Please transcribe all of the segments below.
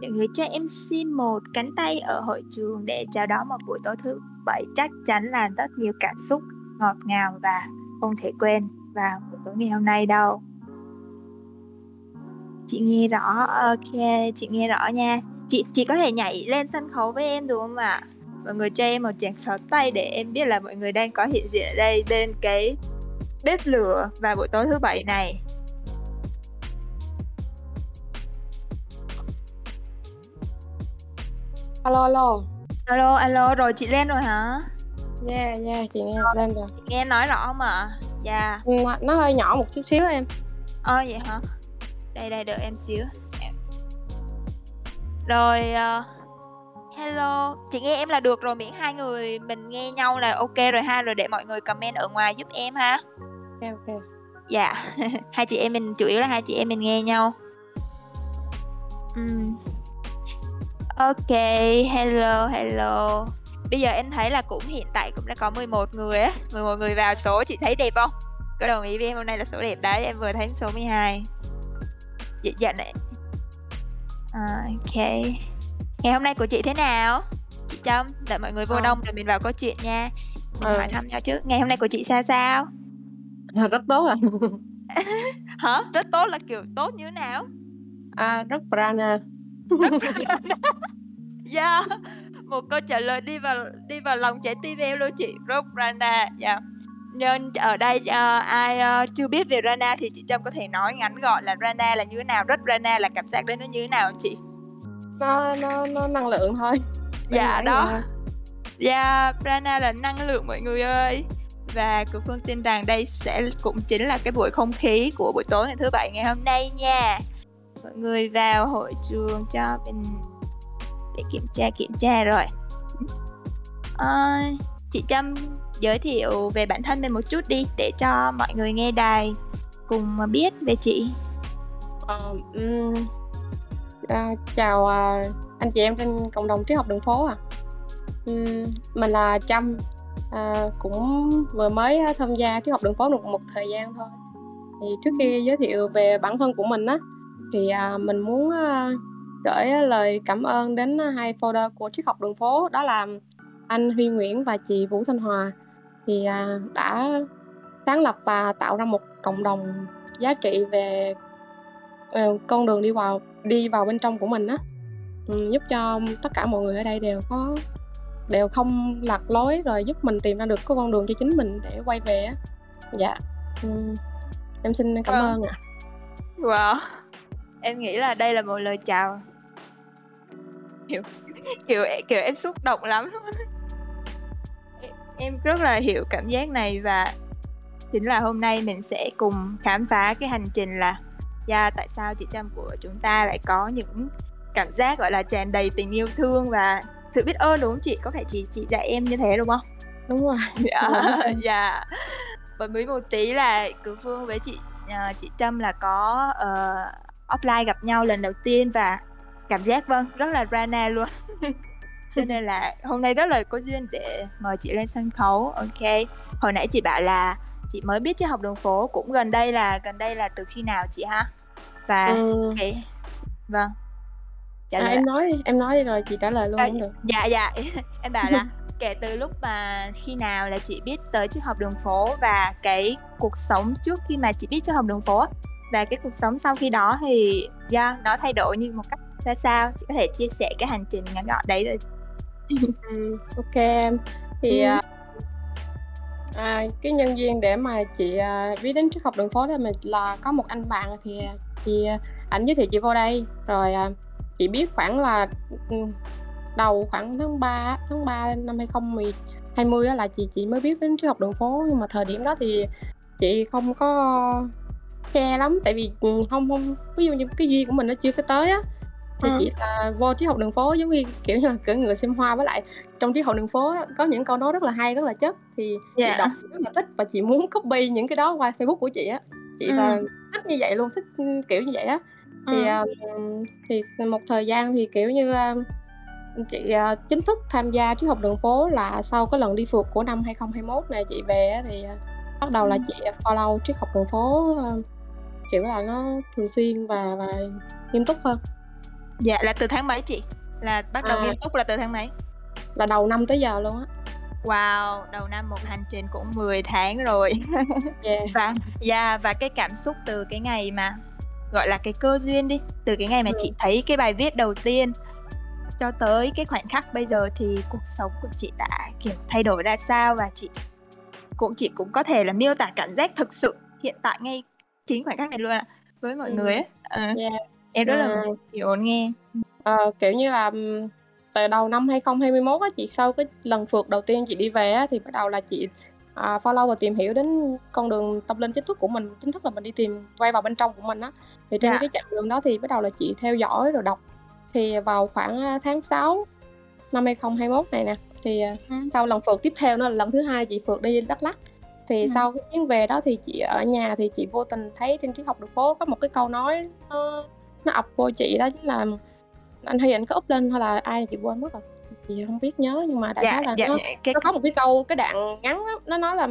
mọi người cho em xin một cánh tay ở hội trường để chào đón một buổi tối thứ bảy. Chắc chắn là rất nhiều cảm xúc ngọt ngào và không thể quên vào buổi tối ngày hôm nay đâu. Chị nghe rõ, ok, chị nghe rõ nha. Chị chị có thể nhảy lên sân khấu với em được không ạ? Mọi người cho em một tràng pháo tay để em biết là mọi người đang có hiện diện ở đây bên cái bếp lửa vào buổi tối thứ bảy này. Alo alo. Alo alo rồi chị lên rồi hả? Yeah yeah chị nghe lên rồi. Chị nghe nói rõ không ạ? Dạ. Yeah. nó hơi nhỏ một chút xíu em. Ờ vậy hả? Đây đây đợi em xíu. Rồi uh, hello. Chị nghe em là được rồi miễn hai người mình nghe nhau là ok rồi ha. Rồi để mọi người comment ở ngoài giúp em ha. Ok ok. Dạ. Hai chị em mình chủ yếu là hai chị em mình nghe nhau. Uhm. Ok hello hello. Bây giờ em thấy là cũng hiện tại cũng đã có 11 người á. 11 người vào số chị thấy đẹp không? Có đồng ý với em hôm nay là số đẹp đấy em vừa thấy số 12 dạ, dạ này à, ok. Ngày hôm nay của chị thế nào? Chị trâm đợi mọi người vô à. đông rồi mình vào câu chuyện nha. Mình ừ. hỏi thăm nhau trước. Ngày hôm nay của chị sao sao? À, rất tốt à hả? Rất tốt là kiểu tốt như thế nào? À rất prana yeah một câu trả lời đi vào đi vào lòng trái tim em luôn chị. Rất prana dạ. Yeah nên ở đây uh, ai uh, chưa biết về Rana thì chị Trâm có thể nói ngắn gọn là Rana là như thế nào rất Rana là cảm giác đấy nó như thế nào chị? Nó nó nó năng lượng thôi. Dạ đó. dạ yeah, Rana là năng lượng mọi người ơi. Và của Phương tin rằng đây sẽ cũng chính là cái buổi không khí của buổi tối ngày thứ bảy ngày hôm nay nha mọi người vào hội trường cho mình để kiểm tra kiểm tra rồi à, chị Trâm giới thiệu về bản thân mình một chút đi để cho mọi người nghe đài cùng biết về chị. Uh, um, uh, chào uh, anh chị em trên cộng đồng triết học đường phố à. Um, mình là Trâm, uh, cũng vừa mới tham gia triết học đường phố được một thời gian thôi. Thì trước khi giới thiệu về bản thân của mình á, thì uh, mình muốn uh, gửi lời cảm ơn đến hai folder của triết học đường phố đó là anh Huy Nguyễn và chị Vũ Thanh Hòa. Thì à, đã sáng lập và tạo ra một cộng đồng giá trị về uh, con đường đi vào đi vào bên trong của mình á. Um, giúp cho tất cả mọi người ở đây đều có đều không lạc lối rồi giúp mình tìm ra được cái con đường cho chính mình để quay về á. Dạ. Um, em xin cảm vâng. ơn ạ. À. wow em nghĩ là đây là một lời chào. Kiểu kiểu kiểu em xúc động lắm luôn. Em rất là hiểu cảm giác này và chính là hôm nay mình sẽ cùng khám phá cái hành trình là yeah, tại sao chị Trâm của chúng ta lại có những cảm giác gọi là tràn đầy tình yêu thương và sự biết ơn đúng không chị? Có phải chị chị dạy em như thế đúng không? Đúng rồi. Dạ dạ. Và mới một tí là cứ phương với chị uh, chị trâm là có uh, offline gặp nhau lần đầu tiên và cảm giác vâng rất là rana luôn. Cho nên là hôm nay rất là có duyên để mời chị lên sân khấu. Ok. Hồi nãy chị bảo là chị mới biết triết học đường phố cũng gần đây là gần đây là từ khi nào chị ha? Và ừ. cái vâng. Trả à, lời em nói em nói đi rồi chị trả lời luôn à, cũng được. dạ dạ. Em bảo là kể từ lúc mà khi nào là chị biết tới triết học đường phố và cái cuộc sống trước khi mà chị biết triết học đường phố và cái cuộc sống sau khi đó thì do yeah, nó thay đổi như một cách ra sao? Chị có thể chia sẻ cái hành trình ngắn gọn đấy rồi ừ, ok em. Thì ừ. à, à, cái nhân viên để mà chị à, biết đến triết học đường phố đó mình là có một anh bạn thì thì ảnh giới thiệu chị vô đây. Rồi à, chị biết khoảng là ừ, đầu khoảng tháng 3 tháng 3 năm 2020 á là chị chị mới biết đến triết học đường phố. Nhưng mà thời điểm đó thì chị không có khe lắm tại vì ừ, không không ví dụ như cái duyên của mình nó chưa có tới á thì ừ. chỉ là vô triết học đường phố giống như kiểu như kiểu người xem hoa với lại trong triết học đường phố có những câu nói rất là hay rất là chất thì yeah. chị dạ. đọc rất là thích và chị muốn copy những cái đó qua facebook của chị á chị ừ. là thích như vậy luôn thích kiểu như vậy á thì ừ. uh, thì một thời gian thì kiểu như uh, chị uh, chính thức tham gia triết học đường phố là sau cái lần đi phượt của năm 2021 này chị về thì uh, bắt đầu là chị follow triết học đường phố uh, kiểu là nó thường xuyên và và nghiêm túc hơn Dạ, là từ tháng mấy chị? Là bắt đầu À. nghiêm túc là từ tháng mấy? Là đầu năm tới giờ luôn á. Wow, đầu năm một hành trình cũng 10 tháng rồi. Yeah. Và yeah, và cái cảm xúc từ cái ngày mà gọi là cái cơ duyên đi, từ cái ngày mà Ừm. chị thấy cái bài viết đầu tiên cho tới cái khoảnh khắc bây giờ thì cuộc sống của chị đã kiểu thay đổi ra sao và chị cũng chị cũng có thể là miêu tả cảm giác thực sự hiện tại ngay chính khoảnh khắc này luôn ạ với mọi Ừm. người ấy. Ờ, Yeah. em rất là Ừm. kiểu muốn nghe. Ờ, kiểu như là, từ đầu năm 2021 á, chị sau cái lần phượt đầu tiên chị đi về á, thì bắt đầu là chị, à, follow và tìm hiểu đến con đường tâm linh chính thức của mình, chính thức là mình đi tìm quay vào bên trong của mình á. Thì trên Dạ. cái chặng đường đó thì bắt đầu là chị theo dõi rồi đọc. Thì vào khoảng, a, tháng 6 năm 2021 này nè, thì, à, Ừm. sau lần phượt tiếp theo nữa là lần thứ hai chị phượt đi Đắk Lắk. Thì Ừm. sau cái chuyến về đó thì chị ở nhà thì chị vô tình thấy trên triết học đường phố có một cái câu nói nó nó ập vô chị đó chính là anh Huy ảnh có up lên hay là ai chị quên mất rồi, chị hông biết nhớ nhưng mà đại Dạ, khái là dạ, nó dạ, cái nó có một cái câu cái đoạn ngắn á, nó nói là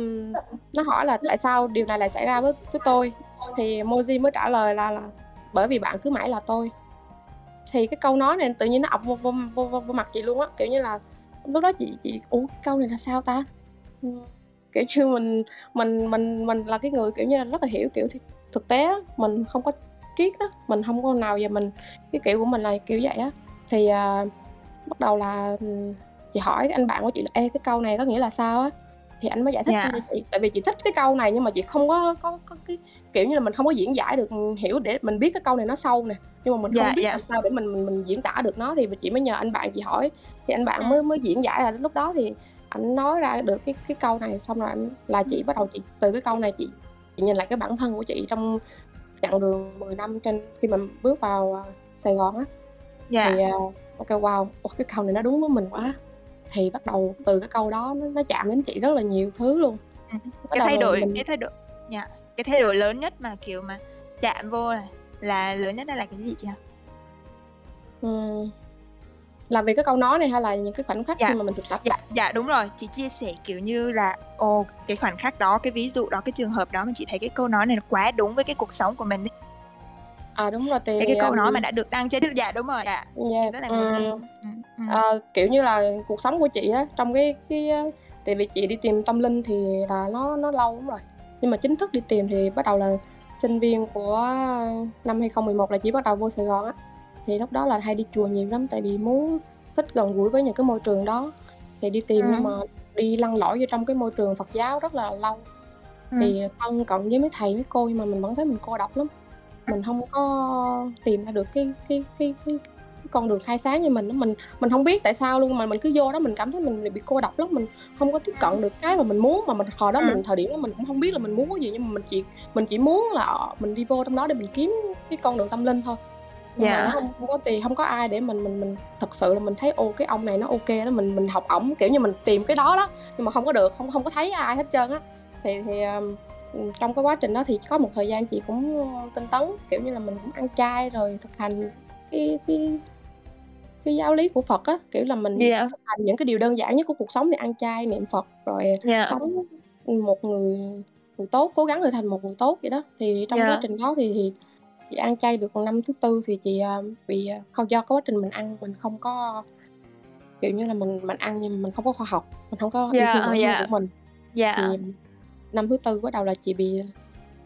nó hỏi là "Tại sao điều này lại xảy ra với với tôi?" Thì Moji mới trả lời là là "Bởi vì bạn cứ mãi là tôi." Thì cái câu nói này tự nhiên nó ập vô vô vô vô vô mặt chị luôn á, kiểu như là, lúc đó chị chị "Ủa, câu này là sao ta?" Kiểu như, mình mình mình mình là cái người, kiểu như là, rất là hiểu, kiểu, th thực tế á, mình không có triết á, mình hông có nào giờ mình cái kiểu của mình là kiểu vậy á. Thì, à, bắt đầu là, ừm, chị hỏi anh bạn của chị là "Ê, cái câu này có nghĩa là sao á?" Thì ảnh mới giải thích Dạ. cho chị, tại vì chị thích cái câu này nhưng mà chị không có có có cái kiểu như là, mình không có diễn giải được, ừm, hiểu để mình biết cái câu này nó sâu nè, nhưng mà mình Dạ, không biết dạ. làm sao để mình mình mình diễn tả được nó thì chị mới nhờ anh bạn chị hỏi, thì anh bạn Ừm. mới mới diễn giải đến lúc đó thì ảnh nói ra được cái cái câu này xong rồi ảnh là chị bắt đầu chị từ cái câu này chị chị nhìn lại cái bản thân của chị trong chặng đường 10 năm trên khi mà bước vào, à, Sài Gòn á. Dạ. Thì, à, kê, wow, ủa, cái câu này nó đúng với mình quá. Thì bắt đầu từ cái câu đó nó nó chạm đến chị rất là nhiều thứ luôn. Bắt cái thay đổi mình cái thay đổi dạ, cái thay đổi lớn nhất mà, kiểu, mà chạm vô là là lớn nhất là cái gì chị? Ừm. Là vì cái câu nói này hay là những cái khoảnh khắc Dạ, khi mà mình thực tập? dạ, dạ, đúng rồi, chị chia sẻ, kiểu như là, ồ, cái khoảnh khắc đó, cái ví dụ đó, cái trường hợp đó mà chị thấy cái câu nói này nó quá đúng với cái cuộc sống của mình. À, đúng rồi, thì, Cái cái câu nói mà đã được đăng trên dạ, đúng rồi, dạ, Yeah, rất là Ừm, ừm. ờ, kiểu như là, cuộc sống của chị á, trong cái cái, tại vì chị đi tìm tâm linh thì là nó nó lâu lắm rồi, nhưng mà chính thức đi tìm thì bắt đầu là sinh viên của năm 2011 là chị bắt đầu vô Sài Gòn á. Thì lúc đó là hay đi chùa nhiều lắm, tại vì muốn thích gần gũi với những cái môi trường đó, thì đi tìm nhưng mà đi lăn lỏi vô trong cái môi trường Phật giáo rất là lâu. Ừm. Thì thân cận với mấy thầy mấy cô nhưng mà mình vẫn thấy mình cô độc lắm, mình hông có tìm ra được cái cái cái cái cái con đường khai sáng cho mình. Mình mình hông biết tại sao luôn mà mình cứ vô đó mình cảm thấy mình bị cô độc lắm, mình hông có tiếp cận được cái mà mình muốn, mà mình hồi đó Ừm. mình thời điểm đó mình cũng hông biết là mình muốn cái gì, nhưng mà mình chỉ mình chỉ muốn là, ờ, mình đi vô trong đó để mình kiếm cái con đường tâm linh thôi. Nhưng mà Dạ. nó hông hông có tìm hông có ai để mình mình mình thực sự là mình thấy, ồ, cái ông này nó ô kê đó, mình mình học ổng, kiểu như, mình tìm cái đó đó, nhưng mà không có được, hông hông có thấy ai hết trơn á. Thì thì, trong cái quá trình đó thì có một thời gian chị cũng, tinh tấn, kiểu như là, mình cũng ăn chay rồi thực hành cái cái cái giáo lý của Phật á, kiểu là, mình Dạ. thực hành những cái điều đơn giản nhất của cuộc sống thì ăn chay, niệm Phật rồi Dạ. sống, một người người tốt, cố gắng trở thành một người tốt vậy đó. Thì trong quá Dạ. trình đó thì thì chị ăn chay được năm thứ tư thì chị, à, bị, à không do cái quá trình mình ăn mình không có kiểu như là, mình mình ăn nhưng mà mình không có khoa học, mình hông có ờ, bản thân dạ. của mình. Dạ. Thì năm thứ tư bắt đầu là chị bị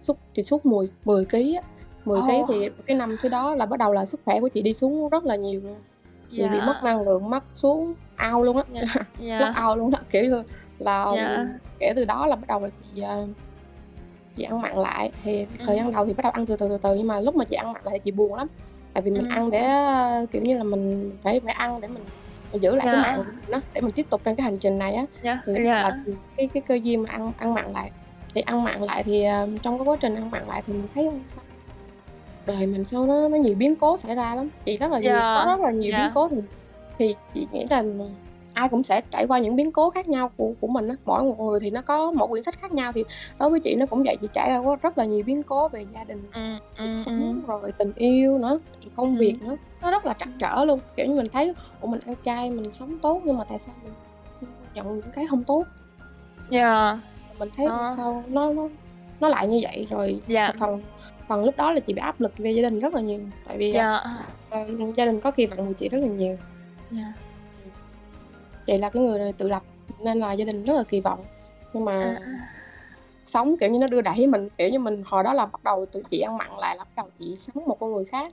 sút chị mười 10 ký á, 10 ký Ồ! thì cái năm thứ đó là bắt đầu là sức khỏe của chị đi xuống rất là nhiều luôn. Chị bị mất Dạ. năng lượng, mất xuống out luôn á, Dạ, mất dạ. out luôn á, kiểu là, Dạ. ừm, kể từ đó là bắt đầu là chị, ờ, chị ăn mặn lại. Thì thời gian đầu thì bắt đầu ăn từ từ, từ từ nhưng mà lúc mà chị ăn mặn lại thì chị buồn lắm, tại vì mình Ừm. ăn để, kiểu như là, mình phải phải ăn để mình mình giữ lại cái mạng Dạ. mình á, để mình tiếp tục trên cái hành trình này á. Thì lúc dạ. là, cái cái cơ duyên mà ăn ăn mặn lại. Thì ăn mặn lại thì, ờ, trong cái quá trình ăn mặn lại thì mình thấy, sao đời mình sao nó nó nhiều biến cố xảy ra lắm, chị rất là nhiều có Dạ, rất là nhiều biến dạ. cố thì thì chị nghĩ là, ai cũng sẽ trải qua những biến cố khác nhau của của mình á, mỗi một người thì nó có mỗi quyển sách khác nhau, thì đối với chị nó cũng vậy, chị trải quá rất là nhiều biến cố về gia đình, cuộc ừm, sống, ừm. rồi tình yêu nữa, công việc Ừm. nữa, nó rất là trắc trở luôn. Kiểu như, mình thấy, ủa, mình ăn chay, mình sống tốt nhưng mà tại sao mình, nhận những cái hông tốt? Dạ. Mình thấy, Ờ. sao nó nó nó lại như vậy? Rồi Dạ. một phần phần lúc đó là chị bị áp lực về gia đình rất là nhiều, tại vì, à, Dạ. Ờ, gia đình có kỳ vọng của chị rất là nhiều. Yeah. Chị là cái người tự lập nên là gia đình rất là kỳ vọng. Nhưng mà À. sống, kiểu như, nó đưa đẩy mình, kiểu như, mình hồi đó là bắt đầu từ chị ăn mặn lại là bắt đầu chị sống một con người khác.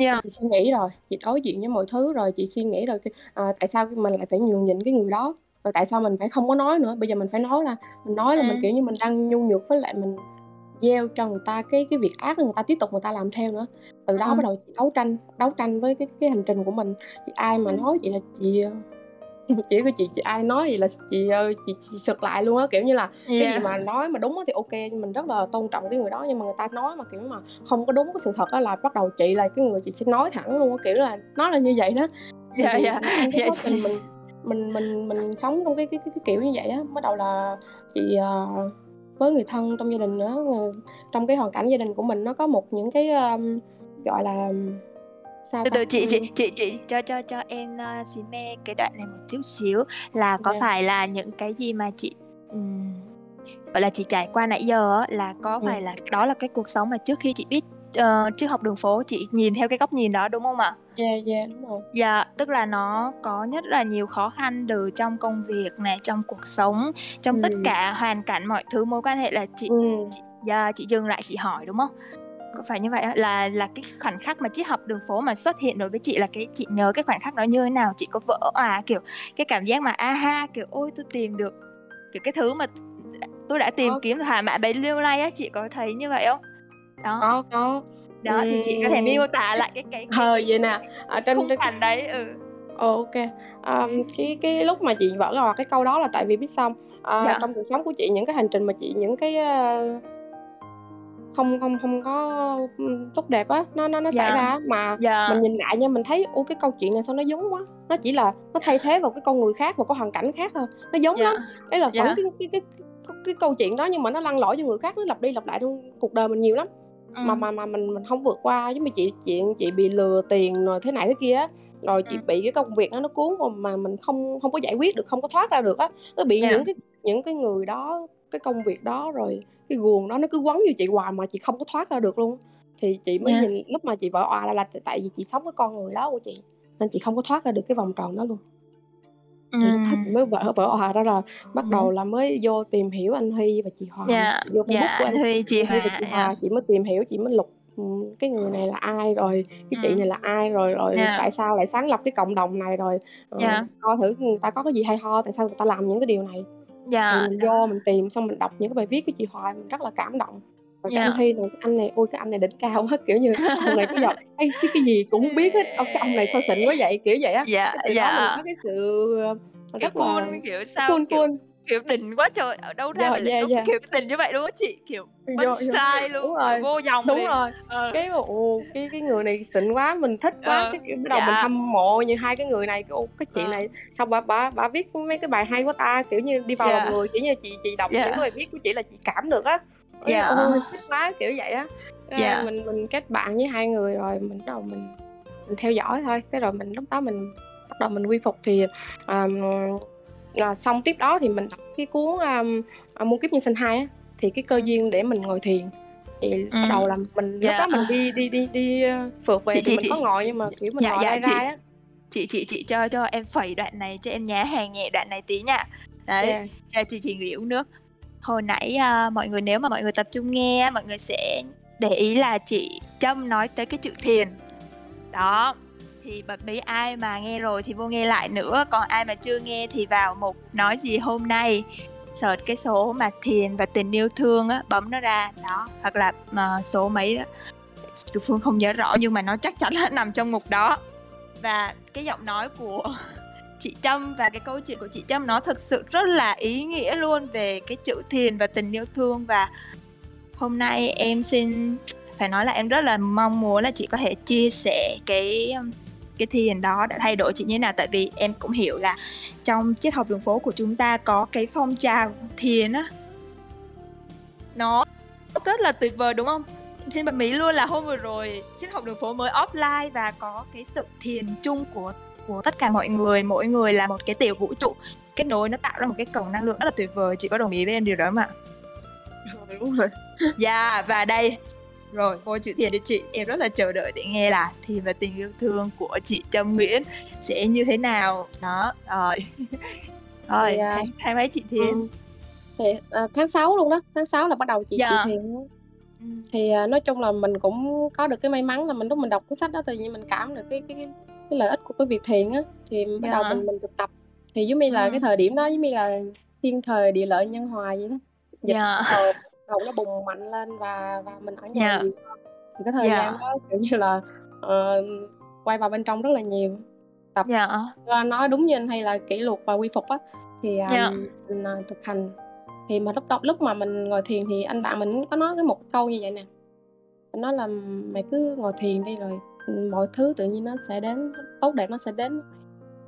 Yeah. Chị suy nghĩ rồi, chị đối diện với mọi thứ rồi, chị suy nghĩ rồi, ờ, tại sao mình lại phải nhường nhịn cái người đó, rồi tại sao mình phải không có nói nữa, bây giờ mình phải nói ra. Mình nói là mình, Ừm. kiểu như, mình đang nhu nhược với lại mình gieo cho người ta cái cái việc ác người ta tiếp tục người ta làm theo nữa. Từ đó Ừm. bắt đầu chị đấu tranh, đấu tranh với cái cái hành trình của mình. Thì ai mà Ừm. nói vậy là chị, chỉ có chị chị ai nói vậy là chị, ờ, chị chị sực lại luôn á, kiểu như là, cái gì Yeah. mà nói mà đúng á thì kê, mình rất là tôn trọng cái người đó, nhưng mà người ta nói mà, kiểu mà, không có đúng cái sự thật á là bắt đầu chị là cái người chị sẽ nói thẳng luôn á, kiểu là, nó là như vậy đó. Yeah, yeah, yeah, quá trình chị mình mình mình mình sống trong cái cái cái cái kiểu như vậy á, bắt đầu là chị, ờ, với người thân trong gia đình nữa, trong cái hoàn cảnh gia đình của mình nó có một những cái, ờm, gọi là, sao Từ từ chị chị Ừm. chị chị cho cho cho em, ơ, xí me cái đoạn này một chút xíu, là có Yeah. phải là những cái gì mà chị, ừm, gọi là, chị trải qua nãy giờ là có phải Ừm. là đó là cái cuộc sống mà trước khi chị biết ờ, trước học đường phố chị nhìn theo cái góc nhìn đó, đúng không ạ? Yeah, yeah, đúng rồi. Yeah, tức là nó có rất là nhiều khó khăn từ trong công việc này, trong cuộc sống, trong tất Ừm. cả hoàn cảnh mọi thứ, mối quan hệ là chị Ừm. chị yeah, chị dừng lại chị hỏi, đúng không? Có phải như vậy á? Là là cái khoảnh khắc mà triết học đường phố mà xuất hiện đối với chị là cái chị nhớ cái khoảnh khắc đó như thế nào? Chị có vỡ òa, kiểu, cái cảm giác mà a ha, kiểu, ôi, tôi tìm được, kiểu, cái thứ mà tôi đã tìm Có. kiếm thỏa mãn bấy lâu nay á, chị có thấy như vậy không? Đó. Có, có. Đó, thì chị có thể miêu tả lại cái cái cái Ờ, cái vậy nè, ở trên khung cảnh đấy, ừ. Ờ. Ờm, Ừm. cái cái lúc mà chị vỡ òa cái câu đó là tại vì biết sao hông? Ờ, Dạ. trong cuộc sống của chị những cái hành trình mà chị những cái, ơ không không không có, tốt đẹp á, nó nó nó xảy Dạ. ra mà Dạ. mình nhìn lại nha, mình thấy, ôi, cái câu chuyện này sao nó giống quá, nó chỉ là nó thay thế vào cái con người khác, một cái hoàn cảnh khác thôi, nó giống Dạ. lắm. Ý là vẫn Dạ. cái cái cái cái cái câu chuyện đó nhưng mà nó lăn lỏi cho người khác, nó lặp đi lặp lại trong cuộc đời mình nhiều lắm. Mà Ừm. mà mà mình mình hông vượt qua, giống như chị chuyện chị bị lừa tiền rồi thế này thế kia á, rồi chị Ừm. bị cái công việc đó nó cuốn vào mà mình không không có giải quyết được, không có thoát ra được á. Nó bị Dạ. những cái những cái người đó, cái công việc đó, rồi cái guồng đó nó cứ quấn vô chị hoài mà chị không có thoát ra được luôn. Thì chị mới Dạ. nhìn lúc mà chị vỡ òa ra là t tại vì chị sống với con người đó của chị, nên chị không có thoát ra được cái vòng tròn đó luôn. Đó chị mới vỡ vỡ òa ra là bắt Ừm. đầu là mới vô tìm hiểu anh Huy và chị Hòa, Dạ, vô Facebook dạ, của anh anh Huy, chị và Hòa, chị dạ. Hòa, chị mới tìm hiểu, chị mới lục, cái người này là ai, rồi cái chị này là ai, rồi rồi Dạ. tại sao lại sáng lập cái cộng đồng này, rồi, ờ, Dạ. coi thử người ta có cái gì hay ho, tại sao người ta làm những cái điều này. Thì Dạ, mình đó. vô mình tìm xong mình đọc những cái bài viết của chị Hòa mình rất là cảm động. Rồi cái anh Dạ. Huy này, cái anh này, ôi, cái anh này đỉnh cao quá, kiểu như, cái ông này cứ dọc "Ê, cái cái gì cũng biết hết, ơ, cái ông này sao xịn quá vậy?" Kiểu vậy á. Dạ, Cái từ đó mình dạ. có cái sự, ờ, rất là cool, kiểu sao, cool, kiểu cool. Kiểu đỉnh quá trời, ở đâu ra Yeah, mà lại yeah, cái yeah. kiểu đỉnh như vậy luôn á chị? Kiểu Vô vô punchline đúng luôn, rồi, vô dòng đúng liền. rồi. Ờ. Cái, ồ, cái cái người này xịn quá, mình thích quá, Ờ, cái kiểu bắt đầu mình dạ. hâm mộ như hai cái người này, ồ, cái chị Ờ. này sao bả bả bả viết mấy cái bài hay quá ta, kiểu như, đi vào lòng Dạ. người, kiểu như, chị chị đọc những Dạ. cái bài viết của chị là chị cảm được á. Dạ. ôi, thích quá, kiểu vậy á. Cái Dạ. mình mình kết bạn với hai người rồi mình bắt đầu mình mình theo dõi thôi, cái rồi mình lúc đó mình bắt đầu mình quy phục thì, ờm, là xong tiếp đó thì mình đọc cái cuốn, ờ, Muôn kiếp nhân sinh 2 á, thì cái cơ duyên để mình ngồi thiền. Thì bắt Ừm. đầu là mình lúc Dạ. đó mình đi đi đi đi, ơ, phượt về Chị thì chị mình chị có ngồi nhưng mà, kiểu, mình dạ, ngồi dạ, lai chị á. chị chị chị cho cho em phẩy đoạn này cho em nhá hàng nhẹ đoạn này tí nha. Đấy, Yeah. à, chị chỉ nghỉ uống nước. Hồi nãy, a, mọi người nếu mà mọi người tập trung nghe mọi người sẽ để ý là chị Trâm nói tới cái chữ thiền. Đó, thì bật đi ai mà nghe rồi thì vô nghe lại nữa, còn ai mà chưa nghe thì vào mục "Nói gì hôm nay", search cái số mà thiền và tình yêu thương á, bấm nó ra, đó, hoặc là, ờ, số mấy đó. Chị Phương không nhớ rõ nhưng mà nó chắc chắn là nằm trong mục đó. Và cái giọng nói của chị Trâm và cái câu chuyện của chị Trâm nó thực sự rất là ý nghĩa luôn về cái chữ thiền và tình yêu thương. Và hôm nay em xin phải nói là em rất là mong muốn là chị có thể chia sẻ cái, cái thiền đó đã thay đổi chị như thế nào. Tại vì em cũng hiểu là trong triết học đường phố của chúng ta có cái phong trào thiền á. Nó rất là tuyệt vời, đúng không? Xin bật mí luôn là hôm vừa rồi triết học đường phố mới offline và có cái sự thiền chung của của tất cả mọi người, mỗi người là một cái tiểu vũ trụ kết nối, nó tạo ra một cái cổng năng lượng rất là tuyệt vời. Chị có đồng ý với em điều đó không ạ? Đúng rồi. Yeah, và đây rồi cô chữ thiền cho chị em rất là chờ đợi để nghe là thì và tình yêu thương của chị Trâm Nguyễn sẽ như thế nào đó rồi rồi Thì, à, tháng, tháng mấy chị thiền Ừ. Thì à, tháng 6 luôn đó, tháng 6 là bắt đầu chị Dạ. chị thiền. Ừ. Thì à, nói chung là mình cũng có được cái may mắn là mình lúc mình đọc cuốn sách đó tự nhiên mình cảm được cái cái cái, cái lợi ích của cái việc thiền á thì bắt đầu Dạ. mình mình thực tập. Thì giống như là Ừ. cái thời điểm đó giống như là thiên thời địa lợi nhân hòa vậy đó. Dịch Dạ. đầu, nó bùng mạnh lên và và mình ở nhà Dạ. nhiều. Thì cái thời Dạ. gian đó kiểu như là ờ, quay vào bên trong rất là nhiều. dạ Ờ, nói đúng như anh hay là kỷ luật và quy phục á thì um, Dạ. mình à, thực hành thì mà lúc đó lúc mà mình ngồi thiền thì anh bạn mình có nói cái một câu như vậy nè anh nói là mày cứ ngồi thiền đi rồi mọi thứ tự nhiên nó sẽ đến tốt đẹp nó sẽ đến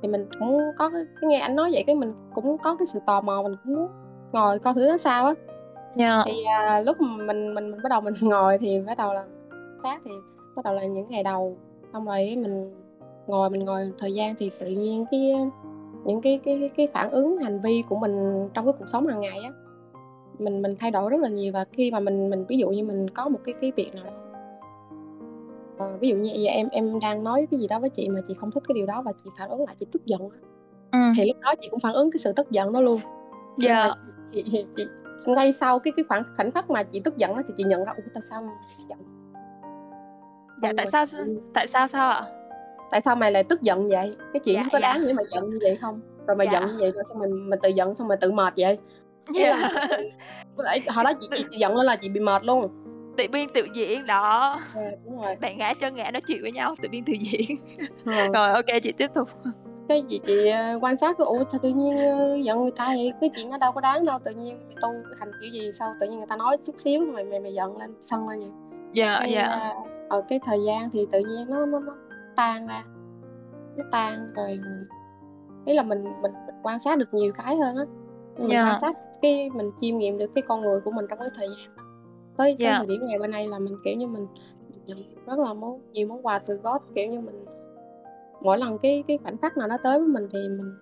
thì mình cũng có cái, cái nghe anh nói vậy cái mình cũng có cái sự tò mò mình cũng muốn ngồi coi thử nó sao á dạ. Thì à, lúc mình mình mình bắt đầu mình ngồi thì bắt đầu là sát thì bắt đầu là những ngày đầu. Xong rồi mình ngồi mình ngồi thời gian thì tự nhiên cái những cái cái cái phản ứng hành vi của mình trong cái cuộc sống hàng ngày á mình mình thay đổi rất là nhiều. Và khi mà mình mình ví dụ như mình có một cái cái việc nào đó ờ, ví dụ như giờ em em đang nói cái gì đó với chị mà chị không thích cái điều đó và chị phản ứng lại chị tức giận á, ừ. thì lúc đó chị cũng phản ứng cái sự tức giận đó luôn. Dạ. mà chị, chị, chị ngay sau cái cái khoảng khoảnh khắc mà chị tức giận đó thì chị nhận ra ủa tại sao mày giận? Dạ Ừ, tại sao tại sao sao ạ? Tại sao mày lại tức giận vậy? Cái chuyện Dạ, có dạ. đáng để mày giận như vậy không? Rồi mày Dạ. giận như vậy rồi xong mày mày tự giận xong mày tự mệt vậy. Dạ. Hồi đó chị, chị, chị giận lên là chị bị mệt luôn. Tự biên tự diễn đó. À, đúng rồi. Bạn gái chân ngã nói chuyện với nhau tự biên tự diễn. Ờ, rồi ok chị tiếp tục cái chị chị ờ, quan sát cái ủa tự nhiên ờ, giận người ta vậy? Cái chuyện nó đâu có đáng đâu tự nhiên mày tu hành kiểu gì sao tự nhiên người ta nói chút xíu mày mày mày giận lên sân lên vậy. Dạ cái dạ. ở cái thời gian thì tự nhiên nó nó nó tan ra. Nó tan rồi ý là mình mình, mình quan sát được nhiều cái hơn á. Mình Dạ. quan sát cái mình chiêm nghiệm được cái con người của mình trong cái thời gian đó. Tới Dạ. tới thời điểm ngày bên đây là mình kiểu như mình nhận rất là món nhiều món quà từ God kiểu như mình mỗi lần cái cái khoảnh khắc nào nó tới với mình thì mình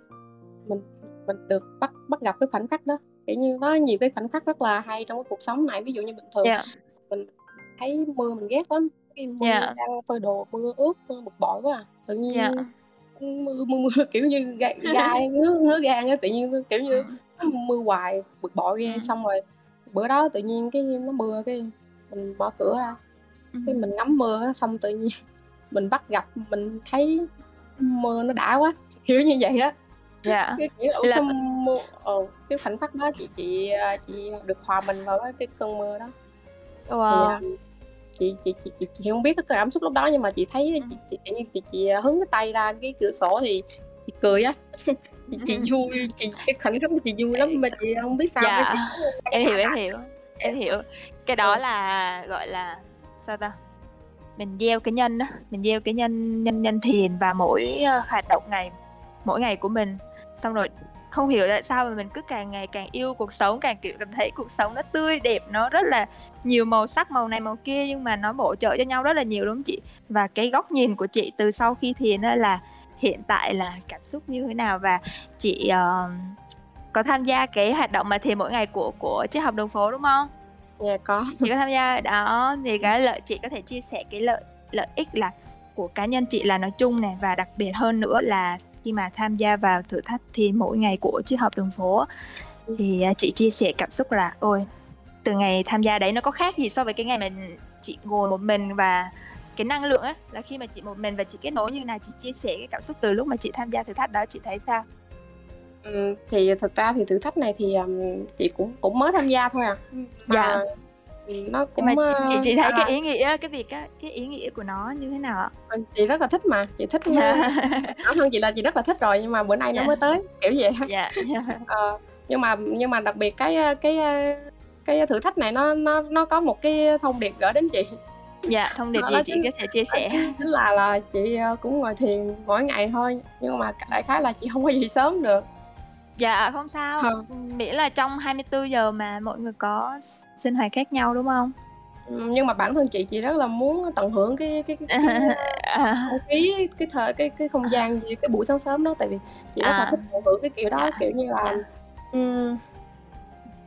mình mình được bắt bắt gặp cái khoảnh khắc đó kiểu như nó nhiều cái khoảnh khắc rất là hay trong cái cuộc sống này ví dụ như bình thường dạ mình thấy mưa mình ghét lắm cái mưa Dạ. đang phơi đồ mưa ướt mưa bực bội quá à. tự nhiên Dạ. mưa, mưa mưa kiểu như gai, gai ngứa ngứa gan á tự nhiên kiểu như Ừ. mưa hoài bực bội ghê Ừ. xong rồi bữa đó tự nhiên cái nó mưa cái mình mở cửa ra Ừ. cái mình ngắm mưa xong tự nhiên mình bắt gặp mình thấy mưa nó đã quá kiểu như vậy á. Dạ. Cái kiểu là, Là- mưa ờ, cái khoảnh khắc đó chị chị à, chị được hòa mình vào cái- cơn mưa đó. Thì wow à, chị, chị chị chị chị không biết cái cảm xúc lúc đó nhưng mà chị thấy chị chị tự nhiên chị, chị à, hứng cái tay ra cái cửa sổ thì chị cười á. Chị, chị Ừ. vui chị cái khoảnh khắc chị vui lắm mà chị không biết sao Dạ. chị- em hiểu em hiểu em hiểu. Cái đó Ừ. là gọi là sao ta mình gieo cái nhân đó mình gieo cái nhân nhân nhân thiền và mỗi ờ, hoạt động ngày mỗi ngày của mình. Xong rồi không hiểu tại sao mà mình cứ càng ngày càng yêu cuộc sống càng kiểu cảm thấy cuộc sống nó tươi đẹp nó rất là nhiều màu sắc màu này màu kia nhưng mà nó bổ trợ cho nhau rất là nhiều đúng không chị? Và cái góc nhìn của chị từ sau khi thiền đó là hiện tại là cảm xúc như thế nào? Và chị uh, có tham gia cái hoạt động mà thiền mỗi ngày của của triết học đường phố đúng không? Dạ có. Chị có tham gia, đó, thì cái lợi, chị có thể chia sẻ cái lợi lợi ích là của cá nhân chị là nói chung này, và đặc biệt hơn nữa là khi mà tham gia vào thử thách thì mỗi ngày của triết học đường phố thì à, chị chia sẻ cảm xúc là, ôi, từ ngày tham gia đấy nó có khác gì so với cái ngày mà chị ngồi một mình và cái năng lượng á. Là khi mà chị một mình và chị kết nối như nào chị chia sẻ cái cảm xúc từ lúc mà chị tham gia thử thách đó, chị thấy sao? Ừ, thì thực ra thì thử thách này thì um, chị cũng cũng mới tham gia thôi à. Mà Dạ. ừ, nó cũng nhưng mà chị, chị, chị thấy à, cái ý nghĩa cái việc á cái ý nghĩa của nó như thế nào ạ? Chị rất là thích mà chị thích dạ. bản thân chị là chị rất là thích rồi nhưng mà bữa nay nó Dạ. mới tới kiểu vậy dạ dạ. Ờ, nhưng mà nhưng mà đặc biệt cái cái cái thử thách này nó nó nó có một cái thông điệp gửi đến chị. Dạ thông điệp Đó gì chị chính- có thể chia sẻ? chính là là chị ờ, cũng ngồi thiền mỗi ngày thôi nhưng mà đại khái là chị không có gì sớm được dạ không sao. Ờ. miễn là trong 24 giờ mà mọi người có sinh hoạt khác nhau đúng không? Ừ, nhưng mà bản thân chị chị rất là muốn tận hưởng cái cái không khí cái thời cái cái không gian gì cái buổi sáng sớm đó. Tại vì chị rất là À. thích tận hưởng cái kiểu đó Dạ. kiểu như là ừm,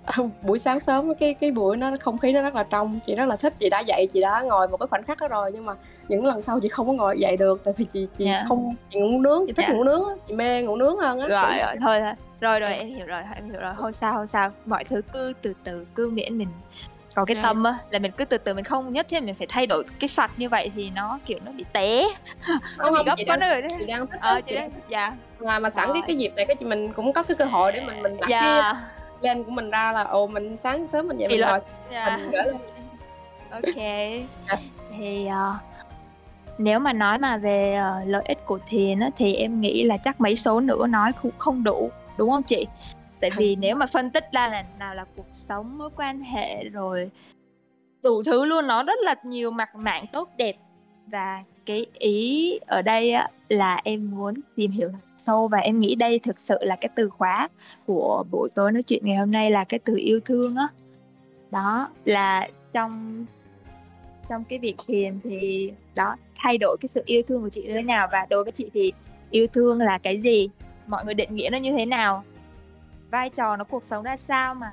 buổi sáng sớm cái cái buổi nó không khí nó rất là trong. Chị rất là thích chị đã dậy chị đã ngồi một cái khoảnh khắc đó rồi. Nhưng mà những lần sau chị không có ngồi dậy được tại vì chị chị Dạ. không chị ngủ nướng chị thích ngủ nướng chị mê ngủ nướng hơn á rồi rồi thôi thôi rồi rồi em hiểu rồi em hiểu rồi. Không sao không sao. Mọi thứ cứ từ từ cứ miễn mình có cái tâm á là mình cứ từ từ mình không nhất thiết mình phải thay đổi cái sạch như vậy thì nó kiểu nó bị té. Nó không, bị gấp chị quá đang, nữa rồi chị đang thích ờ chị chị đấy dạ. mà mà sẵn cái Rồi. cái dịp này cái chị mình cũng có cái cơ hội để mình mình đặt cái dạ lên của mình ra là ồ mình sáng sớm mình dậy Kỷ mình ngồi dạ. mình gửi lên. Ok. Dạ. thì ờ, nếu mà nói mà về ờ, lợi ích của thiền á, thì em nghĩ là chắc mấy số nữa nói cũng không đủ đúng không chị? Tại vì nếu mà phân tích ra là nào là cuộc sống mối quan hệ rồi đủ thứ luôn nó rất là nhiều mặt mạng tốt đẹp. Và cái ý ở đây á, là em muốn tìm hiểu sâu và em nghĩ đây thực sự là cái từ khóa của buổi tối nói chuyện ngày hôm nay là cái từ yêu thương á. Đó là trong trong cái việc thiền thì đó thay đổi cái sự yêu thương của chị như thế nào và đối với chị thì yêu thương là cái gì mọi người định nghĩa nó như thế nào vai trò nó cuộc sống ra sao mà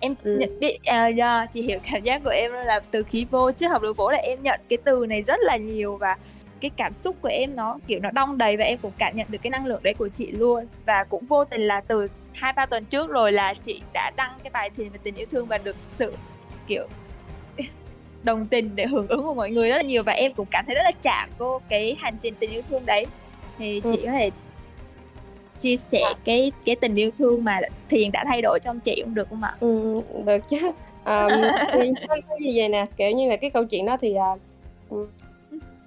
em Ừ. nhận biết à, dạ, chị hiểu cảm giác của em là từ khi vô chứ học đường phố là em nhận cái từ này rất là nhiều và cái cảm xúc của em nó kiểu nó đong đầy và em cũng cảm nhận được cái năng lượng đấy của chị luôn và cũng vô tình là từ hai ba tuần trước rồi là chị đã đăng cái bài thiền về tình yêu thương và được sự kiểu đồng tình để hưởng ứng của mọi người rất là nhiều và em cũng cảm thấy rất là chạm vô cái hành trình tình yêu thương đấy thì Ừ. chị có thể chia sẻ cái cái tình yêu thương mà thiền đã thay đổi trong chị cũng được không ạ? Ừ, được chứ. Um, thì nó như vậy nè? Kiểu như là cái câu chuyện đó thì à, ừ,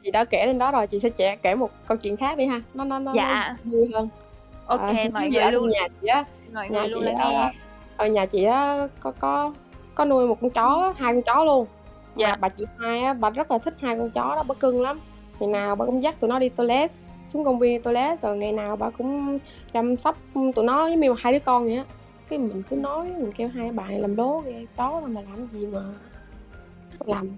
chị đã kể lên đó rồi chị sẽ trẻ kể một câu chuyện khác đi ha. Nó nó nó, Dạ. nó vui hơn. Ok, À, mọi người gì ở luôn, nhà chị á mọi nhà người luôn chị á, ở nhà chị á có có có nuôi một con chó hai con chó luôn. Dạ. mà bà chị hai á bà rất là thích hai con chó đó bà cưng lắm. Ngày nào bà cũng dắt tụi nó đi toilet xuống công viên đi toilet rồi ngày nào bà cũng chăm sóc tụi nó giống như mà hai đứa con vậy á cái mình cứ nói mình kêu hai bạn này làm lố ghê chó mà làm gì mà làm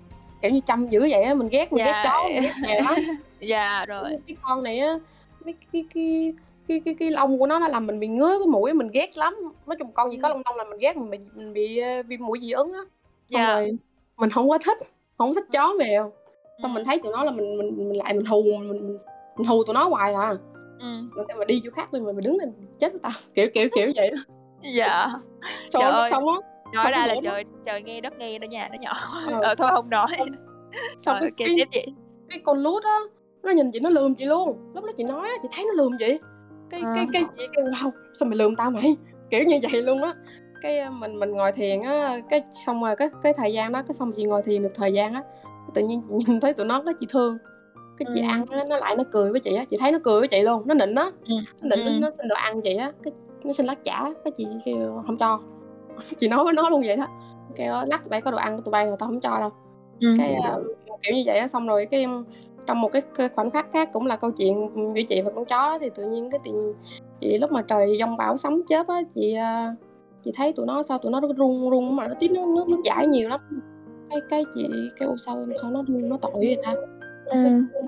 kiểu như chăm dữ vậy á mình ghét mình ghét Dạ. chó mình ghét mèo lắm Dạ rồi. cái, con này á mấy cái cái cái cái cái lông của nó nó làm mình bị ngứa cái mũi mình ghét lắm nói chung con gì có lông lông là mình ghét mình bị, mình bị ờ, viêm mũi dị ứng á xong Dạ. rồi mình không có thích không thích chó mèo xong Ừ. mình thấy tụi nó là mình mình mình lại mình hù mình mình, mình hù tụi nó hoài à Ừ. mà đi chỗ khác đi mình, mình đứng lên chết với tao kiểu kiểu kiểu vậy đó Dạ. xong Trời ơi. xong á Nói ra có là trời trời nghe đất nghe đó nhà nó nhỏ. Ờ. Ờ thôi không nói. xong Rồi cái, ok cái, tiếp chị. cái con lút á nó nhìn chị nó lườm chị luôn lúc đó chị nói chị thấy nó lườm chị cái Ờ. cái cái chị kêu wow sao mày lườm tao mày kiểu như vậy luôn á cái ờ, mình mình ngồi thiền á cái xong rồi cái cái thời gian đó cái xong chị ngồi thiền được thời gian á tự nhiên chị nhìn thấy tụi nó cái chị thương cái chị Ừ. ăn á nó lại nó cười với chị á chị thấy nó cười với chị luôn nó nịnh á Ừ. nó nịnh Ừ. nó xin đồ ăn chị á cái nó xin lát chả cái chị kêu không cho chị nói với nó luôn vậy đó kêu lát tụi bay có đồ ăn của tụi bay rồi tao không cho đâu Ừ. cái ờ, kiểu như vậy á xong rồi cái trong một cái, cái khoảnh khắc khác cũng là câu chuyện với chị và con chó đó thì tự nhiên cái tiền chị lúc mà trời giông bão sấm chớp á chị ờ, chị thấy tụi nó sao tụi nó rung rung mà nó tí nước nước nước chảy nhiều lắm cái cái chị kêu sao sao nó nó tội vậy ta Ừ.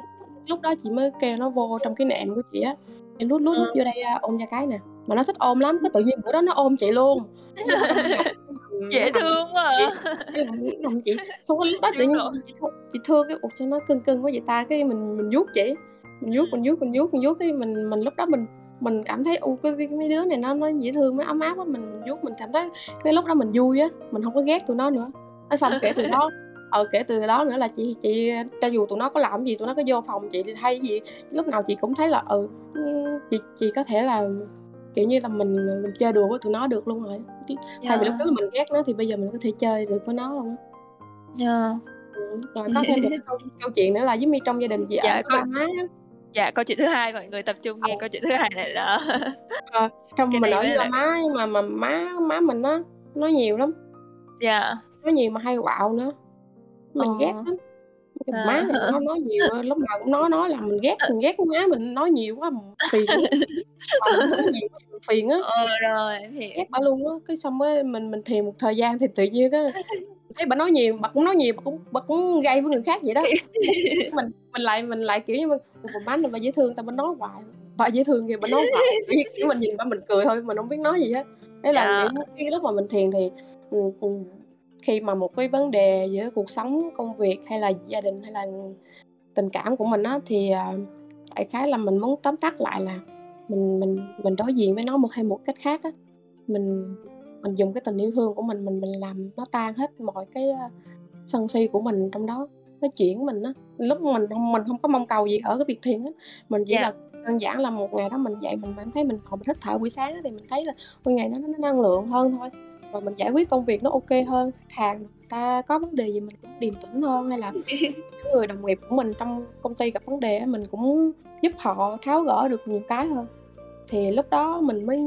lúc đó chị mới kêu nó vô trong cái nệm của chị á. Chị lút lút lút vô đây à, ôm ra cái nè. Mà nó thích ôm lắm cái tự nhiên bữa đó nó ôm chị luôn. Dễ thương quá à. cái lòng chị. Xong cái lúc đó tự nhiên chị, thương- chị thương cái ục cho nó cưng cưng quá vậy ta? Cái mình mình vuốt chị. Mình vuốt mình vuốt mình vuốt mình vuốt. Cái mình mình lúc đó mình mình cảm thấy u cái, cái mấy đứa này nó nó dễ thương nó ấm áp á mình mình vuốt mình cảm thấy cái lúc đó mình vui á. Mình không có ghét tụi nó nữa. Nói xong kể từ đó ờ kể từ đó nữa là chị chị cho dù tụi nó có làm gì tụi nó có vô phòng chị hay gì lúc nào chị cũng thấy là ừ ừ, chị chị có thể là kiểu như là mình mình chơi đùa với tụi nó được luôn rồi. Thay vì lúc đó mình ghét nó thì bây giờ mình có thể chơi được với nó luôn Dạ. Ừ, rồi có thêm một cái câu, câu chuyện nữa là giống như trong gia đình chị Dạ, ở có- má Dạ câu chuyện thứ hai mọi người tập trung nghe câu chuyện thứ hai này đó. trong Cái mình ở với là- má nhưng mà mà má má mình á nói nhiều lắm. Dạ. nói nhiều mà hay quạo nữa mình Ờ. ghét lắm À. má này nó nói nhiều lúc nào cũng nói nói là mình ghét mình ghét má mình nói nhiều quá mình phiền mình nhiều quá mình phiền á Ờ rồi hiểu. ghét bà luôn á cái xong mới mình mình thiền một thời gian thì tự nhiên á thấy bà nói nhiều bà cũng nói nhiều bà cũng bà cũng gây với người khác vậy đó mình mình lại mình lại kiểu như bà má này bà dễ thương tao bà nói hoài bà dễ thương kìa bà nói hoài kiểu, mình nhìn bà mình cười thôi mình không biết nói gì hết đấy là yeah. những cái lúc mà mình thiền thì khi mà một cái vấn đề giữa cuộc sống công việc hay là gia đình hay là tình cảm của mình á thì uh, đại khái là mình muốn tóm tắt lại là mình mình mình đối diện với nó một hay một cách khác á mình mình dùng cái tình yêu thương của mình mình mình làm nó tan hết mọi cái uh, sân si của mình trong đó nó chuyển mình á lúc mình không mình không có mong cầu gì ở cái việc thiền á mình chỉ yeah. Dạ. là đơn giản là một ngày đó mình dậy mình cảm thấy mình còn thích thở buổi sáng thì mình thấy là mỗi ngày nó, nó năng lượng hơn thôi rồi mình giải quyết công việc nó ok hơn. Hàng ta có vấn đề gì mình cũng điềm tĩnh hơn hay là người đồng nghiệp của mình trong công ty gặp vấn đề mình cũng giúp họ tháo gỡ được nhiều cái hơn. Thì lúc đó mình mới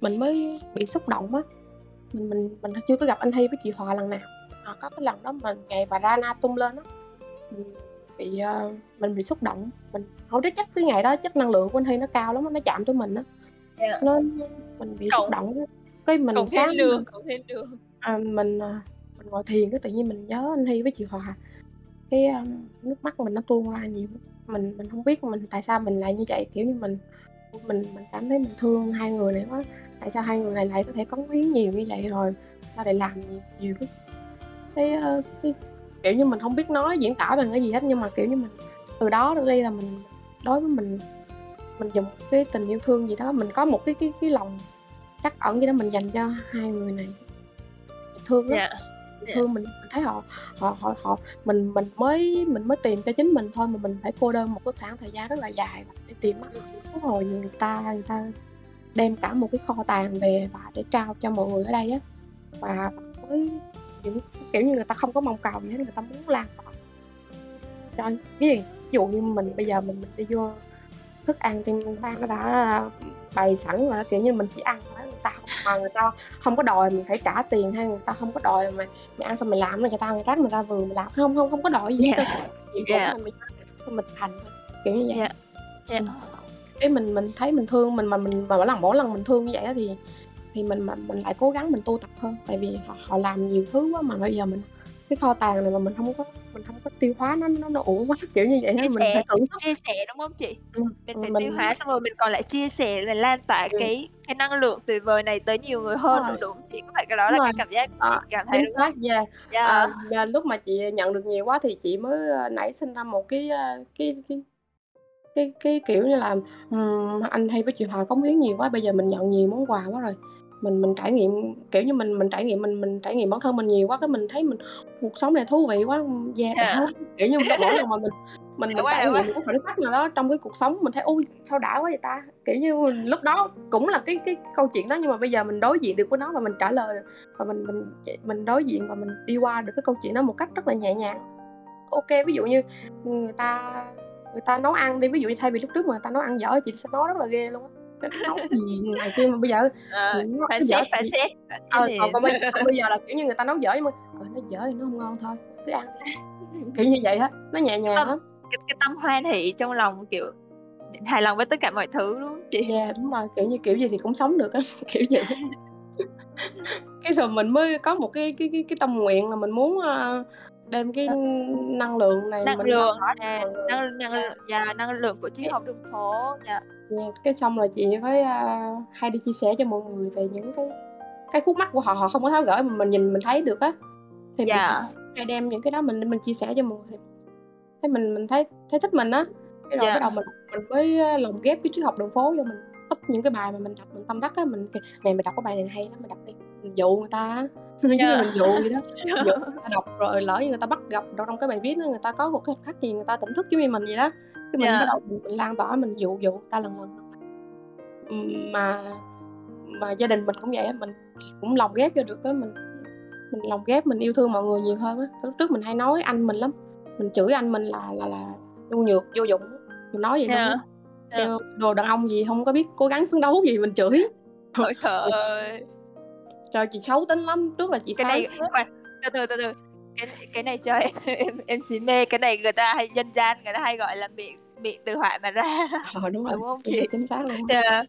mình mới bị xúc động á. Mình mình mình chưa có gặp anh Hy với chị Hòa lần nào. À, có cái lần đó mình ngày bà Rana tung lên á mình bị uh, mình bị xúc động. Mình không biết chắc cái ngày đó chất năng lượng của anh Hy nó cao lắm nó chạm tới mình á. Yeah. Dạ. nó mình bị Cậu... xúc động cái mình cộng sáng thêm đường cộng thêm đường. À, mình à, mình ngồi thiền cái tự nhiên mình nhớ anh Hy với chị Hòa. Cái um, nước mắt mình nó tuôn ra nhiều. Mình mình không biết mình tại sao mình lại như vậy? Kiểu như mình mình mình cảm thấy mình thương hai người này quá. Tại sao hai người này lại có thể cống hiến nhiều như vậy rồi? Sao lại làm nhiều, nhiều cái, cái, uh, cái kiểu như mình không biết nói diễn tả bằng cái gì hết. Nhưng mà kiểu như mình từ đó đến đây là mình đối với mình mình dùng cái tình yêu thương gì đó mình có một cái cái cái lòng chắc ẩn gì đó mình dành cho hai người này thương lắm yeah. Dạ. yeah. thương mình, thấy họ họ họ họ mình mình mới mình mới tìm cho chính mình thôi mà mình phải cô đơn một cái khoảng thời gian rất là dài để tìm nó hồi người ta người ta đem cả một cái kho tàng về và để trao cho mọi người ở đây á và với những kiểu như người ta không có mong cầu gì hết người ta muốn lan tỏa cho ví dụ như mình bây giờ mình mình đi vô thức ăn trên bàn nó đã bày sẵn rồi kiểu như mình chỉ ăn ta mà người ta không có đòi mình phải trả tiền hay người ta không có đòi mà mày ăn xong mày làm rồi người ta người rác mình ra vườn mình làm không không không có đòi gì hết yeah. chỉ yeah. mình mình thành kiểu như vậy yeah. Yeah. cái mình mình thấy mình thương mình mà mình mà mỗi lần mỗi lần mình thương như vậy thì thì mình mà mình lại cố gắng mình tu tập hơn tại vì họ, họ làm nhiều thứ quá mà bây giờ mình cái kho tàng này mà mình không có mình không có tiêu hóa nó nó nó uổng quá kiểu như vậy chia mình sẻ, phải thưởng thức chia sẻ đúng không chị ừ, mình phải mình... tiêu hóa xong rồi mình còn lại chia sẻ là lan tỏa ừ. cái cái năng lượng tuyệt vời này tới nhiều người hơn đúng, đúng chị có phải cái đó là cái cảm giác à, cảm thấy đúng không? Yeah. Yeah. À, lúc mà chị nhận được nhiều quá thì chị mới ờ, nảy sinh ra một cái cái cái cái, cái kiểu như là um, anh hay với chị Hòa cống hiến nhiều quá bây giờ mình nhận nhiều món quà quá rồi mình mình trải nghiệm kiểu như mình mình trải nghiệm mình mình trải nghiệm bản thân mình nhiều quá cái mình thấy mình cuộc sống này thú vị quá yeah, yeah. đã kiểu như mỗi lần mà mình mình, mình trải nghiệm một cái khoảnh khắc nào đó trong cái cuộc sống mình thấy ui sao đã quá vậy ta? Kiểu như mình, lúc đó cũng là cái cái câu chuyện đó nhưng mà bây giờ mình đối diện được với nó và mình trả lời và mình mình mình đối diện và mình đi qua được cái câu chuyện đó một cách rất là nhẹ nhàng. Ok ví dụ như người ta người ta nấu ăn đi ví dụ như thay vì lúc trước mà người ta nấu ăn dở chị sẽ nói rất là ghê luôn á cái nấu gì này kia mà bây giờ ờ, nó phản dở xét phản xét ờ, còn, còn, bây, còn bây giờ là kiểu như người ta nấu dở nhưng mà ờ, nó dở thì nó không ngon thôi cứ ăn kiểu như vậy á nó nhẹ nhàng lắm. cái, cái tâm hoan hỷ trong lòng kiểu hài lòng với tất cả mọi thứ đúng không chị? Dạ yeah, đúng rồi kiểu như kiểu gì thì cũng sống được á kiểu vậy. Cái rồi mình mới có một cái cái cái, cái tâm nguyện là mình muốn uh, đem cái năng lượng này năng lượng à, năng năng và năng lượng của triết học đường phố dạ yeah, cái xong rồi chị với uh, hay đi chia sẻ cho mọi người về những cái cái khúc mắc của họ họ không có tháo gỡ mà mình nhìn mình thấy được á. Thì yeah. mình hay đem những cái đó mình mình chia sẻ cho mọi người. Thấy mình mình thấy thấy thích mình á. Cái rồi yeah. bắt đầu mình mình mới lồng ghép cái triết học đường phố cho mình up những cái bài mà mình đọc mình tâm đắc á mình này mình đọc cái bài này hay lắm mình đọc đi. Mình dụ người ta giống như mình dụ vậy đó. Dụ người ta đọc rồi lỡ như người ta bắt gặp trong cái bài viết đó người ta có một cái khác gì người ta tỉnh thức giống như mình vậy đó cái mình yeah. bắt đầu mình lan tỏa mình dụ dụ ta lần lần mà mà gia đình mình cũng vậy mình cũng lồng ghép cho được cái mình mình lồng ghép mình yêu thương mọi người nhiều hơn á. Lúc trước mình hay nói anh mình lắm mình chửi anh mình là là là nhu nhược vô dụng mình nói vậy yeah. Yeah. đồ đàn ông gì không có biết cố gắng phấn đấu gì mình chửi. Ôi trời ơi. Trời chị xấu tính lắm Trước là chị Cái này khoan, từ từ từ từ cái cái này cho em em, em xí mê. Cái này người ta hay dân gian người ta hay gọi là miệng miệng từ họa mà ra. Ờ, đúng, rồi. đúng không chị? chính xác luôn. Yeah.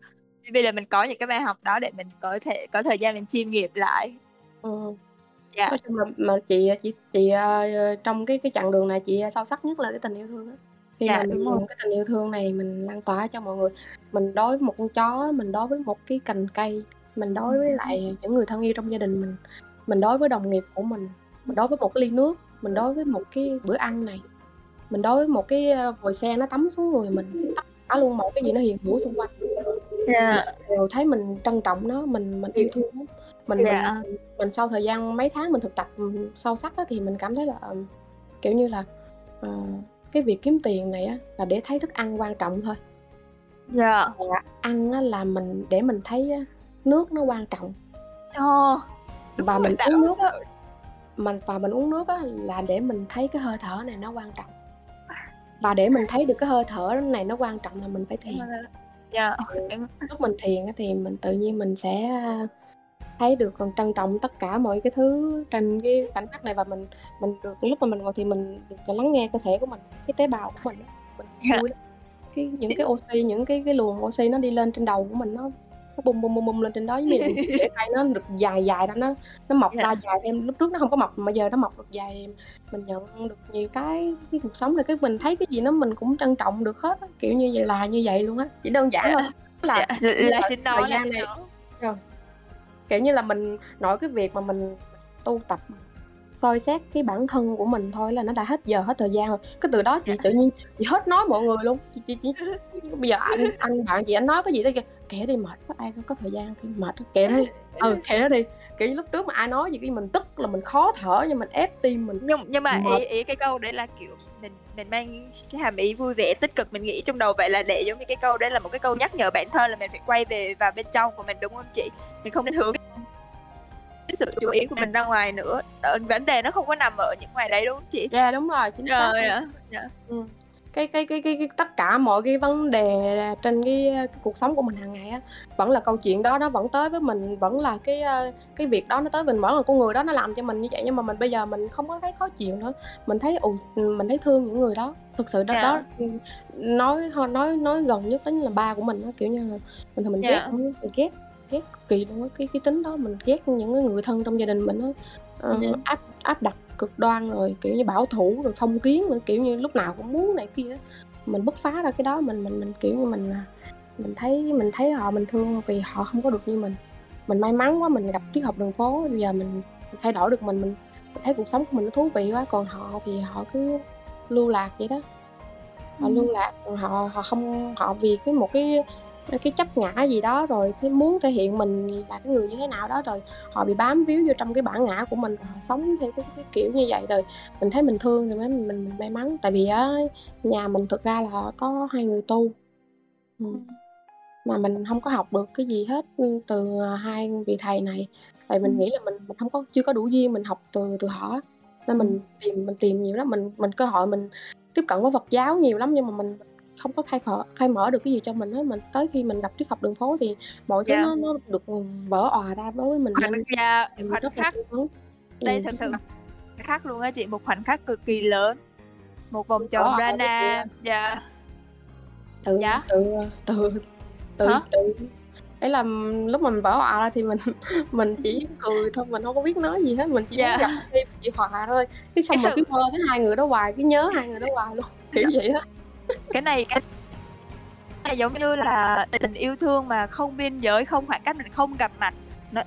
bây giờ mình có những cái bài học đó để mình có thể có thời gian mình chiêm nghiệm lại. Ừ. Chung là mà chị chị chị uh, trong cái cái chặng đường này chị sâu sắc nhất là cái tình yêu thương á. Khi dạ, mà mình dùng cái tình yêu thương này mình lan tỏa cho mọi người mình đối với một con chó mình đối với một cái cành cây mình đối với lại những người thân yêu trong gia đình mình mình đối với đồng nghiệp của mình mình đối với một cái ly nước mình đối với một cái bữa ăn này mình đối với một cái ờ, vòi xe nó tắm xuống người mình tất cả luôn mọi cái gì nó hiện hữu xung quanh Dạ. đều thấy mình trân trọng nó mình mình yêu thương nó mình Dạ. mình mình sau thời gian mấy tháng mình thực tập sâu sắc á, thì mình cảm thấy là ừ, kiểu như là ờ, cái việc kiếm tiền này á, là để thấy thức ăn quan trọng thôi Dạ. và ăn á, là mình để mình thấy nước nó quan trọng Ồ, và mình uống nước á. Mình và mình uống nước á, là để mình thấy cái hơi thở này nó quan trọng và để mình thấy được cái hơi thở này nó quan trọng là mình phải thiền Dạ. Em lúc mình thiền thì mình tự nhiên mình sẽ thấy được còn trân trọng tất cả mọi cái thứ trên cái khoảnh khắc này và mình mình được lúc mà mình ngồi thì mình được lắng nghe cơ thể của mình cái tế bào của mình mình Dạ. vui lắm. cái những cái oxy những cái cái luồng oxy nó đi lên trên đầu của mình nó nó bum bum bum bum lên trên đó như là để tay nó được dài dài ra nó nó mọc Dạ. ra dài thêm. Lúc trước nó không có mọc mà giờ nó mọc được dài mình nhận được nhiều cái cái cuộc sống này cái mình thấy cái gì nó mình cũng trân trọng được hết á. kiểu như vậy là như vậy luôn á. Chỉ đơn giản Dạ. thôi. Là dạ, là thời- chính nó thời là gian này- nó. kiểu như là mình nội cái việc mà mình tu tập soi xét cái bản thân của mình thôi là nó đã hết giờ hết thời gian rồi. Cái từ đó chị tự nhiên chị hết nói mọi người luôn. Chị, chị, chị, bây giờ anh anh bạn chị anh nói cái gì đó kìa kể đi mệt quá ai có thời gian thì mệt nó đi. ừ nó đi. Kiểu lúc trước mà ai nói gì mình tức là mình khó thở nhưng mình ép tim mình nhưng nhưng mà Mệt. ý ý cái câu đấy là kiểu mình mình mang cái hàm ý vui vẻ tích cực mình nghĩ trong đầu. Vậy là để giống như cái câu đấy là một cái câu nhắc nhở bản thân là mình phải quay về vào bên trong của mình đúng không chị? Mình không nên hướng cái sự chú ý của mình ra ngoài nữa. Vấn đề nó không có nằm ở những ngoài đấy đúng không chị? Dạ đúng rồi chính xác rồi ạ Ừ. Cái, cái cái cái cái tất cả mọi cái vấn đề trên cái, cái cuộc sống của mình hàng ngày á vẫn là câu chuyện đó nó vẫn tới với mình vẫn là cái ờ, cái việc đó nó tới mình vẫn là con người đó nó làm cho mình như vậy nhưng mà mình bây giờ mình không có thấy khó chịu nữa mình thấy ù mình thấy thương những người đó thực sự đó Dạ. đó ừ, nói nói nói gần nhất đến là ba của mình á kiểu như là mình thì mình Dạ. ghét mình ghét ghét cực kỳ luôn á cái cái tính đó mình ghét những cái người thân trong gia đình mình á Dạ. áp áp đặt cực đoan rồi kiểu như bảo thủ rồi phong kiến nữa kiểu như lúc nào cũng muốn này kia mình bứt phá ra cái đó mình mình mình kiểu như mình à, mình thấy mình thấy họ mình thương vì họ không có được như mình mình may mắn quá mình gặp triết học đường phố bây giờ mình thay đổi được mình mình thấy cuộc sống của mình nó thú vị quá còn họ thì họ cứ lưu lạc vậy đó họ Ừ. lưu lạc họ họ không họ vì cái một cái cái chấp ngã gì đó rồi thế muốn thể hiện mình là cái người như thế nào đó rồi họ bị bám víu vô trong cái bản ngã của mình họ sống theo cái, cái kiểu như vậy. Rồi mình thấy mình thương thì mới mình, mình may mắn. Tại vì á nhà mình thực ra là có hai người tu. Ừ. mà mình không có học được cái gì hết ừ, từ hai vị thầy này. Tại mình Ừ. nghĩ là mình mình không có chưa có đủ duyên mình học từ từ họ. Nên mình tìm mình tìm nhiều lắm. Mình mình cơ hội mình tiếp cận với Phật giáo nhiều lắm nhưng mà mình không có khai phở khai mở được cái gì cho mình hết. Mình tới khi mình gặp triết học đường phố thì mọi thứ Dạ. nó nó được vỡ òa ra đối với mình. Khoảnh nên dạ, mình khoảnh rất là khắc. cố gắng. đây Ừ, thật sự khắc luôn á chị một khoảnh khắc cực kỳ lớn. Một vòng tròn Rana. dạ. Dạ. tự tự Hả? tự. Ấy là lúc mình vỡ òa ra thì mình mình chỉ cười thôi mình không có biết nói gì hết. Mình chỉ Dạ. muốn gặp chị hòa thôi. Cái xong Cái sự- cứ mơ cái hai người đó hoài cứ nhớ hai người đó hoài luôn. Kiểu vậy á cái này cái này giống như là tình yêu thương mà không biên giới không khoảng cách mình không gặp mặt. Nó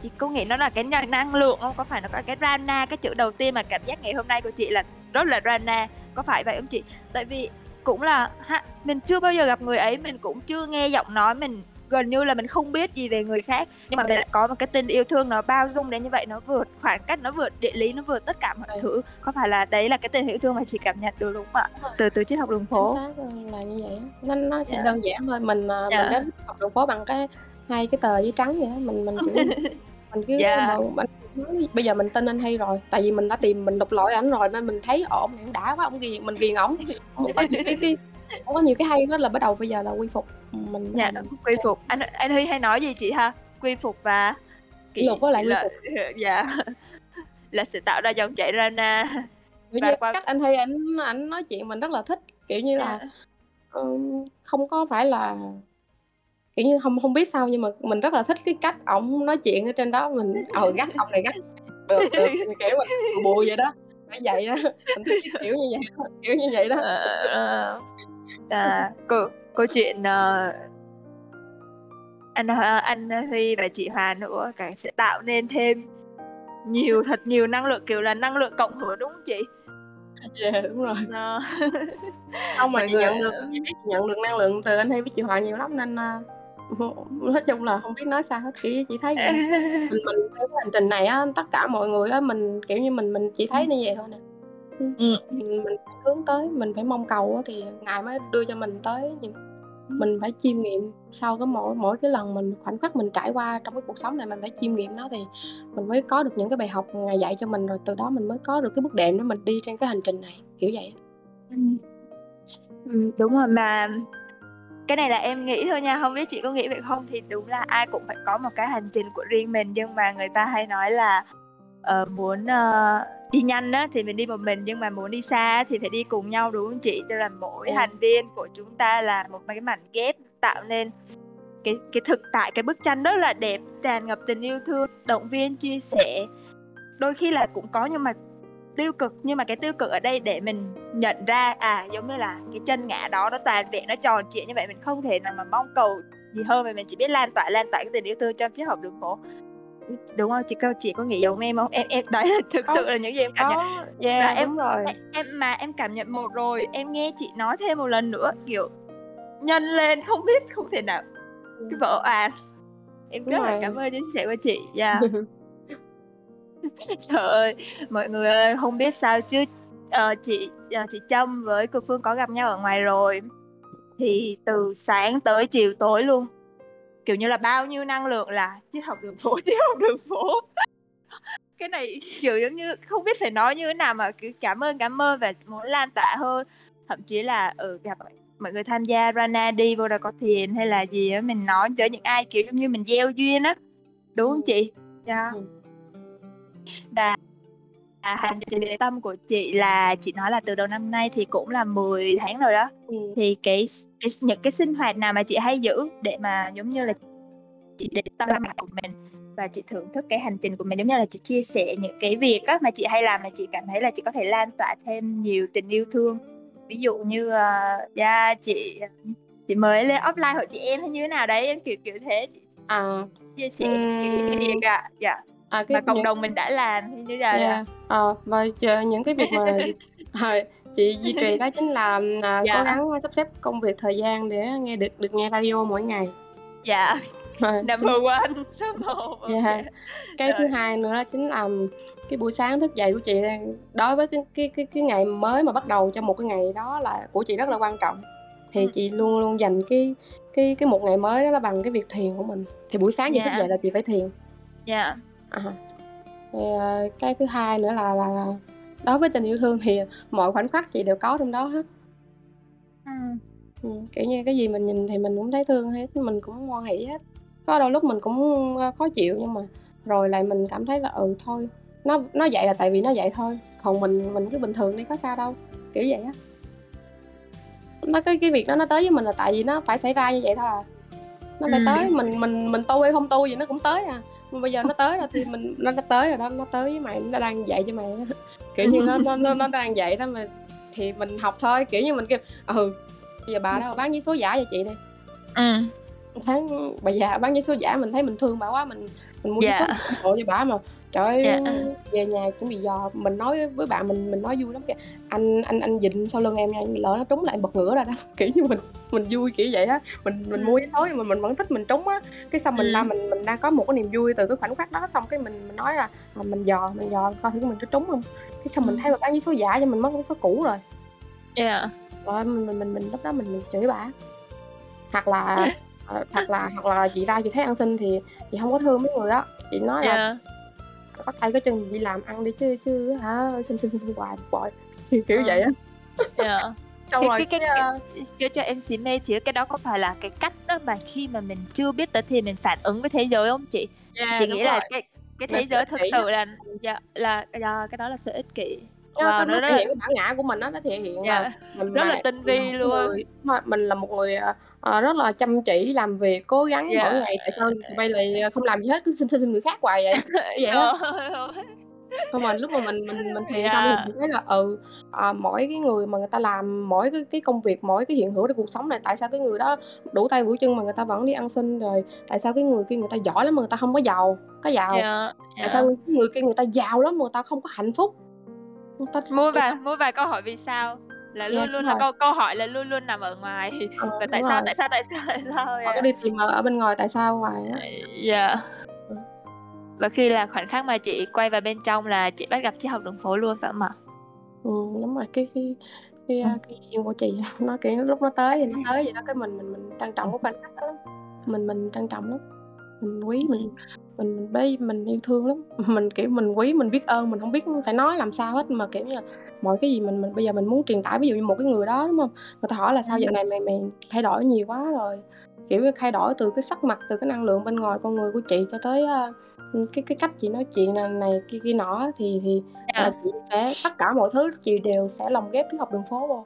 chị có nghĩ nó là cái năng lượng không? Có phải nó có cái rana cái chữ đầu tiên mà cảm giác ngày hôm nay của chị là rất là rana? Có phải vậy không chị? Tại vì cũng là ha, mình chưa bao giờ gặp người ấy mình cũng chưa nghe giọng nói mình gần như là mình không biết gì về người khác nhưng mà mình lại có một cái tình yêu thương nó bao dung đến như vậy nó vượt khoảng cách nó vượt địa lý nó vượt tất cả mọi Ừ. thứ có phải là đấy là cái tình yêu thương mà chị cảm nhận được đúng không ạ từ từ triết học đường phố là như vậy nó nó chỉ Dạ. đơn giản thôi mình à, Dạ. mình đến học đường phố bằng cái hai cái tờ giấy trắng vậy đó mình mình kiểu mình cứ Dạ. mình nói, bây giờ mình tin anh hay rồi tại vì mình đã tìm mình lục lọi ảnh rồi nên mình thấy ổn đã quá ông ghiền mình ghiền ổng cái, cái ổng có nhiều cái hay đó là bắt đầu bây giờ là quy phục. Mình dạ mình quy phục. Anh anh huy hay nói gì chị ha? Quy phục và Kỷ luật với lại quy là- phục. dạ là sự tạo ra dòng chảy rana. Kiểu Và qua- cách anh hay ảnh ảnh nói chuyện mình rất là thích. Kiểu như là Dạ. ừm, không có phải là kiểu như không không biết sao nhưng mà mình rất là thích cái cách ổng nói chuyện ở trên đó. Mình ờ gắt ông này gắt. Được được kiểu mình bùa vậy đó. Phải vậy đó mình thích kiểu như vậy đó, kiểu như vậy đó Ờ, ờ. câu câu chuyện ờ, anh anh Huy và chị Hòa nữa càng sẽ tạo nên thêm nhiều thật nhiều năng lượng kiểu là năng lượng cộng hưởng đúng không chị? Yeah, dạ, đúng rồi. Nó... Không mà chị người... nhận được nhận được năng lượng từ anh Huy với chị Hòa nhiều lắm nên uh, nói chung là không biết nói sao hết kiểu chị thấy mình mình cái hành trình này á tất cả mọi người á mình kiểu như mình mình chỉ thấy như vậy thôi nè ừ. mình hướng tới mình phải mong cầu á thì ngài mới đưa cho mình tới những mình phải chiêm nghiệm sau cái mỗi mỗi cái lần mình khoảnh khắc mình trải qua trong cái cuộc sống này mình phải chiêm nghiệm nó thì mình mới có được những cái bài học ngài dạy cho mình rồi từ đó mình mới có được cái bước đệm để mình đi trên cái hành trình này kiểu vậy ừ. Ừ, đúng rồi mà cái này là em nghĩ thôi nha không biết chị có nghĩ vậy không thì đúng là ai cũng phải có một cái hành trình của riêng mình nhưng mà người ta hay nói là uh, muốn uh, đi nhanh á thì mình đi một mình nhưng mà muốn đi xa thì phải đi cùng nhau đúng không chị? Tức là mỗi ừ. thành viên của chúng ta là một cái mảnh ghép tạo nên cái cái thực tại cái bức tranh rất là đẹp tràn ngập tình yêu thương động viên chia sẻ. Đôi khi là cũng có nhưng mà tiêu cực nhưng mà cái tiêu cực ở đây để mình nhận ra à giống như là cái chân ngã đó nó toàn vẹn nó tròn trịa như vậy mình không thể nào mà mong cầu gì hơn mà mình chỉ biết lan tỏa lan tỏa cái tình yêu thương trong chiếc hộp đường phố đúng không chị câu chị có nghĩ giống em không? Em em đấy là thực sự là những gì em cảm nhận. yeah, và em rồi. em mà em cảm nhận một rồi em nghe chị nói thêm một lần nữa kiểu nhân lên không biết không thể nào. Cái vợ à em rất là cảm ơn chia sẻ của chị yeah. trời ơi mọi người ơi không biết sao chứ uh, chị uh, chị trâm với cô phương có gặp nhau ở ngoài rồi. Thì từ sáng tới chiều tối luôn kiểu như là bao nhiêu năng lượng là triết học đường phố triết học đường phố cái này kiểu giống như không biết phải nói như thế nào mà cứ cảm ơn cảm ơn và muốn lan tỏa hơn thậm chí là ở ừ, gặp mọi người tham gia Rana đi vô đó có thiền hay là gì á mình nói cho những ai kiểu giống như mình gieo duyên á đúng không chị yeah. ừ. À, hành trình địa tâm của chị là chị nói là từ đầu năm nay thì cũng là 10 tháng rồi đó. Ừ. thì cái, cái những cái sinh hoạt nào mà chị hay giữ để mà giống như là chị để tâm mặt của mình và chị thưởng thức cái hành trình của mình giống như là chị chia sẻ những cái việc á mà chị hay làm mà chị cảm thấy là chị có thể lan tỏa thêm nhiều tình yêu thương. Ví dụ như uh, yeah, chị chị mới lên offline hội chị em hay như thế nào đấy kiểu kiểu thế. Chị à, chia sẻ um, cái việc ạ dạ à, cái mà cộng những... đồng mình đã làm như là yeah. ờ và những cái việc mà hồi chị duy trì đó chính là à, dạ. cố gắng sắp xếp công việc thời gian để nghe được được nghe radio mỗi ngày dạ number one số một okay. yeah. cái Rồi. thứ hai nữa đó chính là cái buổi sáng thức dậy của chị đối với cái cái cái cái ngày mới mà bắt đầu cho một cái ngày đó là của chị rất là quan trọng thì ừ. chị luôn luôn dành cái cái cái một ngày mới đó là bằng cái việc thiền của mình thì buổi sáng chị yeah. thức dậy là chị phải thiền dạ yeah. À. thì, uh, cái thứ hai nữa là, là là đối với tình yêu thương thì mọi khoảnh khắc chị đều có trong đó hết ừ. Ừ, kiểu như cái gì mình nhìn thì mình cũng thấy thương hết mình cũng ngoan hỷ hết có đôi lúc mình cũng ờ, khó chịu nhưng mà rồi lại mình cảm thấy là ừ thôi nó nó vậy là tại vì nó vậy thôi còn mình mình cứ bình thường đi có sao đâu kiểu vậy á nó cái cái việc đó nó tới với mình là tại vì nó phải xảy ra như vậy thôi à nó phải ừ. tới mình mình mình tu hay không tu gì nó cũng tới à mà bây giờ nó tới rồi thì mình nó, nó tới rồi đó nó tới với mày nó đang dạy cho mày kiểu như nó nó nó đang dạy đó mà thì mình học thôi kiểu như mình kêu ừ bây giờ bà đâu bán với số giả cho chị đi ừ. Tháng bà già bán vé số giả mình thấy mình thương bà quá mình mình mua yeah. số hộ cho bà mà trời ơi yeah. về nhà chuẩn bị dò. Mình nói với bạn mình mình nói vui lắm kìa. Anh anh anh dịnh sau lưng em nha lỡ nó trúng lại bật ngửa ra đó. Kiểu như mình mình vui kiểu vậy đó. Mình mình mua vé số nhưng mà mình vẫn thích mình trúng á. Cái xong mình ừ. làm mình mình đang có một cái niềm vui từ cái khoảnh khắc đó. Xong cái mình mình nói là à, mình dò mình dò coi thử mình có trúng không. Cái xong mình thấy bà bán vé số giả cho mình mất vé số cũ rồi. Yeah. rồi mình mình mình, mình lúc đó mình, mình chửi bà hoặc là Ờ, hoặc là hoặc là chị ra chị thấy ăn xin thì chị không có thương mấy người đó. Chị nói là yeah. Có tay có chân đi làm ăn đi chứ chứ hả xin xin xin, xin hoài bội kiểu kiểu uh. vậy á yeah. xong rồi cái, cái, cái, cho cho em xí mê chị cái đó có phải là cái cách đó mà khi mà mình chưa biết tới thì mình phản ứng với thế giới không chị yeah, chị nghĩ rồi. là cái cái thế giới thực sự là dạ, là, là cái đó là sự ích kỷ wow, nó, nó thể hiện cái bản ngã của mình đó nó thể hiện yeah. là mình rất là tinh vi luôn người, mình là một người uh, rất là chăm chỉ làm việc cố gắng yeah. mỗi ngày tại sao bay lại không làm gì hết cứ xin xin người khác hoài vậy vậy đó Xong rồi lúc mà mình mình mình thiền xong thì Yeah. mình thấy là, ừ, ờ, mỗi cái người mà người ta làm mỗi cái cái công việc, mỗi cái hiện hữu trong cuộc sống này, tại sao cái người đó đủ tay đủ chân mà người ta vẫn đi ăn xin, rồi tại sao cái người kia người ta giỏi lắm mà người ta hông có giàu có giàu? Yeah, Tại yeah. sao cái người kia người ta giàu lắm mà người ta không có hạnh phúc? Muôn người vài muôn vài câu hỏi vì sao là Yeah, luôn đúng luôn là rồi. câu câu hỏi là luôn luôn nằm ở ngoài Ờ, và tại sao, rồi. tại sao, tại sao, tại sao, Họ yeah. đi tìm ở bên ngoài tại sao hoài á. Yeah. Ừm. Và khi là khoảnh khắc mà chị quay vào bên trong là chị bắt gặp triết học đường phố luôn, phải không ạ? Ừm, đúng rồi, cái cái cái, Ừm. cái duyên của chị nó, kiểu, lúc nó tới thì nó tới vậy đó, cái mình mình mình trân trọng cái khoảnh khắc đó lắm, mình mình trân trọng lắm, mình quý, mình mình mình bế mình yêu thương lắm, mình, kiểu, mình quý, mình biết ơn, mình hông biết phải nói làm sao hết, mà, kiểu như là, mọi cái gì mình mình bây giờ mình muốn truyền tải, ví dụ như một cái người đó, đúng hông? Người ta hỏi là "Sao Ừm. này mày mày thay đổi nhiều quá rồi?" Kiểu như, thay đổi từ cái sắc mặt, từ cái năng lượng bên ngoài con người của chị cho tới, ừm, cái cái cách chị nói chuyện này này kia kia nọ thì thì là Yeah. chị sẽ tất cả mọi thứ chị đều sẽ lồng ghép triết học đường phố vô.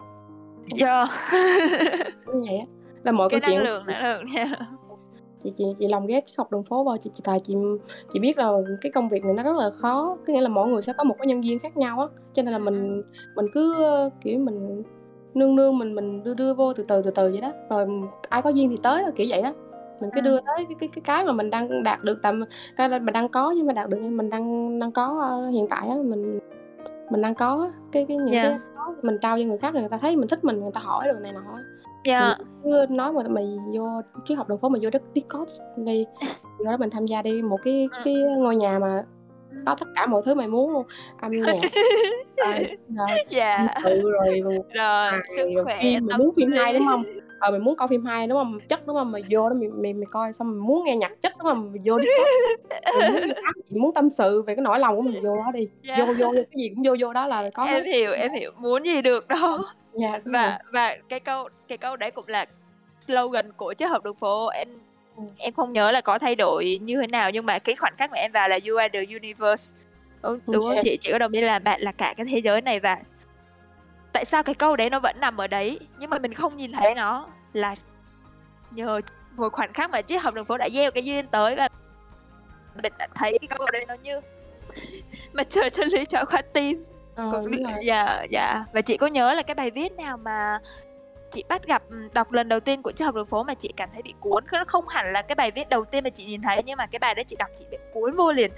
Yeah. Như vậy á, là mọi Cái câu năng chuyện lượng, năng lượng nha. Chị chị chị lồng ghép học đường phố vào, chị chị và chị chị biết là cái công việc này nó rất là khó, có nghĩa là mỗi người sẽ có một cái nhân duyên khác nhau á, cho nên là mình ừm. mình cứ, ơ, kiểu, mình nương nương, mình mình đưa đưa vô từ từ, từ từ vậy đó, rồi ai có duyên thì tới, kiểu vậy á. Mình cứ đưa Ừm. tới cái cái cái cái mà mình đang đạt được tầm cái là mình đang có nhưng mà đạt được mình đang đang có, ơ, hiện tại á, mình mình đang có cái cái những cái Yeah. đó mình trao cho người khác rồi người ta thấy mình thích mình, người ta hỏi đồ này nọ Mình Yeah. cứ nói mà mày vô triết học đường phố, mày vô đất Discord đi, vô đó mình tham gia đi, một cái Ừm. cái ngôi nhà mà Ừm. có tất cả mọi thứ mày muốn luôn, âm nhạc, rồi rồi Yeah. sự, rồi Rồi, sức rồi khỏe, phim, mày tâm muốn phim hay, đúng hông? Ờ, mày muốn coi phim hay, đúng hông? Chất, đúng hông? Mày vô đó mày mày mày coi xong mày muốn nghe nhạc chất, đúng hông? Mày vô Discord, mày muốn đi chuyện, muốn tâm sự về cái nỗi lòng của mình, vô đó đi, vô Yeah. vô vô cái gì cũng vô vô đó là có Em hiểu, em hiểu, muốn gì được đó. yeah, đúng rồi. Và và cái câu cái câu đấy cũng là slogan của triết học đường phố. Em em không nhớ là có thay đổi như thế nào nhưng mà cái khoảnh khắc mà em vào là "You are the universe." Đúng Ừm, đúng không chị? Chị có đồng ý là bạn là cả cái thế giới này và tại sao cái câu đấy nó vẫn nằm ở đấy nhưng mà mình không nhìn thấy nó là nhờ một khoảnh khắc mà triết học đường phố đã gieo cái duyên tới và mình đã thấy cái câu đấy nó như mặt trời chân lý trải qua tim. Ờ, dạ, dạ. Và chị có nhớ là cái bài viết nào mà chị bắt gặp, đọc lần đầu tiên của triết học đường phố mà chị cảm thấy bị cuốn, nó không hẳn là cái bài viết đầu tiên mà chị nhìn thấy nhưng mà cái bài đó chị đọc chị bị cuốn vô liền,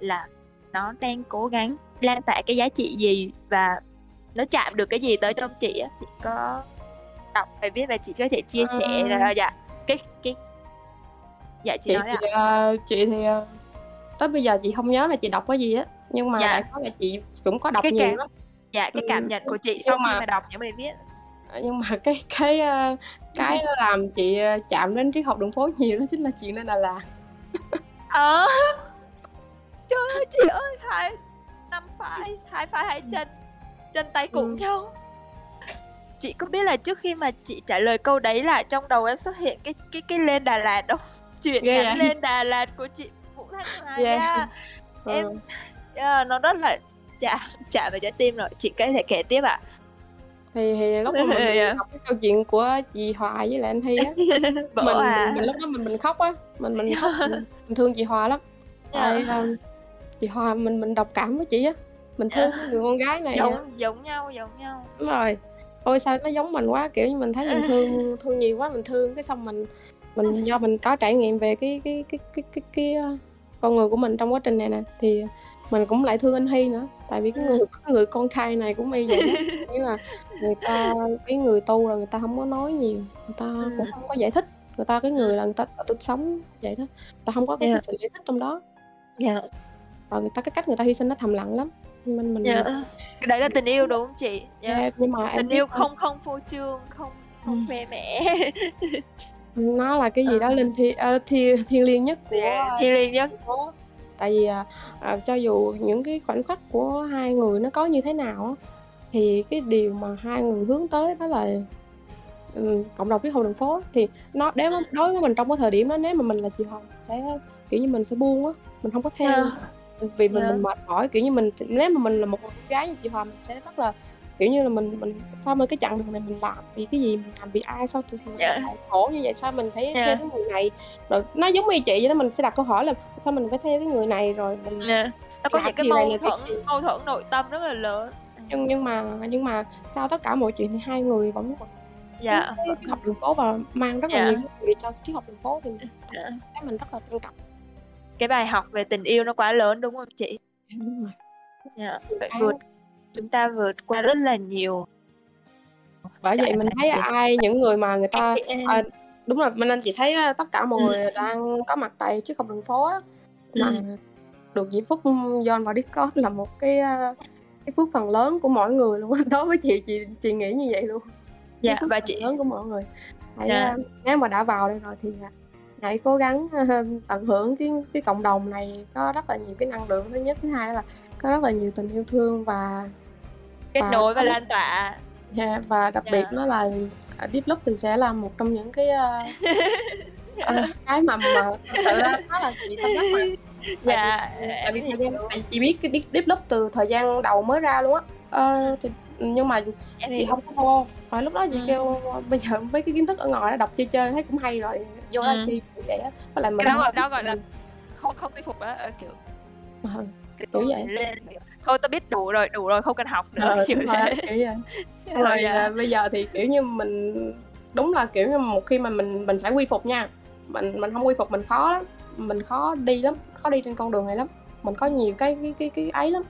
là nó đang cố gắng lan tỏa cái giá trị gì và nó chạm được cái gì tới trong chị á. Chị có đọc bài viết và chị có thể chia sẻ Ờ. là dạ, cái cái dạ, chị Chị nói thì, ạ. ờ, chị thì, ờ, tới bây giờ chị hông nhớ là chị đọc cái gì á, nhưng mà Dạ. khái là chị cũng có đọc Cái nhiều cảm lắm. dạ, cái cảm nhận của chị sau khi mà mà đọc những bài viết. Ờ, nhưng mà cái cái, ơ, cái làm chị, ờ, chạm đến triết học đường phố nhiều đó chính là chuyện lên Đà Lạt. Ờ. Trời ơi, chị ơi, hai năm phái, hai phái hai chân, chân tay cùng Ừm. nhau. Chị có biết là trước khi mà chị trả lời câu đấy là trong đầu em xuất hiện cái cái cái lên Đà Lạt không? Chuyện vậy? lên Đà Lạt của chị Vũ Thanh Hoài Yeah. Ờ. Em yeah, nó rất là chạm chạm vào trái tim rồi. Chị có thể kể tiếp ạ? Thì thì lúc mà mình Yeah. đọc cái câu chuyện của chị Hòa với lại anh Hy á, mình à? mình lúc đó mình mình khóc á, mình mình khóc, mình mình thương chị Hòa lắm. Tại, Yeah. ờm, chị Hòa mình mình đồng cảm với chị á, mình thương Yeah. cái người con gái này. Giống giống nhau, giống nhau. Đúng rồi. Ôi, sao nó giống mình quá, kiểu như, mình thấy mình thương thương nhiều quá, mình thương cái xong mình mình do mình có trải nghiệm về cái cái cái cái cái cái, ơ, con người của mình trong quá trình này nè, thì mình cũng lại thương anh Hy nữa, tại vì cái người Ừm. cái người con trai này cũng y vậy nghĩa là người ta cái người tu là người ta hông có nói nhiều, người ta cũng Ừm. hông có giải thích, người ta cái người là người ta tự sống vậy đó, người ta hông có cái Yeah. sự giải thích trong đó. Dạ. Và người ta cái cách người ta hy sinh nó thầm lặng lắm, nên mình Dạ. Cái đấy là tình yêu đúng không chị? Dạ. Yeah, nhưng mà Tình yêu hông? không không phô trương, không không khoe mẽ. Nó là cái gì đó Ờ. linh thi ơ, thiêng thiêng liêng nhất của, Yeah, a, thiêng liêng nhất. phố. Tại vì, à, à, cho dù những cái khoảnh khắc của hai người nó có như thế nào á, thì cái điều mà hai người hướng tới đó là, ừm, cộng đồng triết học đường phố. Thì nó nếu đối với mình trong cái thời điểm đó nếu mà mình là chị Hòa sẽ, kiểu như, mình sẽ buông á, mình hông có theo, Yeah. ừm, vì mình Yeah. mình mệt mỏi, kiểu như, mình nếu mà mình là một con gái như chị Hòa mình sẽ rất là kiểu như là mình mình sao mà cái chặng đường này mình làm vì cái gì mình làm vì ai sao tự mình Dạ. lại khổ như vậy sao mình phải Dạ. theo cái người này rồi nó giống như chị vậy đó mình sẽ đặt câu hỏi là sao mình phải theo cái người này rồi mình Nè, nó có những cái gì mâu cái thuẫn gì? mâu thuẫn nội tâm rất là lớn nhưng nhưng mà nhưng mà sau tất cả mọi chuyện thì hai người vẫn dạ cái triết học đường phố và mang rất là Dạ. nhiều trị cho triết học đường phố thì Dạ. thấy mình rất là trân trọng cái bài học về tình yêu nó quá lớn đúng không chị đúng rồi dạ. Cái- vượt chúng ta vượt qua rất là nhiều bởi vậy mình thấy ai những người mà người ta à, đúng rồi mình anh chị thấy á, tất cả mọi Ừ. người đang có mặt tại triết học đường phố á, mà Ừ. được diễm phúc join vào discord là một cái à, cái phước phần lớn của mỗi người luôn đối với chị chị chị nghĩ như vậy luôn dạ và chị lớn của mọi người hãy Dạ. à, nếu mà đã vào đây rồi thì à, hãy cố gắng à, tận hưởng cái cái cộng đồng này có rất là nhiều cái năng lượng thứ nhất thứ hai là có rất là nhiều tình yêu thương và kết và nối và lan tỏa Yeah, và đặc Dạ. biệt nó là Deep Loop thì sẽ là một trong những cái ờ, ờ, cái mà mà thật sự ra khá là chị tâm đắc mà dạ tại vì thời gian tại chị biết cái Deep, Loop từ thời gian đầu mới ra luôn á Ờ, thì nhưng mà em chị không có vô và lúc đó chị Ừ. kêu bây giờ mấy cái kiến thức ở ngoài đó đọc chơi chơi thấy cũng hay rồi vô đó Ừ. chi vậy á lại mình Cái đó đó gọi là- không không thuyết phục á ờ, kiểu tôi vậy. lên thôi tao biết đủ rồi đủ rồi không cần học nữa ờ, kiểu rồi, thế. kiểu vậy. Xong rồi dạ. bây giờ thì kiểu như mình đúng là kiểu như một khi mà mình mình phải quy phục nha. Mình mình không quy phục mình khó lắm mình khó đi lắm khó đi trên con đường này lắm. Mình có nhiều cái cái cái, cái ấy lắm.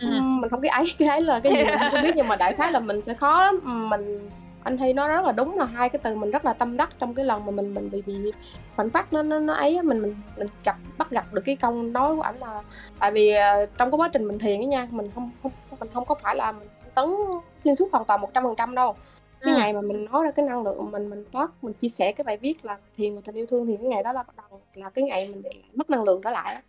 Ừ. Mình không cái ấy cái ấy là cái gì mình không biết nhưng mà đại khái là mình sẽ khó lắm. Mình anh thấy nó rất là đúng là hai cái từ mình rất là tâm đắc trong cái lần mà mình mình bị bị khoảnh khắc nó nó nó ấy mình mình mình gặp bắt gặp được cái câu nói của ảnh là tại vì ờ, trong cái quá trình mình thiền ấy nha mình không không mình không có phải là mình tấn xuyên suốt hoàn toàn một trăm phần trăm đâu. Cái Ừ. ngày mà mình nói ra cái năng lượng mình mình thoát mình chia sẻ cái bài viết là thiền và tình yêu thương thì cái ngày đó là bắt đầu là cái ngày mình mất năng lượng trở lại á.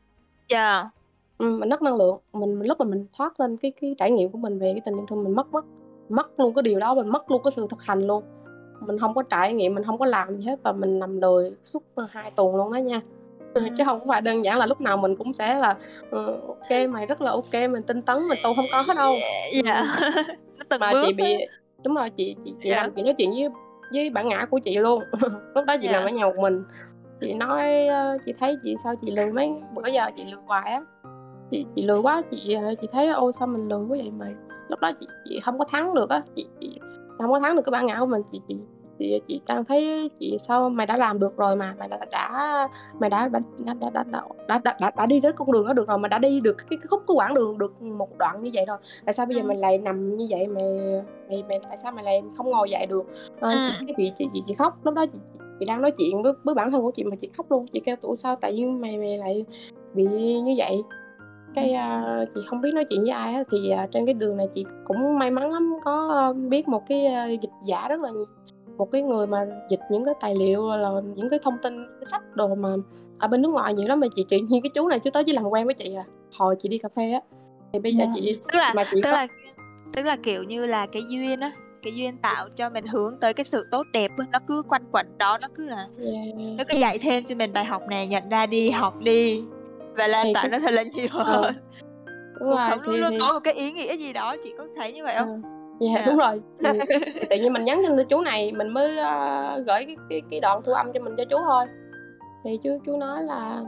Dạ. Ừ, mình mất năng lượng mình, mình lúc mà mình thoát lên cái cái trải nghiệm của mình về cái tình yêu thương mình mất mất mất luôn cái điều đó mình mất luôn cái sự thực hành luôn. Mình không có trải nghiệm mình không có làm gì hết và mình nằm lười suốt hai tuần luôn đó nha. Ừ, chứ không phải đơn giản là lúc nào mình cũng sẽ là ừ, ok mày rất là ok mình tinh tấn mình tu không có hết đâu. Dạ. Nó từng mà bước chị bị đúng rồi chị chị chị Dạ. làm chị nói chuyện với với bản ngã của chị luôn. Lúc đó chị Dạ. nằm ở nhà một mình. Chị nói ờ, chị thấy chị sao chị lười mấy bữa giờ chị lười hoài á. Chị chị lười quá chị ờ, chị thấy ôi sao mình lười quá vậy mày lúc đó chị chị không có thắng được á chị, chị không có thắng được cái bản ngã của mình. Chị chị chị, chị đang thấy chị sao mày đã làm được rồi mà mày đã đã mày đã đã đã đã đã, đã, đã, đã, đã, đi tới con đường đó được rồi mà đã đi được cái, cái khúc cái quãng đường được một đoạn như vậy rồi. Tại sao bây giờ Ừ. mày lại nằm như vậy? Mày mày mày tại sao mày lại không ngồi dậy được? À, chị, chị, chị chị chị khóc. Lúc đó chị, chị đang nói chuyện với, với bản thân của chị mà chị khóc luôn. Chị kêu tụi sao tại nhiên mày mày lại bị như vậy cái à, chị không biết nói chuyện với ai á thì à, trên cái đường này chị cũng may mắn lắm có à, biết một cái à, dịch giả rất là nhiều một cái người mà dịch những cái tài liệu là những cái thông tin cái sách đồ mà ở bên nước ngoài nhiều lắm mà chị tự nhiên cái chú này chú tới chỉ làm quen với chị à hồi chị đi cà phê á thì bây giờ Dạ. chị tức là mà chị tức có là tức là kiểu như là cái duyên á cái duyên tạo cho mình hướng tới cái sự tốt đẹp nó cứ quanh quẩn đó nó cứ là Yeah. nó cứ dạy thêm cho mình bài học này nhận ra đi học đi và lan tỏa nó thật là nhiều Ờ, hơn. Đúng cuộc rồi sống thì, luôn luôn thì có một cái ý nghĩa gì đó chị có thấy như vậy không? Ờ, dạ Dạ. đúng rồi. Thì tự nhiên mình nhắn tin cho chú này mình mới ờ, gửi cái, cái cái đoạn thu âm cho mình cho chú thôi. Thì chú chú nói là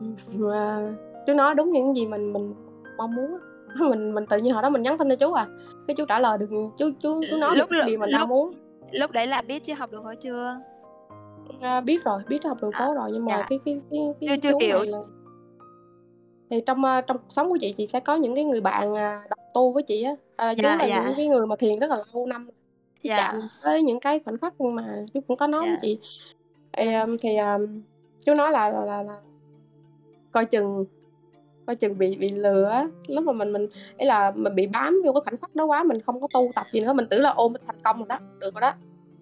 ờ, chú nói đúng những gì mình mình mong muốn mình mình tự nhiên hồi đó mình nhắn tin cho chú à cái chú trả lời được chú chú chú nói Lúc- được điều mình lúc- mong muốn. lúc đấy là biết chưa học được hỏi chưa À, biết rồi biết học đường À, phố rồi nhưng mà dạ. cái cái cái, cái Chưa- chưa chú hiểu. này là thì trong ờ, trong cuộc sống của chị chị sẽ có những cái người bạn à, đồng tu với chị á à, chú Dạ, là dạ. những cái người mà thiền rất là lâu năm chú Dạ. chạm tới những cái khoảnh khắc mà chú cũng có nói với Dạ. chị thì, um, thì um, chú nói là, là, là, là coi chừng coi chừng bị bị lừa á lúc mà mình mình ấy là mình bị bám vô cái khoảnh khắc đó quá mình không có tu tập gì nữa mình tưởng là ôm thành công rồi đó được rồi đó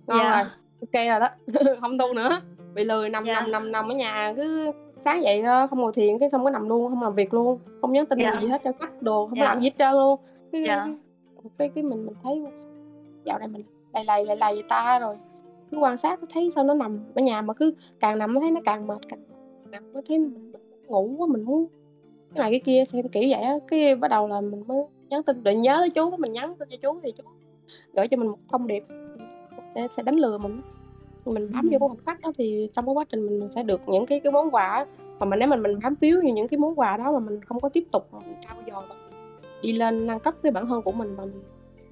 ngon Dạ. Ok rồi đó không tu nữa bị lười nằm Dạ. nằm nằm nằm ở nhà cứ sáng dậy không ngồi thiền cái xong cái nằm luôn không làm việc luôn không nhắn tin Dạ. gì hết cho khách đồ không Dạ. làm gì hết trơn luôn cái, Dạ. cái, cái mình mình thấy dạo này mình lầy lầy lầy lầy ta rồi cứ quan sát thấy sao nó nằm ở nhà mà cứ càng nằm thấy nó càng mệt càng nằm mới thấy mình, mình ngủ quá mình muốn cái này cái kia xem kiểu vậy á cái bắt đầu là mình mới nhắn tin để nhớ tới chú mình nhắn tin cho chú thì chú gửi cho mình một thông điệp sẽ sẽ đánh lừa mình mình bám vô một khách đó thì trong cái quá trình mình, mình sẽ được những cái cái món quà mà mình nếu mình mình bám víu như những cái món quà đó mà mình không có tiếp tục trao dồi và đi lên nâng cấp cái bản thân của mình và mình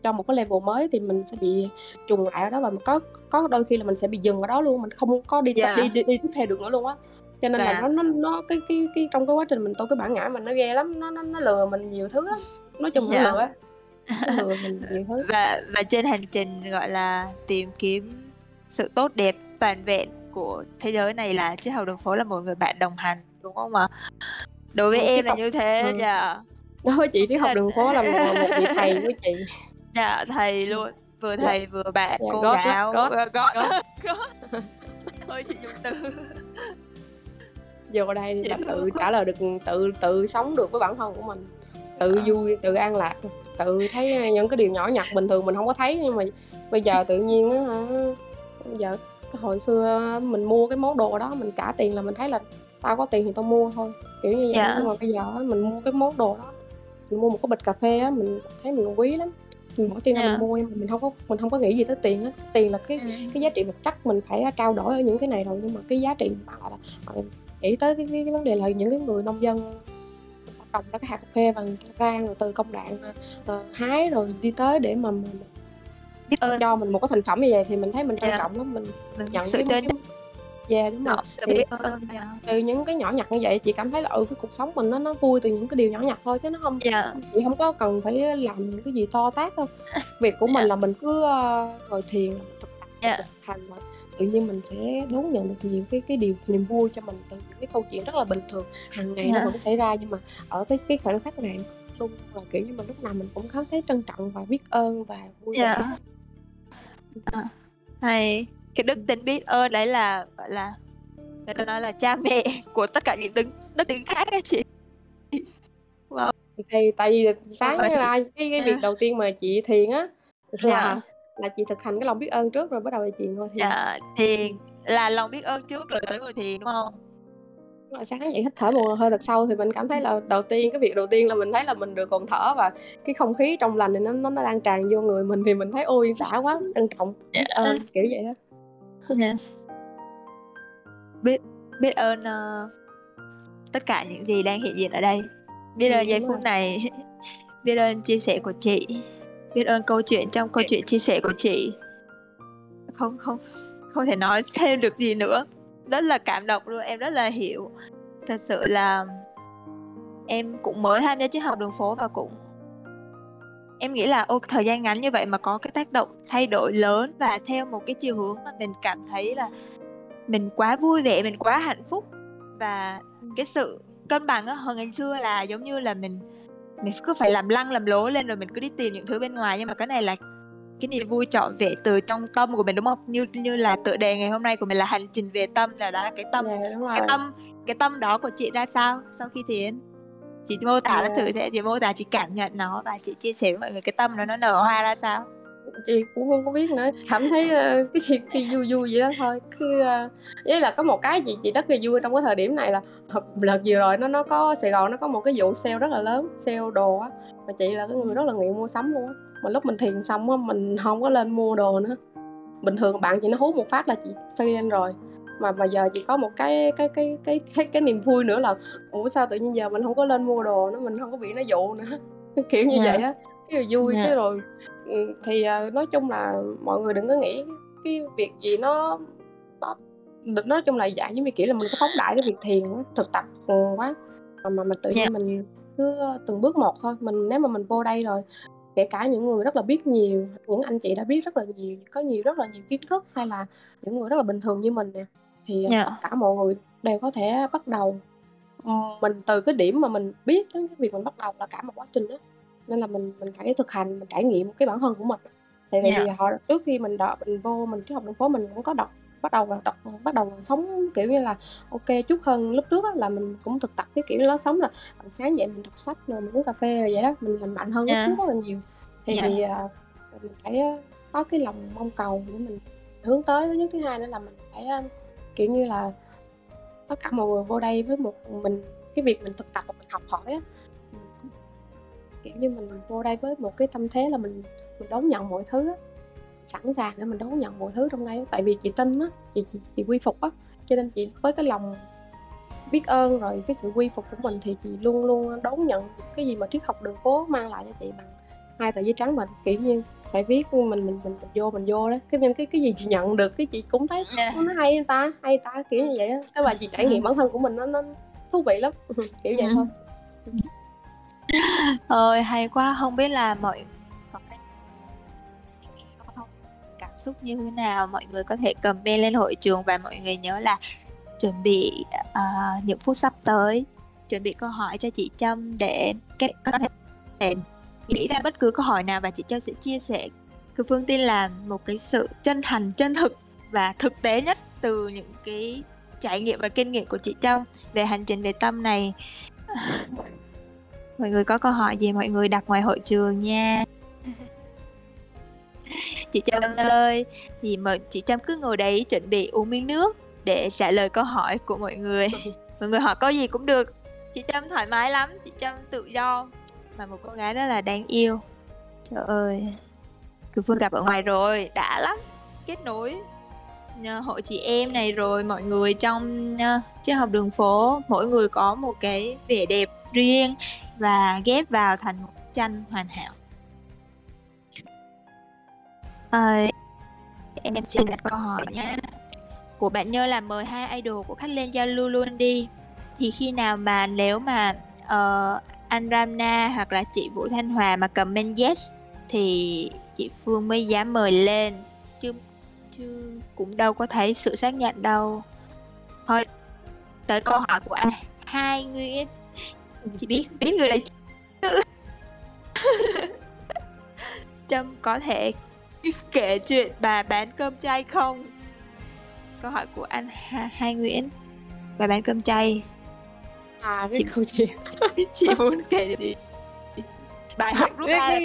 cho một cái level mới thì mình sẽ bị trùng lại ở đó và có có đôi khi là mình sẽ bị dừng ở đó luôn mình không có đi yeah. Đi, đi đi tiếp theo được nữa luôn á cho nên là dạ. nó nó nó cái cái cái trong cái quá trình mình tô cái bản ngã mình nó ghê lắm nó nó nó lừa mình nhiều thứ lắm nói chung yeah. nó lừa lừa mình nhiều thứ và và trên hành trình gọi là tìm kiếm sự tốt đẹp toàn vẹn của thế giới này là chiếc học đường phố là một người bạn đồng hành đúng không ạ? Đối với ừ, em là học... như thế ừ. dạ. Đối với chị triết học đường phố là một, một vị thầy của chị. Dạ thầy luôn. Vừa dạ. thầy vừa bạn dạ, cô giáo gót gót. thôi chị dùng từ. Vô đây là tự trả lời được tự tự sống được với bản thân của mình. Tự à. vui tự an lạc tự thấy những cái điều nhỏ nhặt bình thường mình không có thấy nhưng mà bây giờ tự nhiên á bây giờ hồi xưa mình mua cái món đồ đó mình trả tiền là mình thấy là tao có tiền thì tao mua thôi kiểu như vậy yeah. Dạ. nhưng mà bây giờ mình mua cái món đồ đó mình mua một cái bịch cà phê á mình thấy mình quý lắm mình bỏ tiền yeah. mình dạ. mua nhưng mà mình không có mình không có nghĩ gì tới tiền á tiền là cái ừ. cái giá trị vật chất mình phải trao đổi ở những cái này rồi nhưng mà cái giá trị mà là nghĩ tới cái, cái, cái vấn đề là những cái người nông dân trồng ra cái hạt cà phê bằng rang rồi từ công đoạn uh, hái rồi đi tới để mà mình biết ơn cho mình một cái thành phẩm như vậy thì mình thấy mình trân yeah. trọng lắm mình, mình nhận sự cái, cái dạ yeah, đúng rồi thì, biết ơn yeah. từ những cái nhỏ nhặt như vậy chị cảm thấy là ừ cái cuộc sống mình nó nó vui từ những cái điều nhỏ nhặt thôi chứ nó không yeah. chị không có cần phải làm những cái gì to tát đâu việc của mình yeah. là mình cứ uh, ngồi thiền thực tập yeah. thành tự nhiên mình sẽ đón nhận được nhiều cái cái điều niềm vui cho mình từ những cái câu chuyện rất là bình thường hàng ngày nó vẫn xảy ra nhưng mà ở cái cái khoảnh khắc này luôn là kiểu như mình lúc nào mình cũng cảm thấy trân trọng và biết ơn và vui yeah. vẻ à, hay cái đức tính biết ơn đấy là gọi là người ta nói là cha mẹ của tất cả những đức đức tính khác ấy chị wow. thì tại vì sáng ra cái cái việc đầu tiên mà chị thiền á là yeah. Là chị thực hành cái lòng biết ơn trước rồi bắt đầu là chị ngồi thiền. Yeah, thiền là lòng biết ơn trước rồi tới ngồi thiền đúng không? Sáng dậy hít thở một hơi thật sâu thì mình cảm thấy là đầu tiên cái việc đầu tiên là mình thấy là mình được còn thở và cái không khí trong lành thì nó nó, đang tràn vô người mình thì mình thấy ôi đã quá trân trọng biết ơn kiểu vậy đó yeah. biết biết ơn uh, tất cả những gì đang hiện diện ở đây. Biết ừ, ơn giây phút này. Biết ơn chia sẻ của chị biết ơn câu chuyện trong câu chuyện chia sẻ của chị. Không không không thể nói thêm được gì nữa. Rất là cảm động luôn, em rất là hiểu. Thật sự là em cũng mới tham gia triết học đường phố và cũng em nghĩ là, ô, thời gian ngắn như vậy mà có cái tác động thay đổi lớn và theo một cái chiều hướng mà mình cảm thấy là mình quá vui vẻ, mình quá hạnh phúc. Và cái sự cân bằng hơn ngày xưa là giống như là mình mình cứ phải làm lăng làm lố lên rồi mình cứ đi tìm những thứ bên ngoài. Nhưng mà cái này là cái niềm vui trọn vẹn từ trong tâm của mình đúng không? Như như là tựa đề ngày hôm nay của mình là hành trình về tâm. Là đó là cái tâm yeah, dạ, cái tâm cái tâm đó của chị ra sao sau khi thiền? Chị mô tả yeah. nó thử sẽ chị mô tả chị cảm nhận nó và chị chia sẻ với mọi người cái tâm đó nó nở hoa ra sao chị cũng không có biết nữa. Cảm thấy uh, cái gì cái vui vui vậy đó thôi. Cứ uh, với là có một cái chị chị rất là vui trong cái thời điểm này là lần vừa rồi nó nó có sài gòn nó có một cái vụ sale rất là lớn sale đồ á. Mà chị là cái người rất là nghiện mua sắm luôn á. Mà lúc mình thiền xong á mình không có lên mua đồ nữa. Bình thường bạn chị nó hút một phát là chị phi lên rồi. Mà mà giờ chị có một cái cái cái cái cái cái niềm vui nữa là ủa sao tự nhiên giờ mình không có lên mua đồ nó mình không có bị nó dụ nữa? Kiểu như yeah. Dạ. vậy á cái là vui yeah. cái rồi ừ, thì uh, nói chung là mọi người đừng có nghĩ cái việc gì nó nó nói chung là dạng giống như kiểu là mình có phóng đại cái việc thiền thực tập quá mà mà, mà tự nhiên yeah. Dạ. mình cứ từng bước một thôi mình nếu mà mình vô đây rồi kể cả những người rất là biết nhiều những anh chị đã biết rất là nhiều có nhiều rất là nhiều kiến thức hay là những người rất là bình thường như mình nè thì yeah. Dạ. tất cả mọi người đều có thể bắt đầu mình từ cái điểm mà mình biết đến cái việc mình bắt đầu là cả một quá trình đó nên là mình mình phải thực hành mình trải nghiệm cái bản thân của mình tại vì yeah. Dạ. họ trước khi mình đọc mình vô mình trước học đường phố mình cũng có đọc bắt đầu đọc bắt đầu sống kiểu như là ok chút hơn lúc trước đó, là mình cũng thực tập cái kiểu đó sống là sáng dậy mình đọc sách rồi mình uống cà phê rồi vậy đó mình lành mạnh hơn yeah. lúc dạ. trước rất là nhiều thì yeah. uh, mình phải có cái lòng mong cầu để mình hướng tới thứ nhất thứ hai nữa là mình phải uh, kiểu như là tất cả mọi người vô đây với một mình cái việc mình thực tập và mình học hỏi á như mình vô đây với một cái tâm thế là mình mình đón nhận mọi thứ á. Sẵn sàng để mình đón nhận mọi thứ trong đây tại vì chị tin á chị, chị chị quy phục á. Cho nên chị với cái lòng biết ơn rồi cái sự quy phục của mình thì chị luôn luôn đón nhận cái gì mà triết học đường phố mang lại cho chị bằng hai tờ giấy trắng mình kiểu như phải viết mình mình mình, mình vô mình vô đấy cái nên cái cái gì chị nhận được cái chị cũng thấy yeah. nó hay ta hay ta kiểu như vậy á. Cái bà chị trải nghiệm bản thân của mình nó nó thú vị lắm. Kiểu vậy thôi ơi hay quá. Không biết là mọi cảm xúc như thế nào. Mọi người có thể comment lên hội trường và mọi người nhớ là chuẩn bị uh, những phút sắp tới. Chuẩn bị câu hỏi cho chị Trâm để kết có thể nghĩ ra bất cứ câu hỏi nào và chị Trâm sẽ chia sẻ. Cứ Phương tin là một cái sự chân thành chân thực và thực tế nhất từ những cái trải nghiệm và kinh nghiệm của chị Trâm về hành trình về tâm này. mọi người có câu hỏi gì mọi người đặt ngoài hội trường nha. Chị Trâm ơi thì mà chị Trâm cứ ngồi đấy chuẩn bị uống miếng nước để trả lời câu hỏi của mọi người. Mọi người hỏi câu gì cũng được. Chị Trâm thoải mái lắm chị Trâm tự do mà một cô gái rất là đáng yêu. Trời ơi cứ phương gặp ở ngoài rồi đã lắm kết nối nhờ hội chị em này rồi mọi người trong uh, triết học đường phố mỗi người có một cái vẻ đẹp riêng và ghép vào thành một tranh hoàn hảo. À, em xin đặt câu hỏi nhé. Của bạn nhớ là mời hai idol của khách lên giao lưu luôn đi. Thì khi nào mà nếu mà uh, anh Ramna hoặc là chị Vũ Thanh Hòa mà comment yes thì chị Phương mới dám mời lên. Chứ chứ cũng đâu có thấy sự xác nhận đâu. Thôi tới câu hỏi của anh. Hai Nguyễn chị biết biết người này chứ. Trâm có thể kể chuyện bà bán cơm chay không? Câu hỏi của anh hai Nguyễn. Bà bán cơm chay. À cái chị câu chuyện. chị muốn kể gì? Bài học rút ra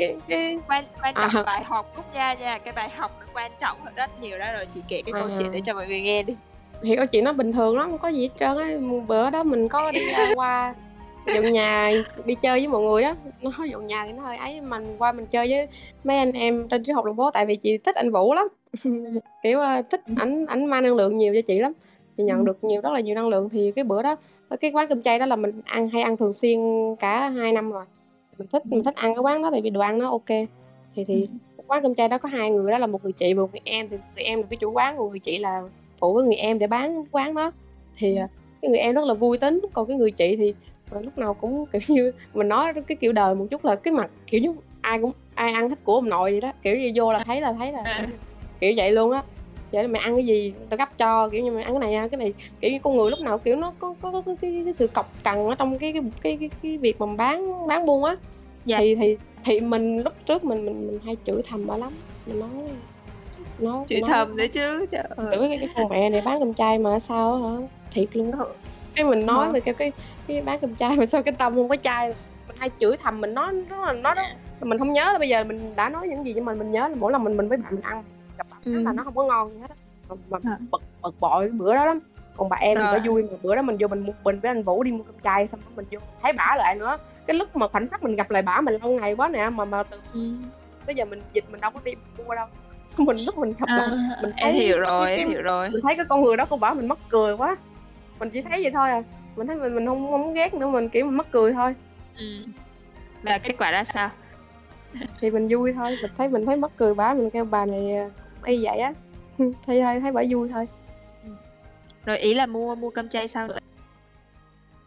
quan quan trọng à. bài học rút ra nha. Cái bài học nó quan trọng hơn rất nhiều đó rồi. Chị kể cái à. câu chuyện để cho mọi người nghe đi. Thì câu chuyện nó bình thường lắm không có gì hết trơn á. Bữa đó mình có đi qua dọn nhà đi chơi với mọi người á. Nó dọn nhà thì nó hơi ấy mình qua mình chơi với mấy anh em trên triết học đường phố tại vì chị thích anh vũ lắm. Kiểu uh, thích ảnh ảnh mang năng lượng nhiều cho chị lắm. Chị nhận được nhiều rất là nhiều năng lượng. Thì cái bữa đó cái quán cơm chay đó là mình ăn hay ăn thường xuyên cả hai năm rồi. Mình thích mình thích ăn cái quán đó tại vì đồ ăn nó ok. Thì thì quán cơm chay đó có hai người đó là một người chị và một người em. Thì người em là cái chủ quán còn người chị là phụ với người em để bán quán đó. Thì à, cái người em rất là vui tính. Còn cái người chị thì rồi lúc nào cũng kiểu như mình nói cái kiểu đời một chút là cái mặt kiểu như ai cũng ai ăn thích của ông nội vậy đó. Kiểu như vô là thấy là thấy là kiểu vậy luôn á. Vậy là mày ăn cái gì tao gấp cho kiểu như mày ăn cái này cái này. Kiểu như con người lúc nào kiểu nó có có, có, cái, cái sự cọc cằn ở trong cái cái cái cái, cái việc mà bán bán buôn á. Dạ. thì thì thì mình lúc trước mình mình mình hay chửi thầm bà lắm. Mình nói nó chửi nói, thầm đấy chứ trời ơi. cái, cái con mẹ này bán cơm chay mà sao hả? Thiệt luôn đó cái mình nói về cái cái cái bán cơm chay mà sao cái tâm không có chai mình hay chửi thầm mình nói nó là nó đó. Mình không nhớ là bây giờ mình đã nói những gì nhưng mà mình nhớ là mỗi lần mình mình với bạn mình ăn gặp bạn ừ. là nó không có ngon gì hết á. Mà, mà bực bực bội bữa đó lắm. Còn bà em thì phải vui mà bữa đó mình vô mình mình với anh vũ đi mua cơm chay xong mình vô thấy bả lại nữa. Cái lúc mà khoảnh khắc mình gặp lại bả mình lâu ngày quá nè mà mà từ ừ. bây giờ mình dịch mình đâu có đi mua đâu. Mình lúc mình gặp à, mình thấy em hiểu rồi cái, em hiểu rồi. mình thấy cái con người đó của bả mình mắc cười quá mình chỉ thấy vậy thôi à. Mình thấy mình mình không không ghét nữa mình kiểu mình mắc cười thôi. Ừ. và kết quả ra sao? Thì mình vui thôi. Mình thấy mình thấy mắc cười bả mình kêu bà này y vậy á. Thấy thấy thấy bả vui thôi. Ừ. rồi ý là mua mua cơm chay sao nữa?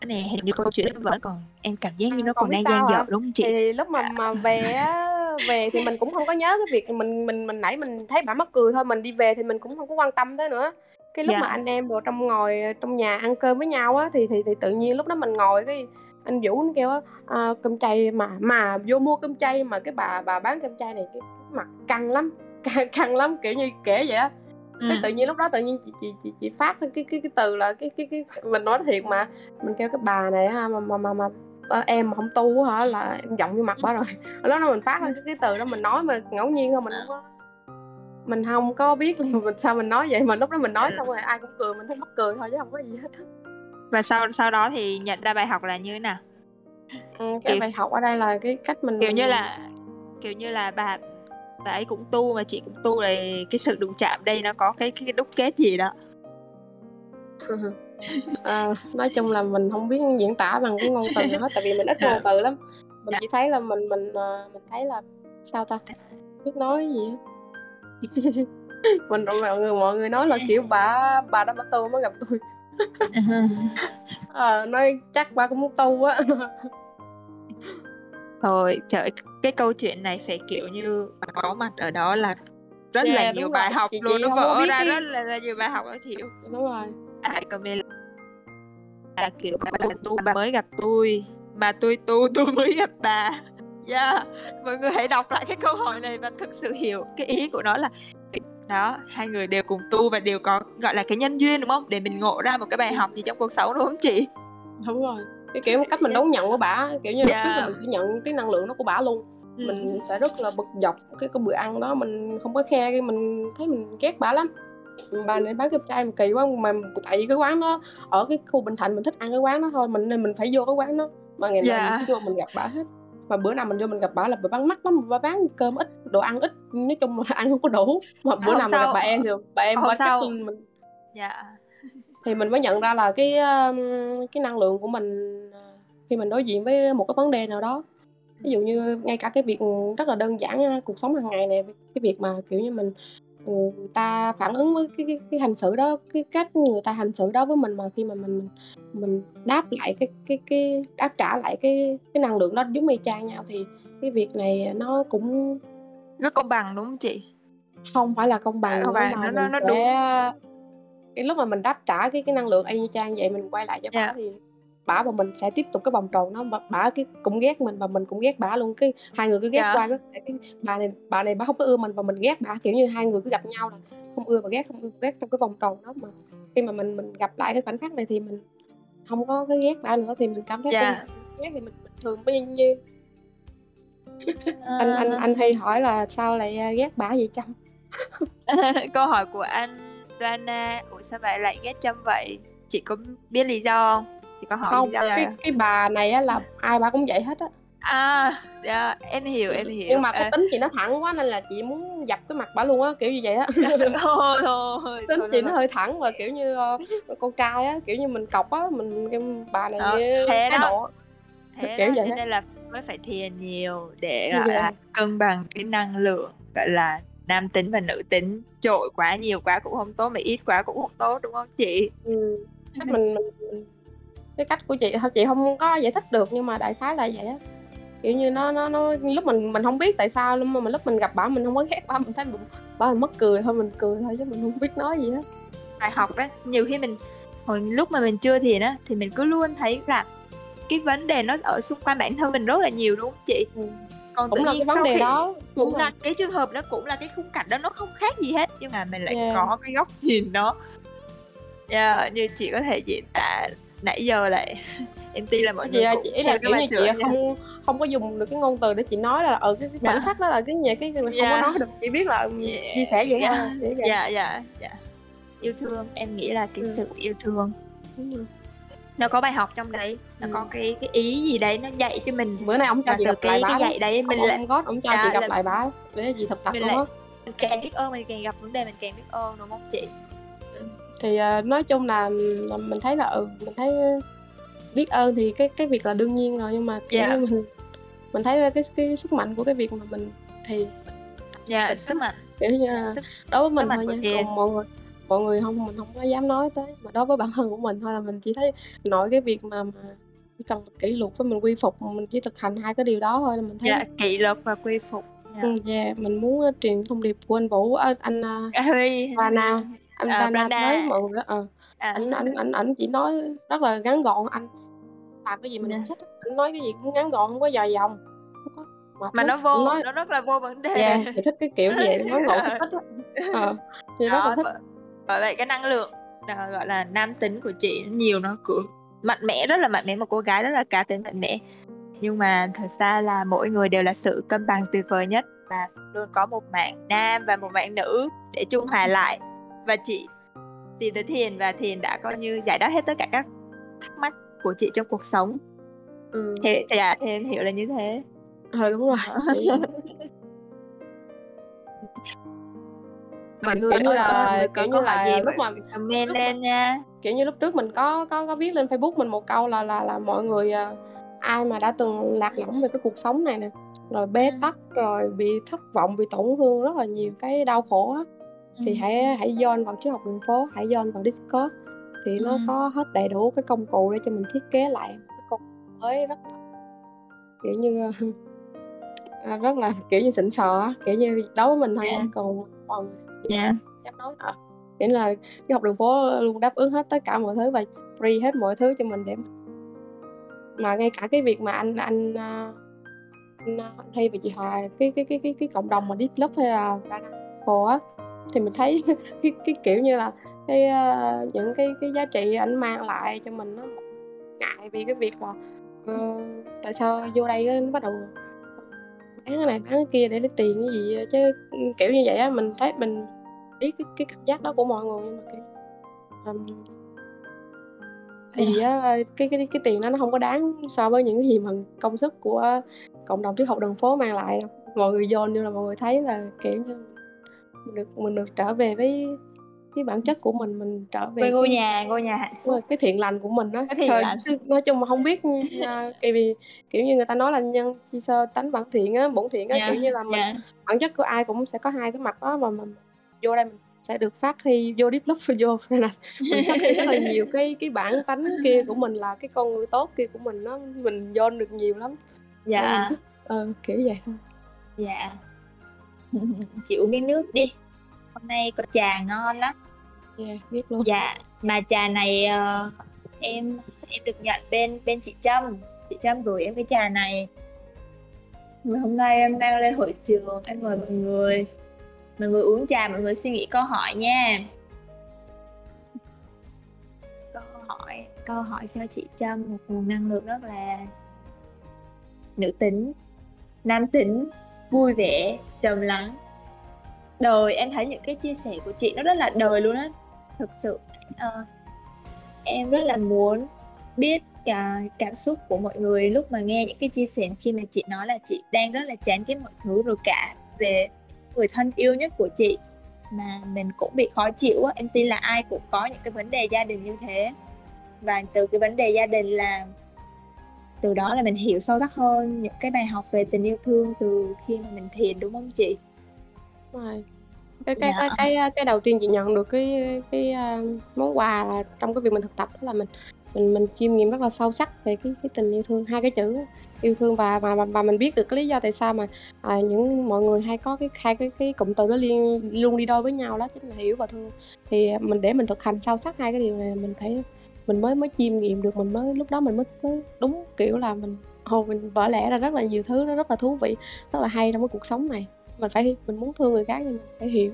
Cái này hình như câu chuyện vẫn còn em cảm giác như à, nó còn, còn đang gian dở đúng không chị? Thì lúc mà mà về á về thì mình cũng không có nhớ cái việc mình mình mình nãy mình thấy bà mắc cười thôi. Mình đi về thì mình cũng không có quan tâm tới nữa cái lúc yeah. mà anh em rồi trong ngồi trong nhà ăn cơm với nhau á thì thì thì tự nhiên lúc đó mình ngồi cái anh vũ nó kêu á à, cơm chay mà mà vô mua cơm chay mà cái bà bà bán cơm chay này cái mặt căng lắm căng, căng lắm kiểu như kể vậy á cái ừ. tự nhiên lúc đó tự nhiên chị chị chị chị phát cái cái cái, cái từ là cái cái cái mình nói thiệt mà mình kêu cái bà này ha mà mà mà, mà ờ, em mà không tu hả là em giọng vô mặt bà rồi lúc đó mình phát lên cái, cái từ đó mình nói mà ngẫu nhiên thôi mình không có mình không có biết là mình sao mình nói vậy mà lúc đó mình nói xong rồi ai cũng cười mình thấy mắc cười thôi chứ không có gì hết và sau sau đó thì nhận ra bài học là như thế nào? Ừ, cái kiểu, bài học ở đây là cái cách mình kiểu như là kiểu như là bà bà ấy cũng tu mà chị cũng tu này cái sự đụng chạm đây nó có cái cái đúc kết gì đó. À, nói chung là mình không biết diễn tả bằng cái ngôn từ nào hết tại vì mình ít ngôn từ lắm. Mình chỉ thấy là mình mình ờ, mình thấy là sao ta biết nói gì mình mọi người mọi người nói là kiểu bà bà đã bắt tu mới gặp tôi. À, nói chắc bà cũng muốn tu á. Thôi trời cái câu chuyện này phải kiểu như bà có mặt ở đó là rất yeah, là nhiều bài rồi. học chị, luôn nó vỡ ra cái... rất là, là nhiều bài học ở thiệu đúng rồi. Lại comment là kiểu bà tu bà mới gặp tôi mà tôi tu tôi mới gặp bà yeah mọi người hãy đọc lại cái câu hỏi này và thực sự hiểu cái ý của nó là đó hai người đều cùng tu và đều có gọi là cái nhân duyên đúng không? Để mình ngộ ra một cái bài học gì trong cuộc sống đúng không chị? Đúng rồi. Cái kiểu cách mình đón nhận của bả kiểu như yeah. là mình chỉ nhận cái năng lượng nó của bả luôn. Ừ. mình sẽ rất là bực dọc cái, cái bữa ăn đó mình không có khe cái mình thấy mình ghét bả lắm. Bà này bán cơm trai mà kỳ quá mà tại vì cái quán đó ở cái khu bình thạnh mình thích ăn cái quán đó thôi mình nên mình phải vô cái quán đó. Mà ngày nào yeah. mình vô mình gặp bả hết mà bữa nào mình vô mình gặp bà là bà bán mắc lắm bà bán cơm ít đồ ăn ít nói chung là ăn không có đủ. Mà bữa hôm nào mình gặp bà em thì bà em bà chắc mình. Dạ. Thì mình mới nhận ra là cái cái năng lượng của mình ờ, khi mình đối diện với một cái vấn đề nào đó. Ví dụ như ngay cả cái việc rất là đơn giản cuộc sống hàng ngày này cái việc mà kiểu như mình người ta phản ứng với cái, cái cái hành xử đó cái cách người ta hành xử đó với mình mà khi mà mình mình đáp lại cái cái cái đáp trả lại cái cái năng lượng đó giống y chang nhau thì cái việc này nó cũng rất công bằng đúng không chị không phải là công bằng không phải nó nó, nó đúng cái lúc mà mình đáp trả cái cái năng lượng y chang vậy mình quay lại cho yeah. bà thì bả và mình sẽ tiếp tục cái vòng tròn nó bả cái cũng ghét mình và mình cũng ghét bả luôn. Cái hai người cứ ghét yeah. qua cái bà này bà này bả không có ưa mình và mình ghét bả. Kiểu như hai người cứ gặp nhau là không ưa và ghét không ưa ghét trong cái vòng tròn đó. Mà khi mà mình mình gặp lại cái khoảnh khắc này thì mình không có cái ghét bả nữa. Thì mình cảm thấy yeah. ghét thì mình bình thường với như anh anh anh hay hỏi là sao lại à, ghét bả vậy chăm câu hỏi của anh Rana ủa sao vậy lại ghét chăm vậy? Chị có biết lý do không chị có hỏi không cái à? cái bà này á là ai bà cũng vậy hết á à yeah, em hiểu em hiểu nhưng mà cái à. tính chị nó thẳng quá nên là chị muốn dập cái mặt bà luôn á kiểu như vậy á thôi thôi tính thôi, chị nó hơi thẳng và kiểu như uh, con trai á kiểu như mình cọc á mình cái bà này ờ, thế đó độ. thế kiểu đó, vậy thế nên là mới phải thiền nhiều để gọi là cân bằng cái năng lượng gọi là nam tính và nữ tính trội quá nhiều quá cũng không tốt mà ít quá cũng không tốt đúng không chị ừ. mình, mình cái cách của chị chị không có giải thích được nhưng mà đại khái là vậy á. Kiểu như nó nó nó lúc mình mình không biết tại sao nhưng mà lúc mình gặp bà mình không có ghét bà mình thấy bà mình mất cười thôi mình cười thôi chứ mình không biết nói gì hết. Bài học đó nhiều khi mình hồi lúc mà mình chưa thiền á thì mình cứ luôn thấy là cái vấn đề nó ở xung quanh bản thân mình rất là nhiều đúng không chị? Ừ. còn cũng là cái vấn đề khi, đó cũng là cái trường hợp đó cũng là cái khung cảnh đó nó không khác gì hết nhưng mà mình lại yeah. có cái góc nhìn đó. Yeah, như chị có thể diễn tả nãy giờ lại em tin là mọi chị người cũng chỉ là kiểu như chị không không có dùng được cái ngôn từ để chị nói là ở cái, cái khoảnh dạ. khắc đó là cái gì cái mình yeah. không có dạ. nói được chị biết là yeah. chia sẻ vậy yeah. thôi dạ dạ dạ yêu thương em nghĩ là cái ừ. sự yêu thương nó có bài học trong đấy nó ừ. có cái cái ý gì đấy nó dạy cho mình bữa nay ông cho chị gặp cái, lại cái dạy đấy mình lại gót ông cho dạ, chị gặp là... lại bả để gì thực tập mình càng biết ơn mình càng gặp vấn đề mình càng biết ơn đúng không chị thì uh, nói chung là, mình thấy là ừ mình thấy biết ơn thì cái cái việc là đương nhiên rồi nhưng mà yeah. Dạ. mình mình thấy cái cái sức mạnh của cái việc mà mình thì dạ yeah, sức mạnh kiểu như là sức, đối với mình thôi nha còn mọi người mọi người không mình không có dám nói tới mà đối với bản thân của mình thôi là mình chỉ thấy nội cái việc mà mà chỉ cần kỷ luật với mình quy phục mình chỉ thực hành hai cái điều đó thôi là mình thấy dạ kỷ luật và quy phục dạ yeah. ừ, yeah. mình muốn uh, truyền thông điệp của anh Vũ anh, anh uh, Vana anh à, Dana nói mọi người ờ. À. anh anh anh anh chỉ nói rất là ngắn gọn anh làm cái gì mình yeah. thích anh nói cái gì cũng ngắn gọn không có dài dòng mà, mà nó vô nói... nó rất là vô vấn đề. Yeah, mình thích cái kiểu vậy ngắn gọn thích thích ờ thì rất là thích. bởi vậy cái năng lượng gọi là nam tính của chị nhiều nó cũng mạnh mẽ rất là mạnh mẽ một cô gái rất là cá tính mạnh mẽ. Nhưng mà thật ra là mỗi người đều là sự cân bằng tuyệt vời nhất và luôn có một mạng nam và một mạng nữ để trung hòa lại và chị tìm tới thiền và thiền đã coi như giải đáp hết tất cả các thắc mắc của chị trong cuộc sống. Ừ. thì dạ thì em hiểu là như thế. Ờ đúng rồi. Người kiểu như là kiểu như là gì lúc mà comment lên nha. kiểu như lúc trước mình có có có viết lên Facebook mình một câu là là là mọi người uh, ai mà đã từng lạc lõng về cái cuộc sống này nè rồi bế tắc rồi bị thất vọng bị tổn thương rất là nhiều cái đau khổ á thì hãy hãy join vào trước học đường phố hãy join vào Discord thì nó có hết đầy đủ cái công cụ để cho mình thiết kế lại cái công mới rất là kiểu như à, rất là kiểu như xịn sò kiểu như đối với mình thôi yeah. còn còn yeah. dám nói à, nghĩa là cái học đường phố luôn đáp ứng hết tất cả mọi thứ và free hết mọi thứ cho mình để mà ngay cả cái việc mà anh anh à, anh, anh thi về chị Hòa cái cái cái cái cái cộng đồng mà deep love hay là Ranasco á thì mình thấy cái cái kiểu như là cái uh, những cái cái giá trị anh mang lại cho mình nó ngại vì cái việc là uh, tại sao vô đây nó bắt đầu bán cái này bán cái kia để lấy tiền cái gì chứ kiểu như vậy á mình thấy mình biết cái, cái cảm giác đó của mọi người nhưng mà kiểu um, thì á cái cái cái tiền đó nó không có đáng so với những gì mà công sức của cộng đồng triết học đường phố mang lại đâu. Mọi người dồn như là mọi người thấy là kiểu như mình được mình được trở về với cái bản chất của mình mình trở về với ngôi cái, nhà ngôi nhà cái thiện lành của mình đó Thời, nói chung mà không biết uh, tại vì kiểu như người ta nói là nhân chi sơ tánh bản thiện á bổn thiện á yeah. Dạ, kiểu như là mình yeah. Dạ. bản chất của ai cũng sẽ có hai cái mặt đó mà mình vô đây mình sẽ được phát huy vô deep love vô nên là mình phát huy rất là nhiều cái cái bản tánh kia của mình là cái con người tốt kia của mình nó mình vô được nhiều lắm dạ ờ, kiểu vậy thôi dạ chịu miếng nước đi. Hôm nay có trà ngon lắm. Dạ yeah, biết luôn. Dạ mà trà này uh, em em được nhận bên bên chị Trâm. Chị Trâm gửi em cái trà này. Ngày hôm nay em đang lên hội trường em mời mọi người. Mọi người uống trà mọi người suy nghĩ câu hỏi nha. Câu hỏi câu hỏi cho chị Trâm một nguồn năng lượng rất là nữ tính nam tính vui vẻ trầm lắng. Đời em thấy những cái chia sẻ của chị nó rất là đời luôn á thực sự. Uh, em rất là muốn biết cả cảm xúc của mọi người lúc mà nghe những cái chia sẻ khi mà chị nói là chị đang rất là chán cái mọi thứ rồi cả về người thân yêu nhất của chị. Mà mình cũng bị khó chịu á em tin là ai cũng có những cái vấn đề gia đình như thế. Và từ cái vấn đề gia đình là từ đó là mình hiểu sâu sắc hơn những cái bài học về tình yêu thương từ khi mà mình thiền đúng không chị? Rồi. Cái cái, dạ. cái cái cái đầu tiên chị nhận được cái cái uh, món quà là trong cái việc mình thực tập đó là mình mình mình chiêm nghiệm rất là sâu sắc về cái cái tình yêu thương hai cái chữ yêu thương và và và mình biết được cái lý do tại sao mà à, những mọi người hay có cái hai cái cái cụm từ đó liên luôn đi đôi với nhau đó chính là hiểu và thương. Thì mình để mình thực hành sâu sắc hai cái điều này mình phải mình mới mới chiêm nghiệm được mình mới lúc đó mình mới, mới đúng kiểu là mình hồ mình vỡ lẽ ra rất là nhiều thứ nó rất là thú vị rất là hay trong cái cuộc sống này. Mình phải mình muốn thương người khác nhưng mình phải hiểu.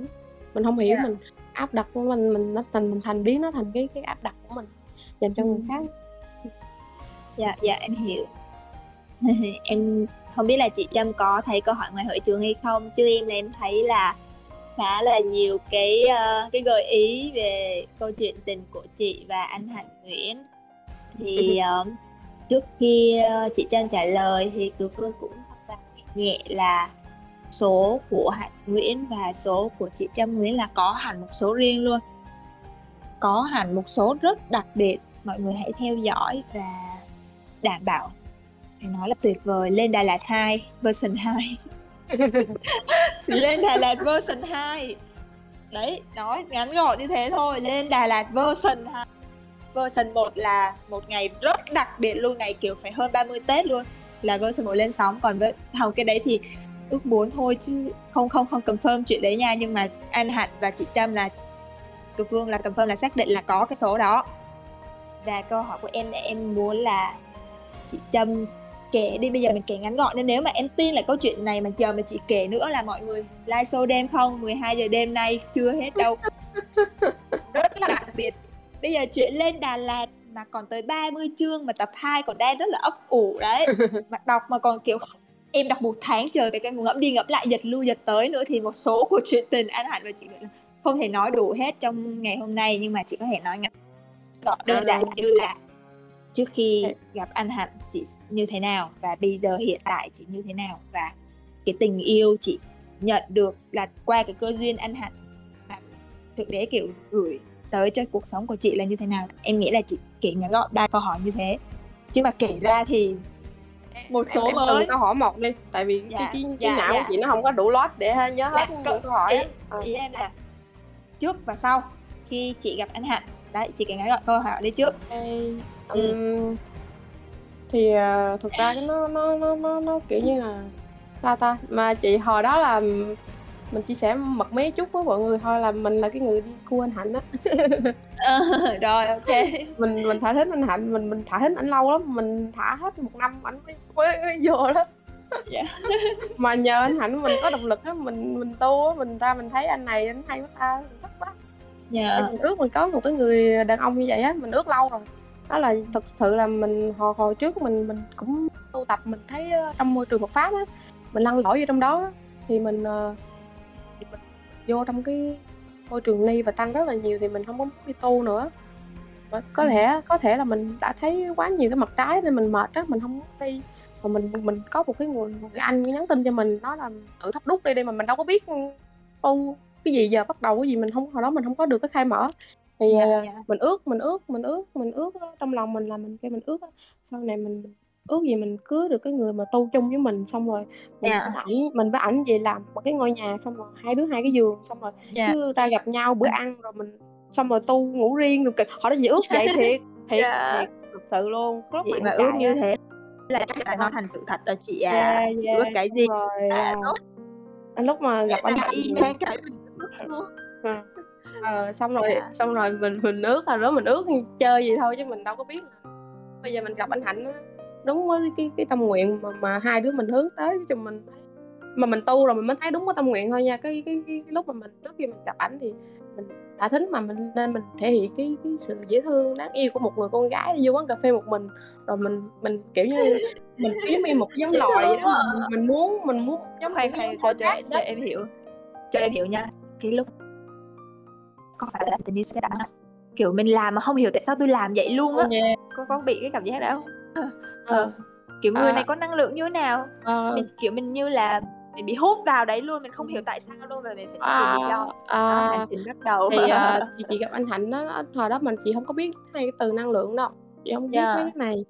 Mình không hiểu yeah. Dạ. mình áp đặt mình mình nó thành mình thành biến nó thành cái cái áp đặt của mình dành cho người khác. Dạ dạ em hiểu. Em không biết là chị Trâm có thấy câu hỏi ngoài hội trường hay không? Chứ em là em thấy là khá là nhiều cái uh, cái gợi ý về câu chuyện tình của chị và anh Hạnh Nguyễn. Thì uh, trước khi uh, chị Trâm trả lời thì Kiều Phương cũng thông báo nhẹ là số của Hạnh Nguyễn và số của chị Trâm Nguyễn là có hẳn một số riêng luôn. Có hẳn một số rất đặc biệt mọi người hãy theo dõi và đảm bảo. Phải nói là tuyệt vời lên Đà Lạt 2 version 2 lên Đà Lạt version 2 đấy, nói ngắn gọn như thế thôi, lên Đà Lạt version 2 version 1 là một ngày rất đặc biệt luôn, ngày kiểu phải hơn 30 Tết luôn. Là version 1 lên sóng, còn với hầu cái đấy thì ước muốn thôi chứ không không không confirm chuyện đấy nha. Nhưng mà anh Hạnh và chị Trâm là Cường Phương là confirm là xác định là có cái số đó. Và câu hỏi của em là em muốn là chị Trâm kể đi bây giờ mình kể ngắn gọn nên nếu mà em tin là câu chuyện này mà chờ mà chị kể nữa là mọi người live show đêm không? 12 giờ đêm nay chưa hết đâu. Rất là đặc biệt. Bây giờ chuyện lên Đà Lạt mà còn tới 30 chương mà tập 2 còn đang rất là ấp ủ đấy. Mà đọc mà còn kiểu em đọc một tháng trời cái cái ngẫm đi ngẫm lại giật lui giật tới nữa thì một số của chuyện tình anh hạnh và chị là không thể nói đủ hết trong ngày hôm nay nhưng mà chị có thể nói ngắn gọn đơn giản như là trước khi gặp anh Hạnh chị như thế nào? Và bây giờ hiện tại chị như thế nào? Và cái tình yêu chị nhận được là qua cái cơ duyên anh Hạnh và thực tế kiểu gửi tới cho cuộc sống của chị là như thế nào? Em nghĩ là chị kể ngắn gọn ba câu hỏi như thế. Chứ mà kể ra thì một số em, em mới. câu hỏi một đi tại vì dạ, cái, cái, dạ, cái não dạ. của chị nó không có đủ lót để nhớ hết dạ, những câu hỏi ý. Ờ. ý em là trước và sau khi chị gặp anh Hạnh. Đấy chị kể ngắn gọn câu hỏi đi trước. Hey, Ừ. ừm, thì uh, thực ra nó nó nó nó nó kiểu như là ta ta? Mà chị hồi đó là mình chia sẻ mật mé chút với mọi người thôi là mình là cái người đi cua anh hạnh á. Ờ, rồi ok. Mình mình thả thính anh hạnh mình mình thả thính ảnh lâu lắm mình thả hết một năm ảnh mới, mới, mới vô đó. Dạ. mà nhờ anh hạnh mình có động lực á mình mình tu á mình ta mình thấy anh này anh hay quá ta mình thích quá. Dạ. Mình ước mình có một cái người đàn ông như vậy á mình ước lâu rồi đó là thực sự là mình hồi hồi trước mình mình cũng tu tập mình thấy ờ, trong môi trường Phật pháp á mình lăn lỏi vô trong đó á, thì mình, ờ, thì mình vô trong cái môi trường ni và tăng rất là nhiều thì mình không có muốn đi tu nữa. Mà có Ừ. lẽ có thể là mình đã thấy quá nhiều cái mặt trái nên mình mệt á mình không muốn đi. Mà mình mình có một cái người một cái anh nhắn tin cho mình nói là tự thắp đúc đi đi mà mình đâu có biết tu cái gì giờ bắt đầu cái gì mình không hồi đó mình không có được cái khai mở thì Dạ, ờ, dạ. mình ước mình ước mình ước mình ước trong lòng mình là mình cái mình ước sau này mình ước gì mình cưới được cái người mà tu chung với mình xong rồi mình Dạ. với ảnh mình với ảnh về làm một cái ngôi nhà xong rồi hai đứa hai cái giường xong rồi dạ. cứ ra gặp nhau bữa ăn rồi mình xong rồi tu ngủ riêng rồi kìa. họ đã gì ước vậy? Thiệt thiệt Dạ. thiệt thực sự luôn. Lúc chị mà ước như thế là chắc là nó thành sự thật rồi chị à Yeah, chị yeah, ước cái gì rồi à, à, lúc mà gặp anh y chang cái mình ước luôn Ờ, xong rồi Dạ. xong rồi mình mình ước là đó mình ước chơi gì thôi chứ mình đâu có biết là bây giờ mình gặp anh Hạnh đúng với cái cái tâm nguyện mà, mà hai đứa mình hướng tới. Cho mình mà mình tu rồi mình mới thấy đúng cái tâm nguyện thôi nha. Cái cái, cái, cái lúc mà mình trước khi mình gặp ảnh thì mình đã thính mà mình nên mình thể hiện cái cái sự dễ thương đáng yêu của một người con gái đi vô quán cà phê một mình. Rồi mình mình kiểu như mình kiếm em một cái giống loài vậy thương đó quá. mình, mình muốn mình muốn giống khoan giống cho cho, em hiểu cho em hiểu nha. Cái lúc có phải là tình yêu sẽ đắng kiểu mình làm mà không hiểu tại sao tôi làm vậy luôn á. Yeah. có có bị cái cảm giác đó không? Ờ, kiểu người À. này có năng lượng như thế nào? Ờ, mình kiểu mình như là mình bị hút vào đấy luôn mình không hiểu tại sao luôn và mình phải đi tìm lý do. À, à, hành trình bắt đầu. Thì à, thì chị gặp anh Hạnh đó thời đó mình chị không có biết hai cái từ năng lượng đâu chị không biết Dạ. mấy cái này.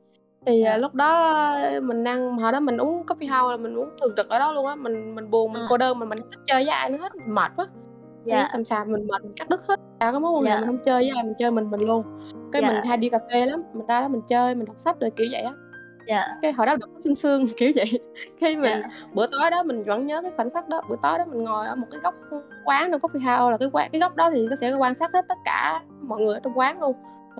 Thì à, Dạ. lúc đó mình đang hồi đó mình uống coffee house là mình uống thường trực ở đó luôn á mình mình buồn mình Ừ. cô đơn mình không thích chơi với ai nữa hết mình mệt quá Dạ. yeah. xàm mình mệt mình cắt đứt hết cả cái mối quan hệ Dạ. mình không chơi với ai mình chơi mình mình luôn cái Dạ. mình hay đi cà phê lắm mình ra đó mình chơi mình đọc sách rồi kiểu vậy á dạ cái hồi đó đọc sương sương kiểu vậy cái mình dạ bữa tối đó mình vẫn nhớ cái khoảnh khắc đó bữa tối đó mình ngồi ở một cái góc quán trong coffee house là cái quán cái góc đó thì nó sẽ quan sát hết tất cả mọi người ở trong quán luôn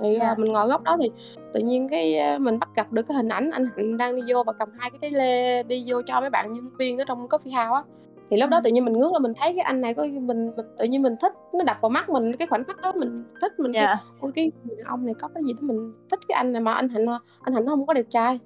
thì Dạ. à, mình ngồi góc đó thì tự nhiên cái à, mình bắt gặp được cái hình ảnh anh Hạnh đang đi vô và cầm hai cái trái lê đi vô cho mấy bạn nhân viên ở trong coffee house á thì lúc đó tự nhiên mình ngước là mình thấy cái anh này có mình, mình tự nhiên mình thích nó đập vào mắt mình cái khoảnh khắc đó mình thích mình dạ. Ôi cái người đàn ông này có cái gì đó mình thích cái anh này mà anh Hạnh anh Hạnh nó không có đẹp trai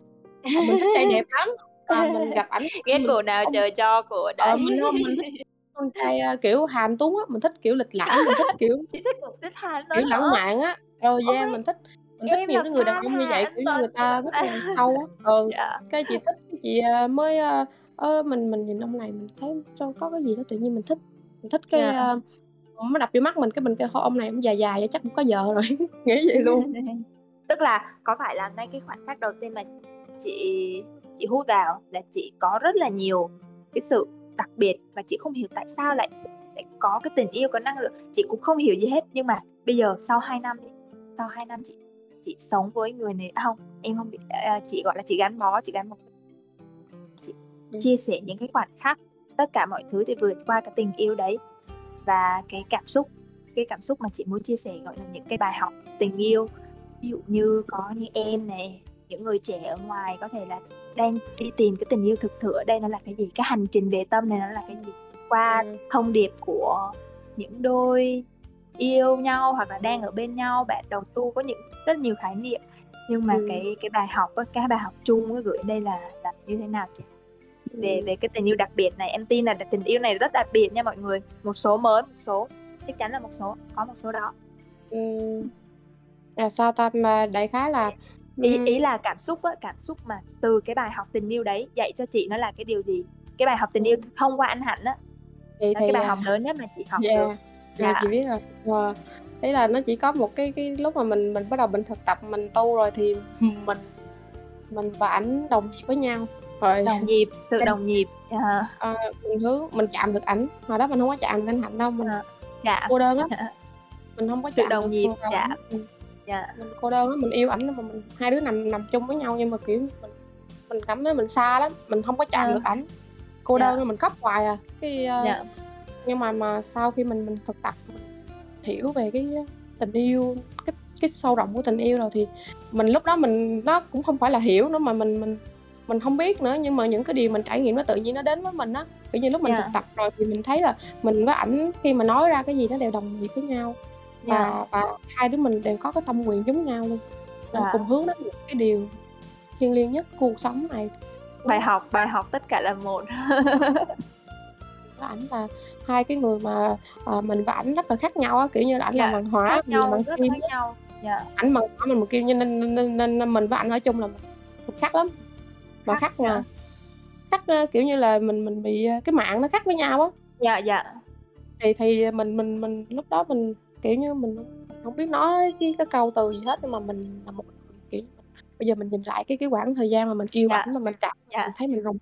Mà mình thích trai đẹp lắm à, mình gặp ảnh ghét cổ nào chờ cho cổ ờ, đấy mình không mình thích con trai à, kiểu Hàn Tuấn á mình thích kiểu lịch lãm mình thích kiểu chị thích thích Hàn kiểu lãng mạn á. Ờ yeah, Ôi, mình thích mình thích em nhiều cái người đàn ông như vậy kiểu như người ta của rất là sâu á. Ừ dạ. cái chị thích cái chị à, mới à, ơ mình mình nhìn ông này mình thấy sao có cái gì đó tự nhiên mình thích mình thích cái Dạ. à, nó đập vô mắt mình cái mình kêu "Thôi, ông này cũng già già vậy chắc cũng có vợ rồi nghĩ vậy luôn tức là có phải là ngay cái khoảnh khắc đầu tiên mà chị chị hút vào là chị có rất là nhiều cái sự đặc biệt và chị không hiểu tại sao lại lại có cái tình yêu có năng lượng chị cũng không hiểu gì hết nhưng mà bây giờ sau 2 năm thì sau 2 năm chị chị sống với người này à, không em không bị à, chị gọi là chị gắn bó chị gắn Ừ. chia sẻ những cái khoảnh khắc tất cả mọi thứ để vượt qua cái tình yêu đấy. Và cái cảm xúc cái cảm xúc mà chị muốn chia sẻ gọi là những cái bài học tình yêu. Ví dụ như có như em này những người trẻ ở ngoài có thể là đang đi tìm cái tình yêu thực sự ở đây nó là cái gì? Cái hành trình về tâm này nó là cái gì? Qua Ừ. thông điệp của những đôi yêu nhau hoặc là đang ở bên nhau bạn đầu tu có những rất nhiều khái niệm. Nhưng mà Ừ. cái cái bài học cái bài học chung gửi đây là là như thế nào chị về Ừ. về cái tình yêu đặc biệt này em tin là tình yêu này rất đặc biệt nha mọi người. Một số mới một số chắc chắn là một số có một số đó. Là sao ta? Mà đại khái là ý ý là cảm xúc á cảm xúc mà từ cái bài học tình yêu đấy dạy cho chị nó là cái điều gì? Cái bài học tình yêu thông qua anh hạnh á thì, là thì, cái bài học lớn nhất mà chị học yeah. được. Dạ. yeah, chị biết rồi wow. đấy là nó chỉ có một cái cái lúc mà mình mình bắt đầu mình thực tập mình tu rồi thì mình mình và ảnh đồng nhịp với nhau rồi. Đồng nhịp sự đồng nhịp yeah. à, mình hướng mình chạm được ảnh. Hồi đó mình không có chạm được anh hạnh đâu mình à, chạm cô đơn lắm. Mình không có sự đồng nhịp chạm dạ. mình cô đơn lắm mình yêu ảnh mà mình hai đứa nằm nằm chung với nhau nhưng mà kiểu mình mình cảm thấy mình xa lắm. Mình không có chạm ừ. được ảnh. Cô đơn yeah. mình khóc hoài à. Cái uh, yeah. nhưng mà mà sau khi mình mình thực tập mình hiểu về cái tình yêu cái cái sâu rộng của tình yêu rồi thì mình lúc đó mình nó cũng không phải là hiểu nữa mà mình mình mình không biết nữa nhưng mà những cái điều mình trải nghiệm nó tự nhiên nó đến với mình á kiểu như lúc mình yeah. thực tập rồi thì mình thấy là mình với ảnh khi mà nói ra cái gì nó đều đồng nhịp với nhau và yeah. và hai đứa mình đều có cái tâm nguyện giống nhau luôn là yeah. cùng hướng đến một cái điều thiêng liêng nhất cuộc sống này bài học bài học tất cả là một ảnh là hai cái người mà à, mình và ảnh rất là khác nhau á kiểu như là ảnh yeah. làm bằng hóa mình làm bằng kim khác nhau yeah. ảnh bằng hóa mình một kim nên, nên, nên, nên, mình với ảnh ở chung là mình khác lắm mà khác, khác mà khác kiểu như là mình mình bị cái mạng nó khác với nhau á. Dạ dạ. Thì thì mình mình mình lúc đó mình kiểu như mình không biết nói cái cái câu từ gì hết nhưng mà mình là một kiểu bây giờ mình nhìn lại cái cái khoảng thời gian mà mình yêu dạ. ảnh mà mình chạm dạ. mình thấy mình rùng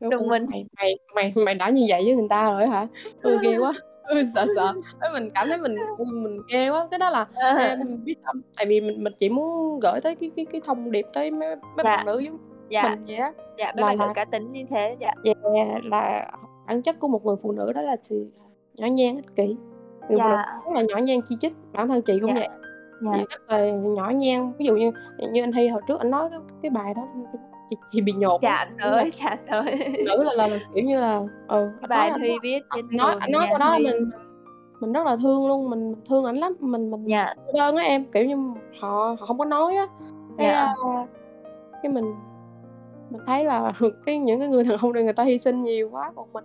mình rùng mình. mày mày mày mày đã như vậy với người ta rồi hả? Ừ ghê quá. Ừ, sợ sợ. Mình cảm thấy mình mình ghê quá. Cái đó là ờ. em biết sao tại vì mình mình chỉ muốn gửi tới cái cái cái thông điệp tới mấy mấy dạ. bạn nữ giống dạ. mình vậy á dạ mấy bạn nữ cá tính như thế. Dạ. Yeah, là bản chất của một người phụ nữ đó là sự nhỏ nhen ích kỷ. Người dạ. rất là nhỏ nhen chi chích bản thân chị cũng dạ. vậy. Dạ. chị rất là nhỏ nhen ví dụ như như anh Hy hồi trước anh nói cái, cái bài đó chị, chị bị nhột chạm tới chạm tới. Nữ là, là, là kiểu như là ừ cái bài Huy viết trên nói nói cái đó mình mình rất là thương luôn. Mình thương ảnh lắm. Mình mình dạ. đơn á em. Kiểu như họ họ không có nói á. Cái dạ. uh, cái mình mình thấy là cái những cái người đàn ông này người ta hy sinh nhiều quá còn mình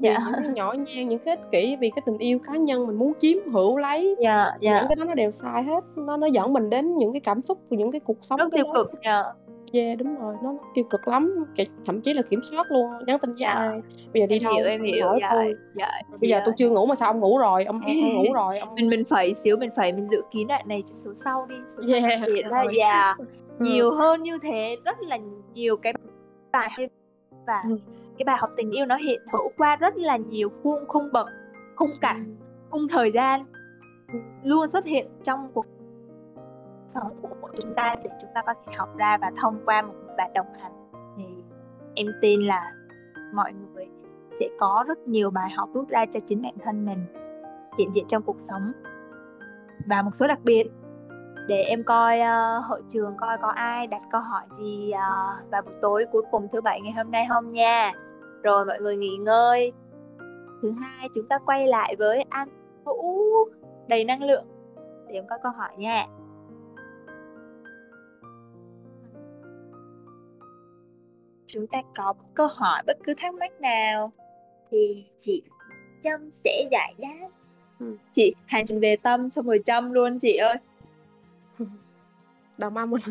dạ. những cái nhỏ nhen những cái ích kỷ vì cái tình yêu cá nhân mình muốn chiếm hữu lấy. Dạ, dạ. những cái đó nó đều sai hết nó nó dẫn mình đến những cái cảm xúc những cái cuộc sống rất tiêu cực dạ. yeah đúng rồi nó tiêu cực lắm thậm chí là kiểm soát luôn nhắn tin với ai bây giờ đi đâu em hiểu dạ, thôi dạ, bây giờ tôi chưa ngủ mà sao ông ngủ rồi ông, ông, ngủ rồi ông... mình mình phải xíu mình phải mình dự kiến đoạn này cho số sau đi số sau yeah, ra nhiều hơn như thế rất là nhiều cái bài và ừ cái bài học tình yêu nó hiện hữu qua rất là nhiều khuôn khung bậc khung cảnh khung thời gian luôn xuất hiện trong cuộc sống của chúng ta để chúng ta có thể học ra và thông qua một bạn đồng hành. Thì em tin là mọi người sẽ có rất nhiều bài học rút ra cho chính bản thân mình hiện diện trong cuộc sống và một số đặc biệt để em coi uh, hội trường coi có ai đặt câu hỏi gì uh, vào buổi tối cuối cùng thứ bảy ngày hôm nay không nha. Rồi mọi người nghỉ ngơi. Thứ hai chúng ta quay lại với anh vũ. Đầy năng lượng. Để em coi câu hỏi nha. Chúng ta có câu hỏi bất cứ thắc mắc nào. Thì chị Trâm sẽ giải đáp. Ừ. chị hành trình về tâm xong rồi Trâm luôn chị ơi đồng mình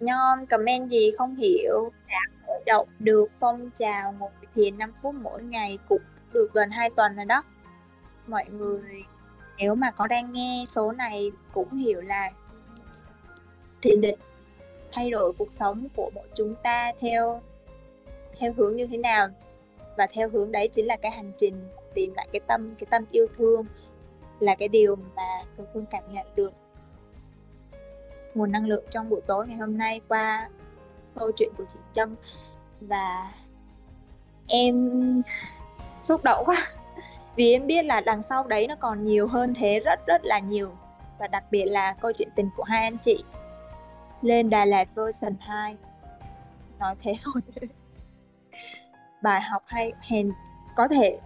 Nhon, comment gì không hiểu. Đã khởi động được, phong trào ngồi thiền 5 phút mỗi ngày cũng được gần 2 tuần rồi đó. Mọi người, nếu mà có đang nghe số này cũng hiểu là thiền định, thay đổi cuộc sống của mỗi chúng ta theo theo hướng như thế nào. Và theo hướng đấy chính là cái hành trình, tìm lại cái tâm cái tâm yêu thương là cái điều mà Cường Phương cảm nhận được nguồn năng lượng trong buổi tối ngày hôm nay qua câu chuyện của chị Trâm. Và em xúc động quá. Vì em biết là đằng sau đấy nó còn nhiều hơn thế rất rất là nhiều. Và đặc biệt là câu chuyện tình của hai anh chị lên Đà Lạt version 2 nói thế thôi. Bài học hay hèn có thể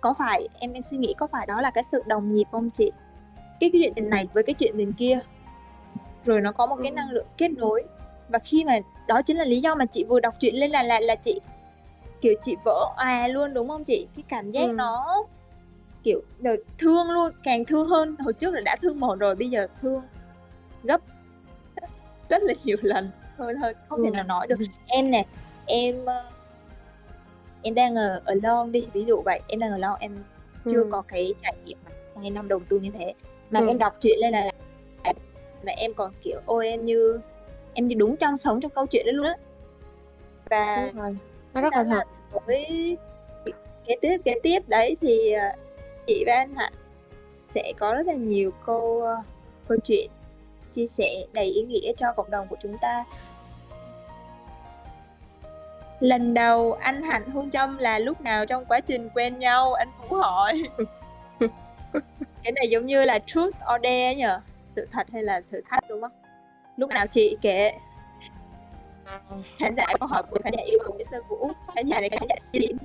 có phải em em suy nghĩ có phải đó là cái sự đồng nhịp không chị? Cái, cái chuyện tình này với cái chuyện tình kia rồi nó có một cái năng lượng kết nối. Và khi mà đó chính là lý do mà chị vừa đọc chuyện lên là là là chị kiểu chị vỡ à luôn đúng không chị? Cái cảm giác ừ. nó kiểu đời thương luôn càng thương hơn. Hồi trước là đã thương một rồi bây giờ thương gấp rất là nhiều lần. Thôi thôi không thể nào nói được. Em nè em ờ, em đang ở ở lon đi ví dụ vậy. Em đang ở lon em chưa có cái trải nghiệm hai năm đầu tư như thế. Mà em đọc chuyện lên là mà em còn kiểu ôi em như em như đúng trong sống trong câu chuyện đó luôn á. Và nó rất là thật. với kế tiếp kế tiếp đấy thì ờ, chị và anh Hạnh sẽ có rất là nhiều câu ờ, câu chuyện chia sẻ đầy ý nghĩa cho cộng đồng của chúng ta. Lần đầu anh hạnh hôn trâm là lúc nào trong quá trình quen nhau anh phú hỏi. Cái này giống như là truth or dare nhờ sự thật hay là thử thách đúng không? Lúc nào chị kể khán giả câu hỏi của khán giả yêu cầu Nguyễn Sơn Vũ khán giả này khán giả xin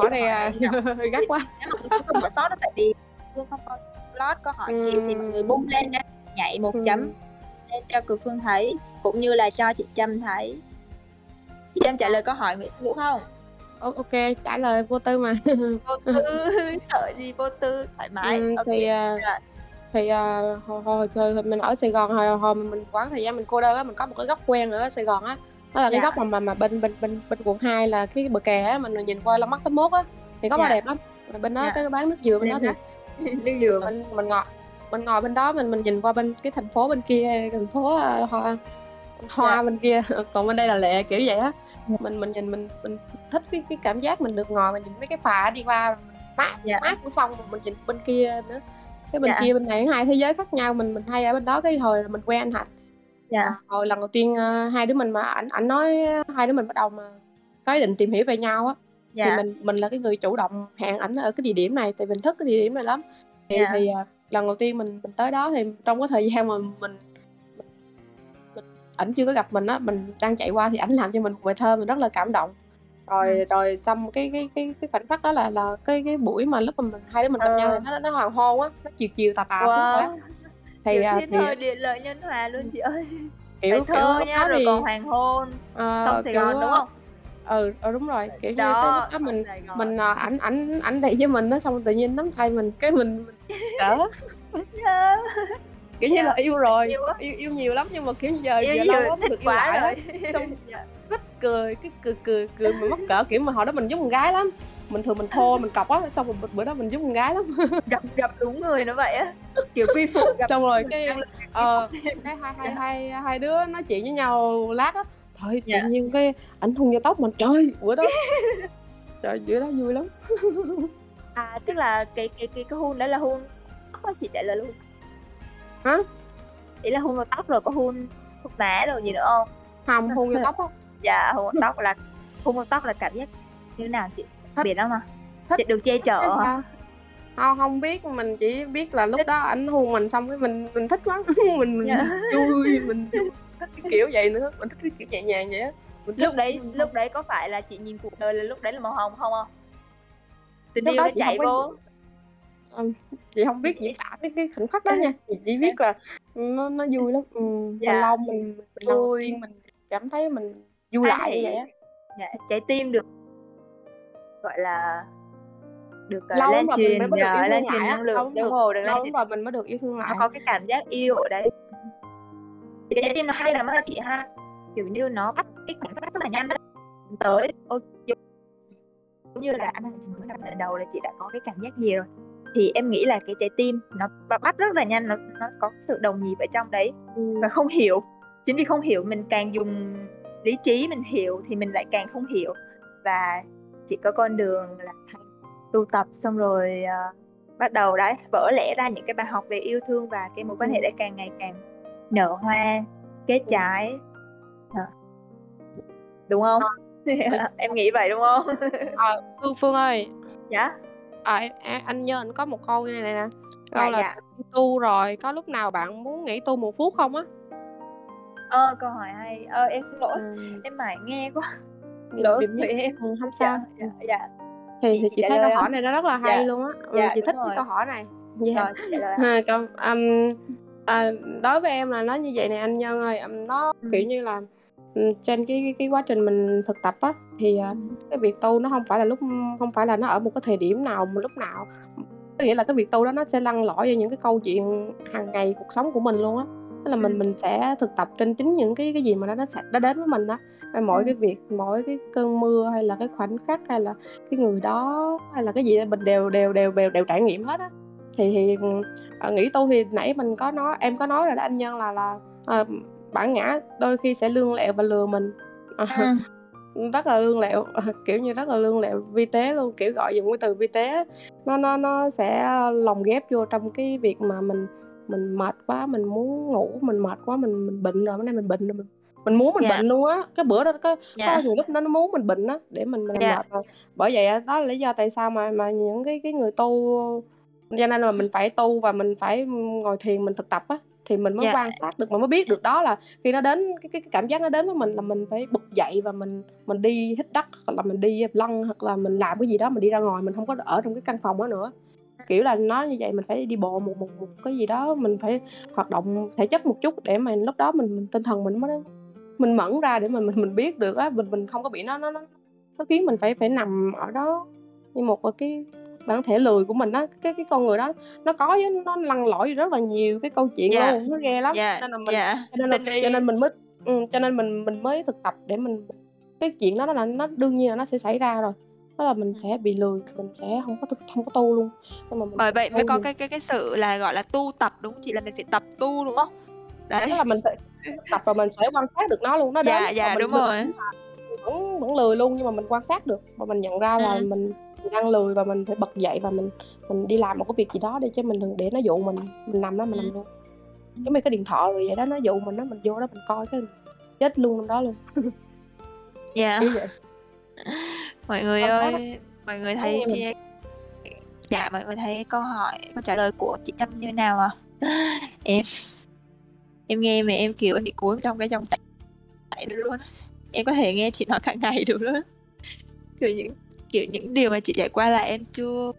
hỏi này à, gắt quá. Nếu mà không bỏ sót đó tại vì Phương không có lót câu hỏi ừ. thì mọi người bung lên nha nhảy một ừ. chấm lên cho Cường Phương thấy cũng như là cho chị Trâm thấy. Chị Trâm trả lời câu hỏi Nguyễn Sơn Vũ không? Ok trả lời vô tư mà. Vô tư sợ gì vô tư thoải mái. Ừ, okay. thì uh, thì uh, hồi, hồi, hồi, mình ở Sài Gòn hồi, hồi mình quán thời gian mình cô đơn á mình có một cái góc quen ở Sài Gòn á đó là cái dạ. góc mà mà mà bên bên bên bên quận 2 là cái bờ kè á mình nhìn qua là mắt tấm mốt á thì góc dạ. đẹp lắm rồi bên đó dạ. cái bán nước dừa bên đó thì nước dừa mình mình ngồi mình ngồi bên đó mình mình nhìn qua bên cái thành phố bên kia thành phố uh, hoa hoa dạ. bên kia còn bên đây là lệ kiểu vậy á dạ. mình mình nhìn mình mình thích cái cái cảm giác mình được ngồi mình nhìn mấy cái phà đi qua mát dạ. mát của sông mình nhìn bên kia nữa cái bên dạ. kia bên này hai thế giới khác nhau mình mình hay ở bên đó cái hồi mình quen anh hạnh dạ hồi lần đầu tiên uh, hai đứa mình mà ảnh ảnh nói hai đứa mình bắt đầu mà có ý định tìm hiểu về nhau á dạ. thì mình mình là cái người chủ động hẹn ảnh ở cái địa điểm này tại mình thích cái địa điểm này lắm thì dạ. thì lần đầu tiên mình mình tới đó thì trong cái thời gian mà mình ảnh chưa có gặp mình á mình đang chạy qua thì ảnh làm cho mình một bài thơ mình rất là cảm động rồi ừ. rồi xong cái cái cái cái khoảnh khắc đó là là cái cái buổi mà lúc mà mình hai đứa mình gặp ờ. nhau nó nó hoàng hôn á nó chiều chiều tà tà wow. xuống quá thì à, thì thơ điện lợi nhân hòa luôn chị ơi. Kiểu thơ kiểu nha rồi thì... còn hoàng hôn à, xong Sài Gòn đúng không? Ừ, ừ đúng rồi kiểu đó, như cái lúc đó mình mình à, ảnh ảnh ảnh đầy với mình nó xong tự nhiên nắm tay mình cái mình, đỡ kiểu như là yêu rồi yêu, yêu, yêu nhiều lắm nhưng mà kiểu giờ yêu giờ lâu lắm được yêu lại rồi. xong rất cười cái cười cười cười. Mà mắc cỡ kiểu mà hồi đó mình giống con gái lắm. Mình thường mình thô mình cọc á xong rồi bữa đó mình giúp con gái lắm. Gặp gặp đúng người nó vậy á. Kiểu quy phụ gặp xong rồi cái ờ cái hai hai hai hai đứa nói chuyện với nhau lát á. Thôi tự yeah. nhiên cái ảnh hung vô tóc mình. Trời bữa đó. Trời bữa đó vui lắm. À tức là cái cái cái cái hôn đấy là hôn tóc chị trả lời luôn. Hả? Ý là hôn vào tóc rồi có hôn hôn má rồi gì nữa không? Không hôn vô tóc á dạ hôn tóc là hôn tóc là cảm giác như nào chị? Thích. biết lắm mà thích. chị được che chở hả? không không biết mình chỉ biết là lúc đó ảnh hôn mình xong cái mình mình thích lắm. Mình mình yeah. Dạ. vui mình thích cái kiểu vậy nữa. Mình thích cái kiểu nhẹ nhàng vậy á. Lúc đấy lúc đấy có phải là chị nhìn cuộc đời là lúc đấy là màu hồng không không tình yêu nó chạy vô. Ừ, chị không biết diễn tả cái cái khoảnh khắc đó nha. Chị chỉ biết là nó nó vui lắm. Ừ, dạ. mình lâu mình mình tiên mình cảm thấy mình vui lại như vậy á. dạ, trái tim được gọi là được uh, lan truyền mới được yêu lan truyền năng lượng đúng rồi được lâu rồi mình mới được yêu thương lại. nó có cái cảm giác yêu ở đấy. Thì trái tim nó hay lắm á chị ha. Kiểu như nó bắt cái khoảnh khắc rất là nhanh đó tới ô, giống như là anh chị mới lần đầu là chị đã có cái cảm giác gì rồi. Thì em nghĩ là cái trái tim nó bắt rất là nhanh nó nó có sự đồng nhịp ở trong đấy. Ừ. và không hiểu chính vì không hiểu mình càng dùng lý trí mình hiểu thì mình lại càng không hiểu. Và chỉ có con đường là tu tập xong rồi uh, bắt đầu đấy vỡ lẽ ra những cái bài học về yêu thương và cái mối quan hệ đấy càng ngày càng nở hoa kết trái. À. đúng không? À. em nghĩ vậy đúng không? À, phương phương ơi. Dạ? À, anh nhớ anh có một câu như này nè. Câu dạ, là dạ. tu rồi có lúc nào bạn muốn nghỉ tu một phút không á ờ câu hỏi hay. Ờ em xin lỗi. Ừ. em mải nghe quá. Lỗi điểm với em. Ừ, không sao. dạ, dạ, dạ. thì chị, thì chị, chị thấy câu hỏi này nó rất là hay dạ. luôn á. Ừ, dạ, chị thích rồi. cái câu hỏi này. Dạ. rồi chị trả lời ha, câu, um, à, đối với em là nó như vậy này anh nhân ơi. Um, nó ừ. kiểu như là trên cái, cái quá trình mình thực tập á thì uh, cái việc tu nó không phải là lúc không phải là nó ở một cái thời điểm nào một lúc nào. Có nghĩa là cái việc tu đó nó sẽ lăn lỏi vào những cái câu chuyện hàng ngày cuộc sống của mình luôn á tức là mình mình sẽ thực tập trên chính những cái cái gì mà nó nó sẽ nó đến với mình á. Mỗi Ừm. cái việc mỗi cái cơn mưa hay là cái khoảnh khắc hay là cái người đó hay là cái gì mình đều đều đều đều đều trải nghiệm hết á. Thì thì ờ, nghĩ tu thì nãy mình có nói em có nói rồi đó anh nhân là là à, bản ngã đôi khi sẽ lương lẹo và lừa mình. À, Ừm. rất là lương lẹo kiểu như rất là lương lẹo vi tế luôn kiểu gọi dùng cái từ vi tế nó nó nó sẽ lồng ghép vô trong cái việc mà mình mình mệt quá mình muốn ngủ mình mệt quá mình mình bệnh rồi bữa nay mình bệnh rồi mình mình muốn mình Dạ. bệnh luôn á cái bữa đó có Dạ. có nhiều lúc nó nó muốn mình bệnh á để mình mình Dạ. mệt rồi bởi vậy đó là lý do tại sao mà mà những cái cái người tu cho nên là mình phải tu và mình phải ngồi thiền mình thực tập á thì mình mới Dạ. quan sát được mình mới biết được đó là khi nó đến cái, cái, cái cảm giác nó đến với mình là mình phải bật dậy và mình mình đi hít đất hoặc là mình đi lăn hoặc là mình làm cái gì đó mình đi ra ngoài mình không có ở trong cái căn phòng đó nữa kiểu là nó như vậy mình phải đi bộ một một một cái gì đó mình phải hoạt động thể chất một chút để mà lúc đó mình, mình tinh thần mình mới mình mẫn ra để mình mình mình biết được á mình mình không có bị nó nó nó nó khiến mình phải phải nằm ở đó như một cái bản thể lười của mình á cái cái con người đó nó có với nó lăn lỏi rất là nhiều cái câu chuyện Dạ. luôn nó ghê lắm Dạ. nên là mình Dạ. cho nên là, cho nên mình mới ừ, cho nên mình mình mới thực tập để mình cái chuyện đó là nó đương nhiên là nó sẽ xảy ra rồi đó là mình Ừm. sẽ bị lười mình sẽ không có thực không có tu luôn nhưng mà mình Bởi vậy mới tu có nhiều. cái cái cái sự là gọi là tu tập đúng không chị? Là mình phải tập tu đúng không? Đấy. tức là mình sẽ tập và mình sẽ quan sát được nó luôn nó đến Dạ và dạ mình đúng lười rồi. vẫn vẫn lười luôn nhưng mà mình quan sát được và mình nhận ra là Ừm. mình mình đang lười và mình phải bật dậy và mình mình đi làm một cái việc gì đó để cho mình đừng để nó dụ mình mình nằm đó mình nằm Ừm. luôn giống như cái điện thoại rồi vậy đó nó dụ mình đó mình vô đó mình coi cái chết luôn trong đó luôn Dạ. kiểu vậy Mọi người á. ơi, mọi người thấy mình. chị Dạ mọi người thấy câu hỏi câu trả lời của chị Trâm như nào à? Em em nghe mà em kiểu em bị cuốn trong cái dòng chảy luôn. Em có thể nghe chị nói cả ngày được luôn. Kiểu những kiểu những điều mà chị trải qua là em chưa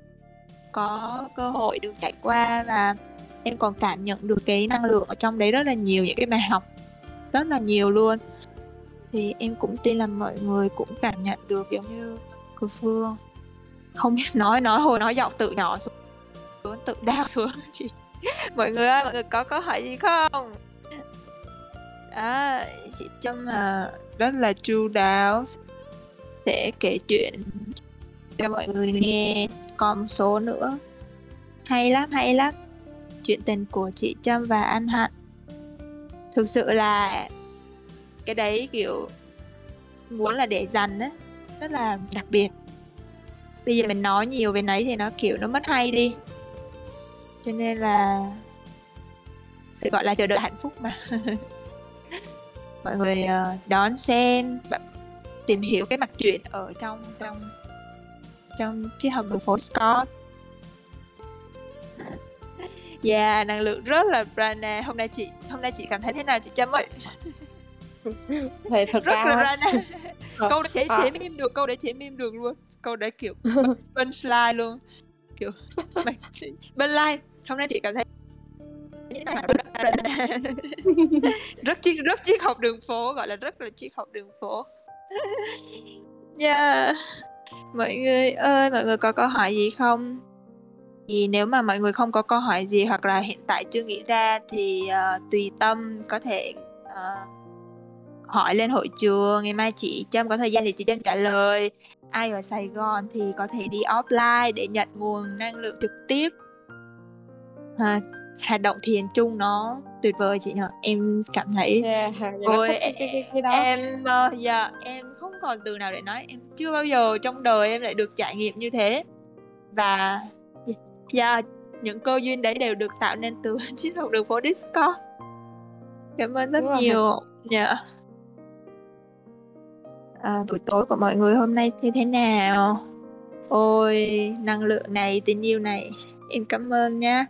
có cơ hội được trải qua và em còn cảm nhận được cái năng lượng ở trong đấy rất là nhiều những cái bài học rất là nhiều luôn thì em cũng tin là mọi người cũng cảm nhận được giống như cô Phương. Không biết nói nói hồi nói giọng tự nhỏ xuống xuống tự đau xuống chị. Mọi người ơi mọi người có câu hỏi gì không? Đó chị Trâm là rất là chu đáo. Sẽ kể chuyện cho mọi người nghe. Còn số nữa. Hay lắm hay lắm. Chuyện tình của chị Trâm và anh Hạnh. Thực sự là cái đấy kiểu muốn là để dành á rất là đặc biệt bây giờ mình nói nhiều về nấy thì nó kiểu nó mất hay đi cho nên là sẽ gọi là chờ đợi hạnh phúc mà mọi người uh, đón xem tìm hiểu cái mặt truyện ở trong trong trong triết học đường phố Scott Yeah, năng lượng rất là prana. Hôm nay chị hôm nay chị cảm thấy thế nào chị Trâm ơi? thì thực Rất ra là á, Brana. Ờ, câu đấy chế à. chế meme được, câu đấy chế meme được luôn. Câu đấy kiểu bên slide luôn. Kiểu bên like. Hôm nay chị cảm thấy rất triết rất triết học đường phố gọi là rất là triết học đường phố. Yeah. Mọi người ơi, mọi người có câu hỏi gì không? thì nếu mà mọi người không có câu hỏi gì hoặc là hiện tại chưa nghĩ ra thì uh, tùy tâm có thể uh, hỏi lên hội trường ngày mai chị Trâm có thời gian thì chị Trâm trả lời. Ai ở Sài Gòn thì có thể đi offline để nhận nguồn năng lượng trực tiếp. À, hoạt động thiền chung nó tuyệt vời chị nhở em cảm thấy yeah, vậy nó Ôi, thích cái, cái, cái, cái đó. em uh, dạ em không còn từ nào để nói. Em chưa bao giờ trong đời em lại được trải nghiệm như thế. Và dạ những cơ duyên đấy đều được tạo nên từ chiếc học đường phố Discord. Cảm ơn rất Đúng nhiều. Dạ à, buổi tối của mọi người hôm nay như thế nào? Ôi năng lượng này tình yêu này. Em cảm ơn nha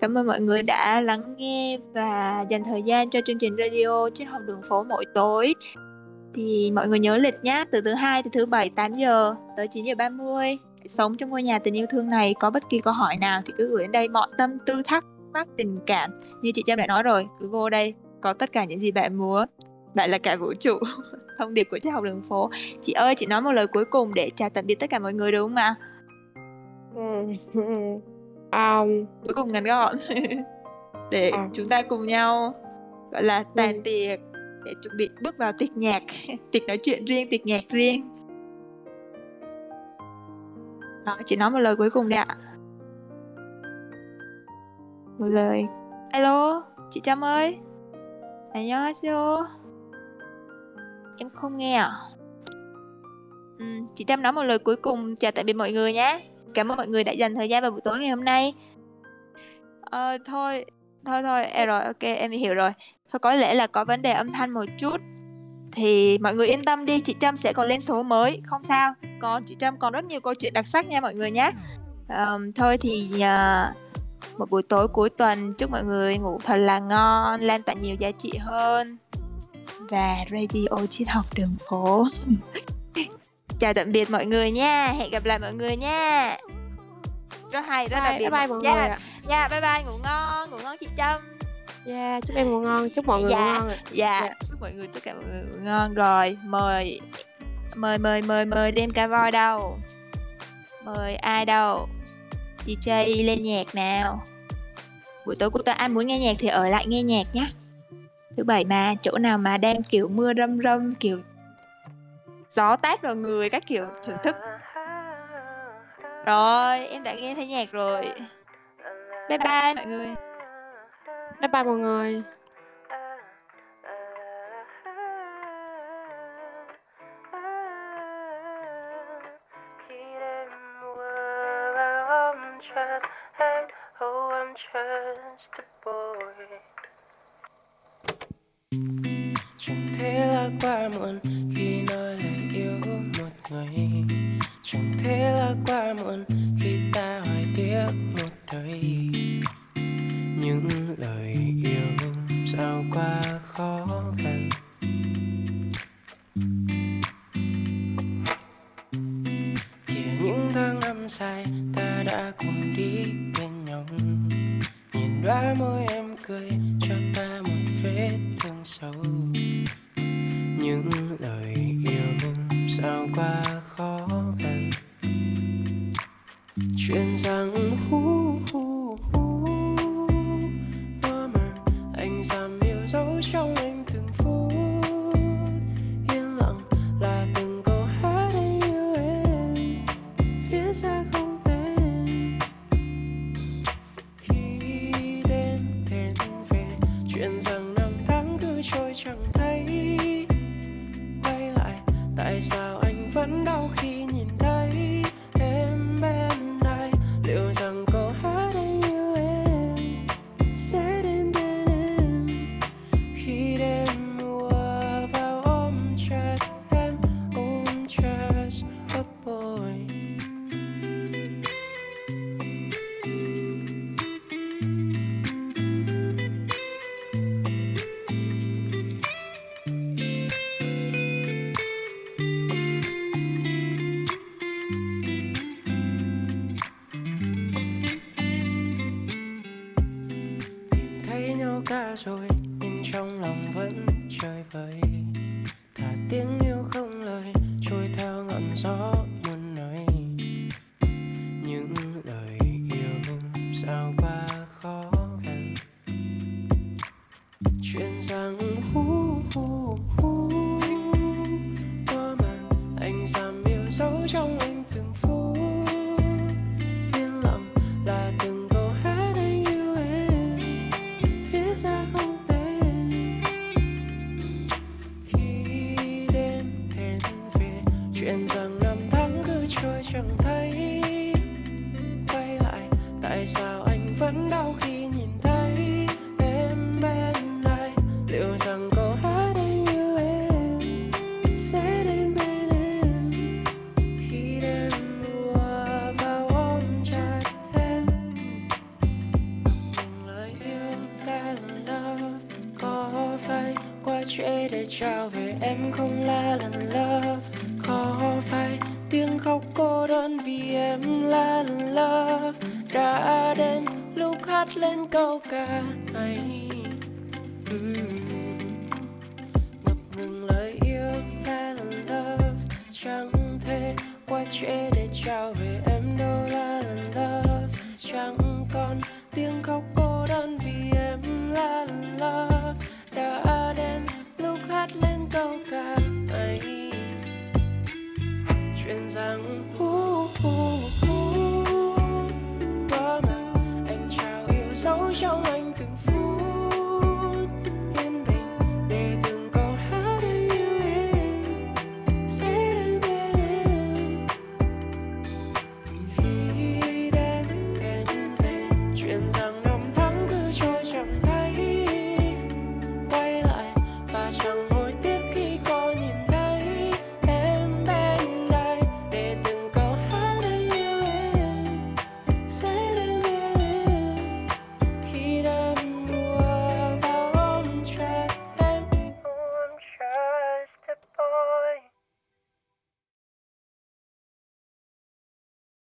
cảm ơn mọi người đã lắng nghe và dành thời gian cho chương trình radio triết học đường phố mỗi tối. Thì mọi người nhớ lịch nhé từ thứ hai tới thứ bảy 8 giờ tới 9 giờ 30 sống trong ngôi nhà tình yêu thương này có bất kỳ câu hỏi nào thì cứ gửi đến đây. Mọi tâm tư thắc mắc tình cảm như chị Trâm đã nói rồi cứ vô đây. Có tất cả những gì bạn muốn. Bạn là cả vũ trụ. thông điệp của triết học đường phố chị ơi chị nói một lời cuối cùng để chào tạm biệt tất cả mọi người đúng không ạ Ừ, ừ, ừ. um, cuối cùng ngắn gọn để À. chúng ta cùng nhau gọi là tàn Ừ. tiệc để chuẩn bị bước vào tiệc nhạc tiệc nói chuyện riêng tiệc nhạc riêng đó chị nói một lời cuối cùng đây ạ một lời alo chị trâm ơi 안녕하세요 em không nghe à ừ, chị trâm nói một lời cuối cùng chào tạm biệt mọi người nhé. Cảm ơn mọi người đã dành thời gian vào buổi tối ngày hôm nay. Ờ thôi thôi thôi à, rồi ok em hiểu rồi. Thôi có lẽ là có vấn đề âm thanh một chút. Thì mọi người yên tâm đi chị trâm sẽ còn lên số mới không sao. Còn chị trâm còn rất nhiều câu chuyện đặc sắc nha mọi người nhé. Ờm, thôi thì Uh, một buổi tối cuối tuần chúc mọi người ngủ thật là ngon lan tỏa nhiều giá trị hơn và radio triết học đường phố. Chào tạm biệt mọi người nha. Hẹn gặp lại mọi người nha. Rất hay rất đặc bye, biệt. bye, bye mọi Dạ, người ạ. Dạ bye bye ngủ ngon ngủ ngon chị trâm. Yeah, chúc em ngủ ngon chúc mọi người Dạ. ngủ ngon ạ. Dạ. Dạ. chúc mọi người tất cả mọi người ngủ ngon. Rồi mời mời mời mời mời đêm cá voi đâu? Mời ai đâu? DJ lên nhạc nào. Buổi tối của tôi ai muốn nghe nhạc thì ở lại nghe nhạc nhé thứ bảy mà chỗ nào mà đang kiểu mưa râm râm kiểu gió táp vào người các kiểu thưởng thức. Rồi em đã nghe thấy nhạc rồi. Bye bye mọi người. Bye bye mọi người. Oh just a boy chẳng thể là quá muộn khi nói lời yêu một người. Chẳng thể là quá muộn khi ta hoài tiếc một đời. Những lời yêu sao quá khó khăn. Kìa những tháng năm dài, ta đã cùng đi bên nhau. Nhìn đóa môi em cười cho ta một vết sâu những lời yêu sao quá khó khăn. Chuyện rằng hú hú hú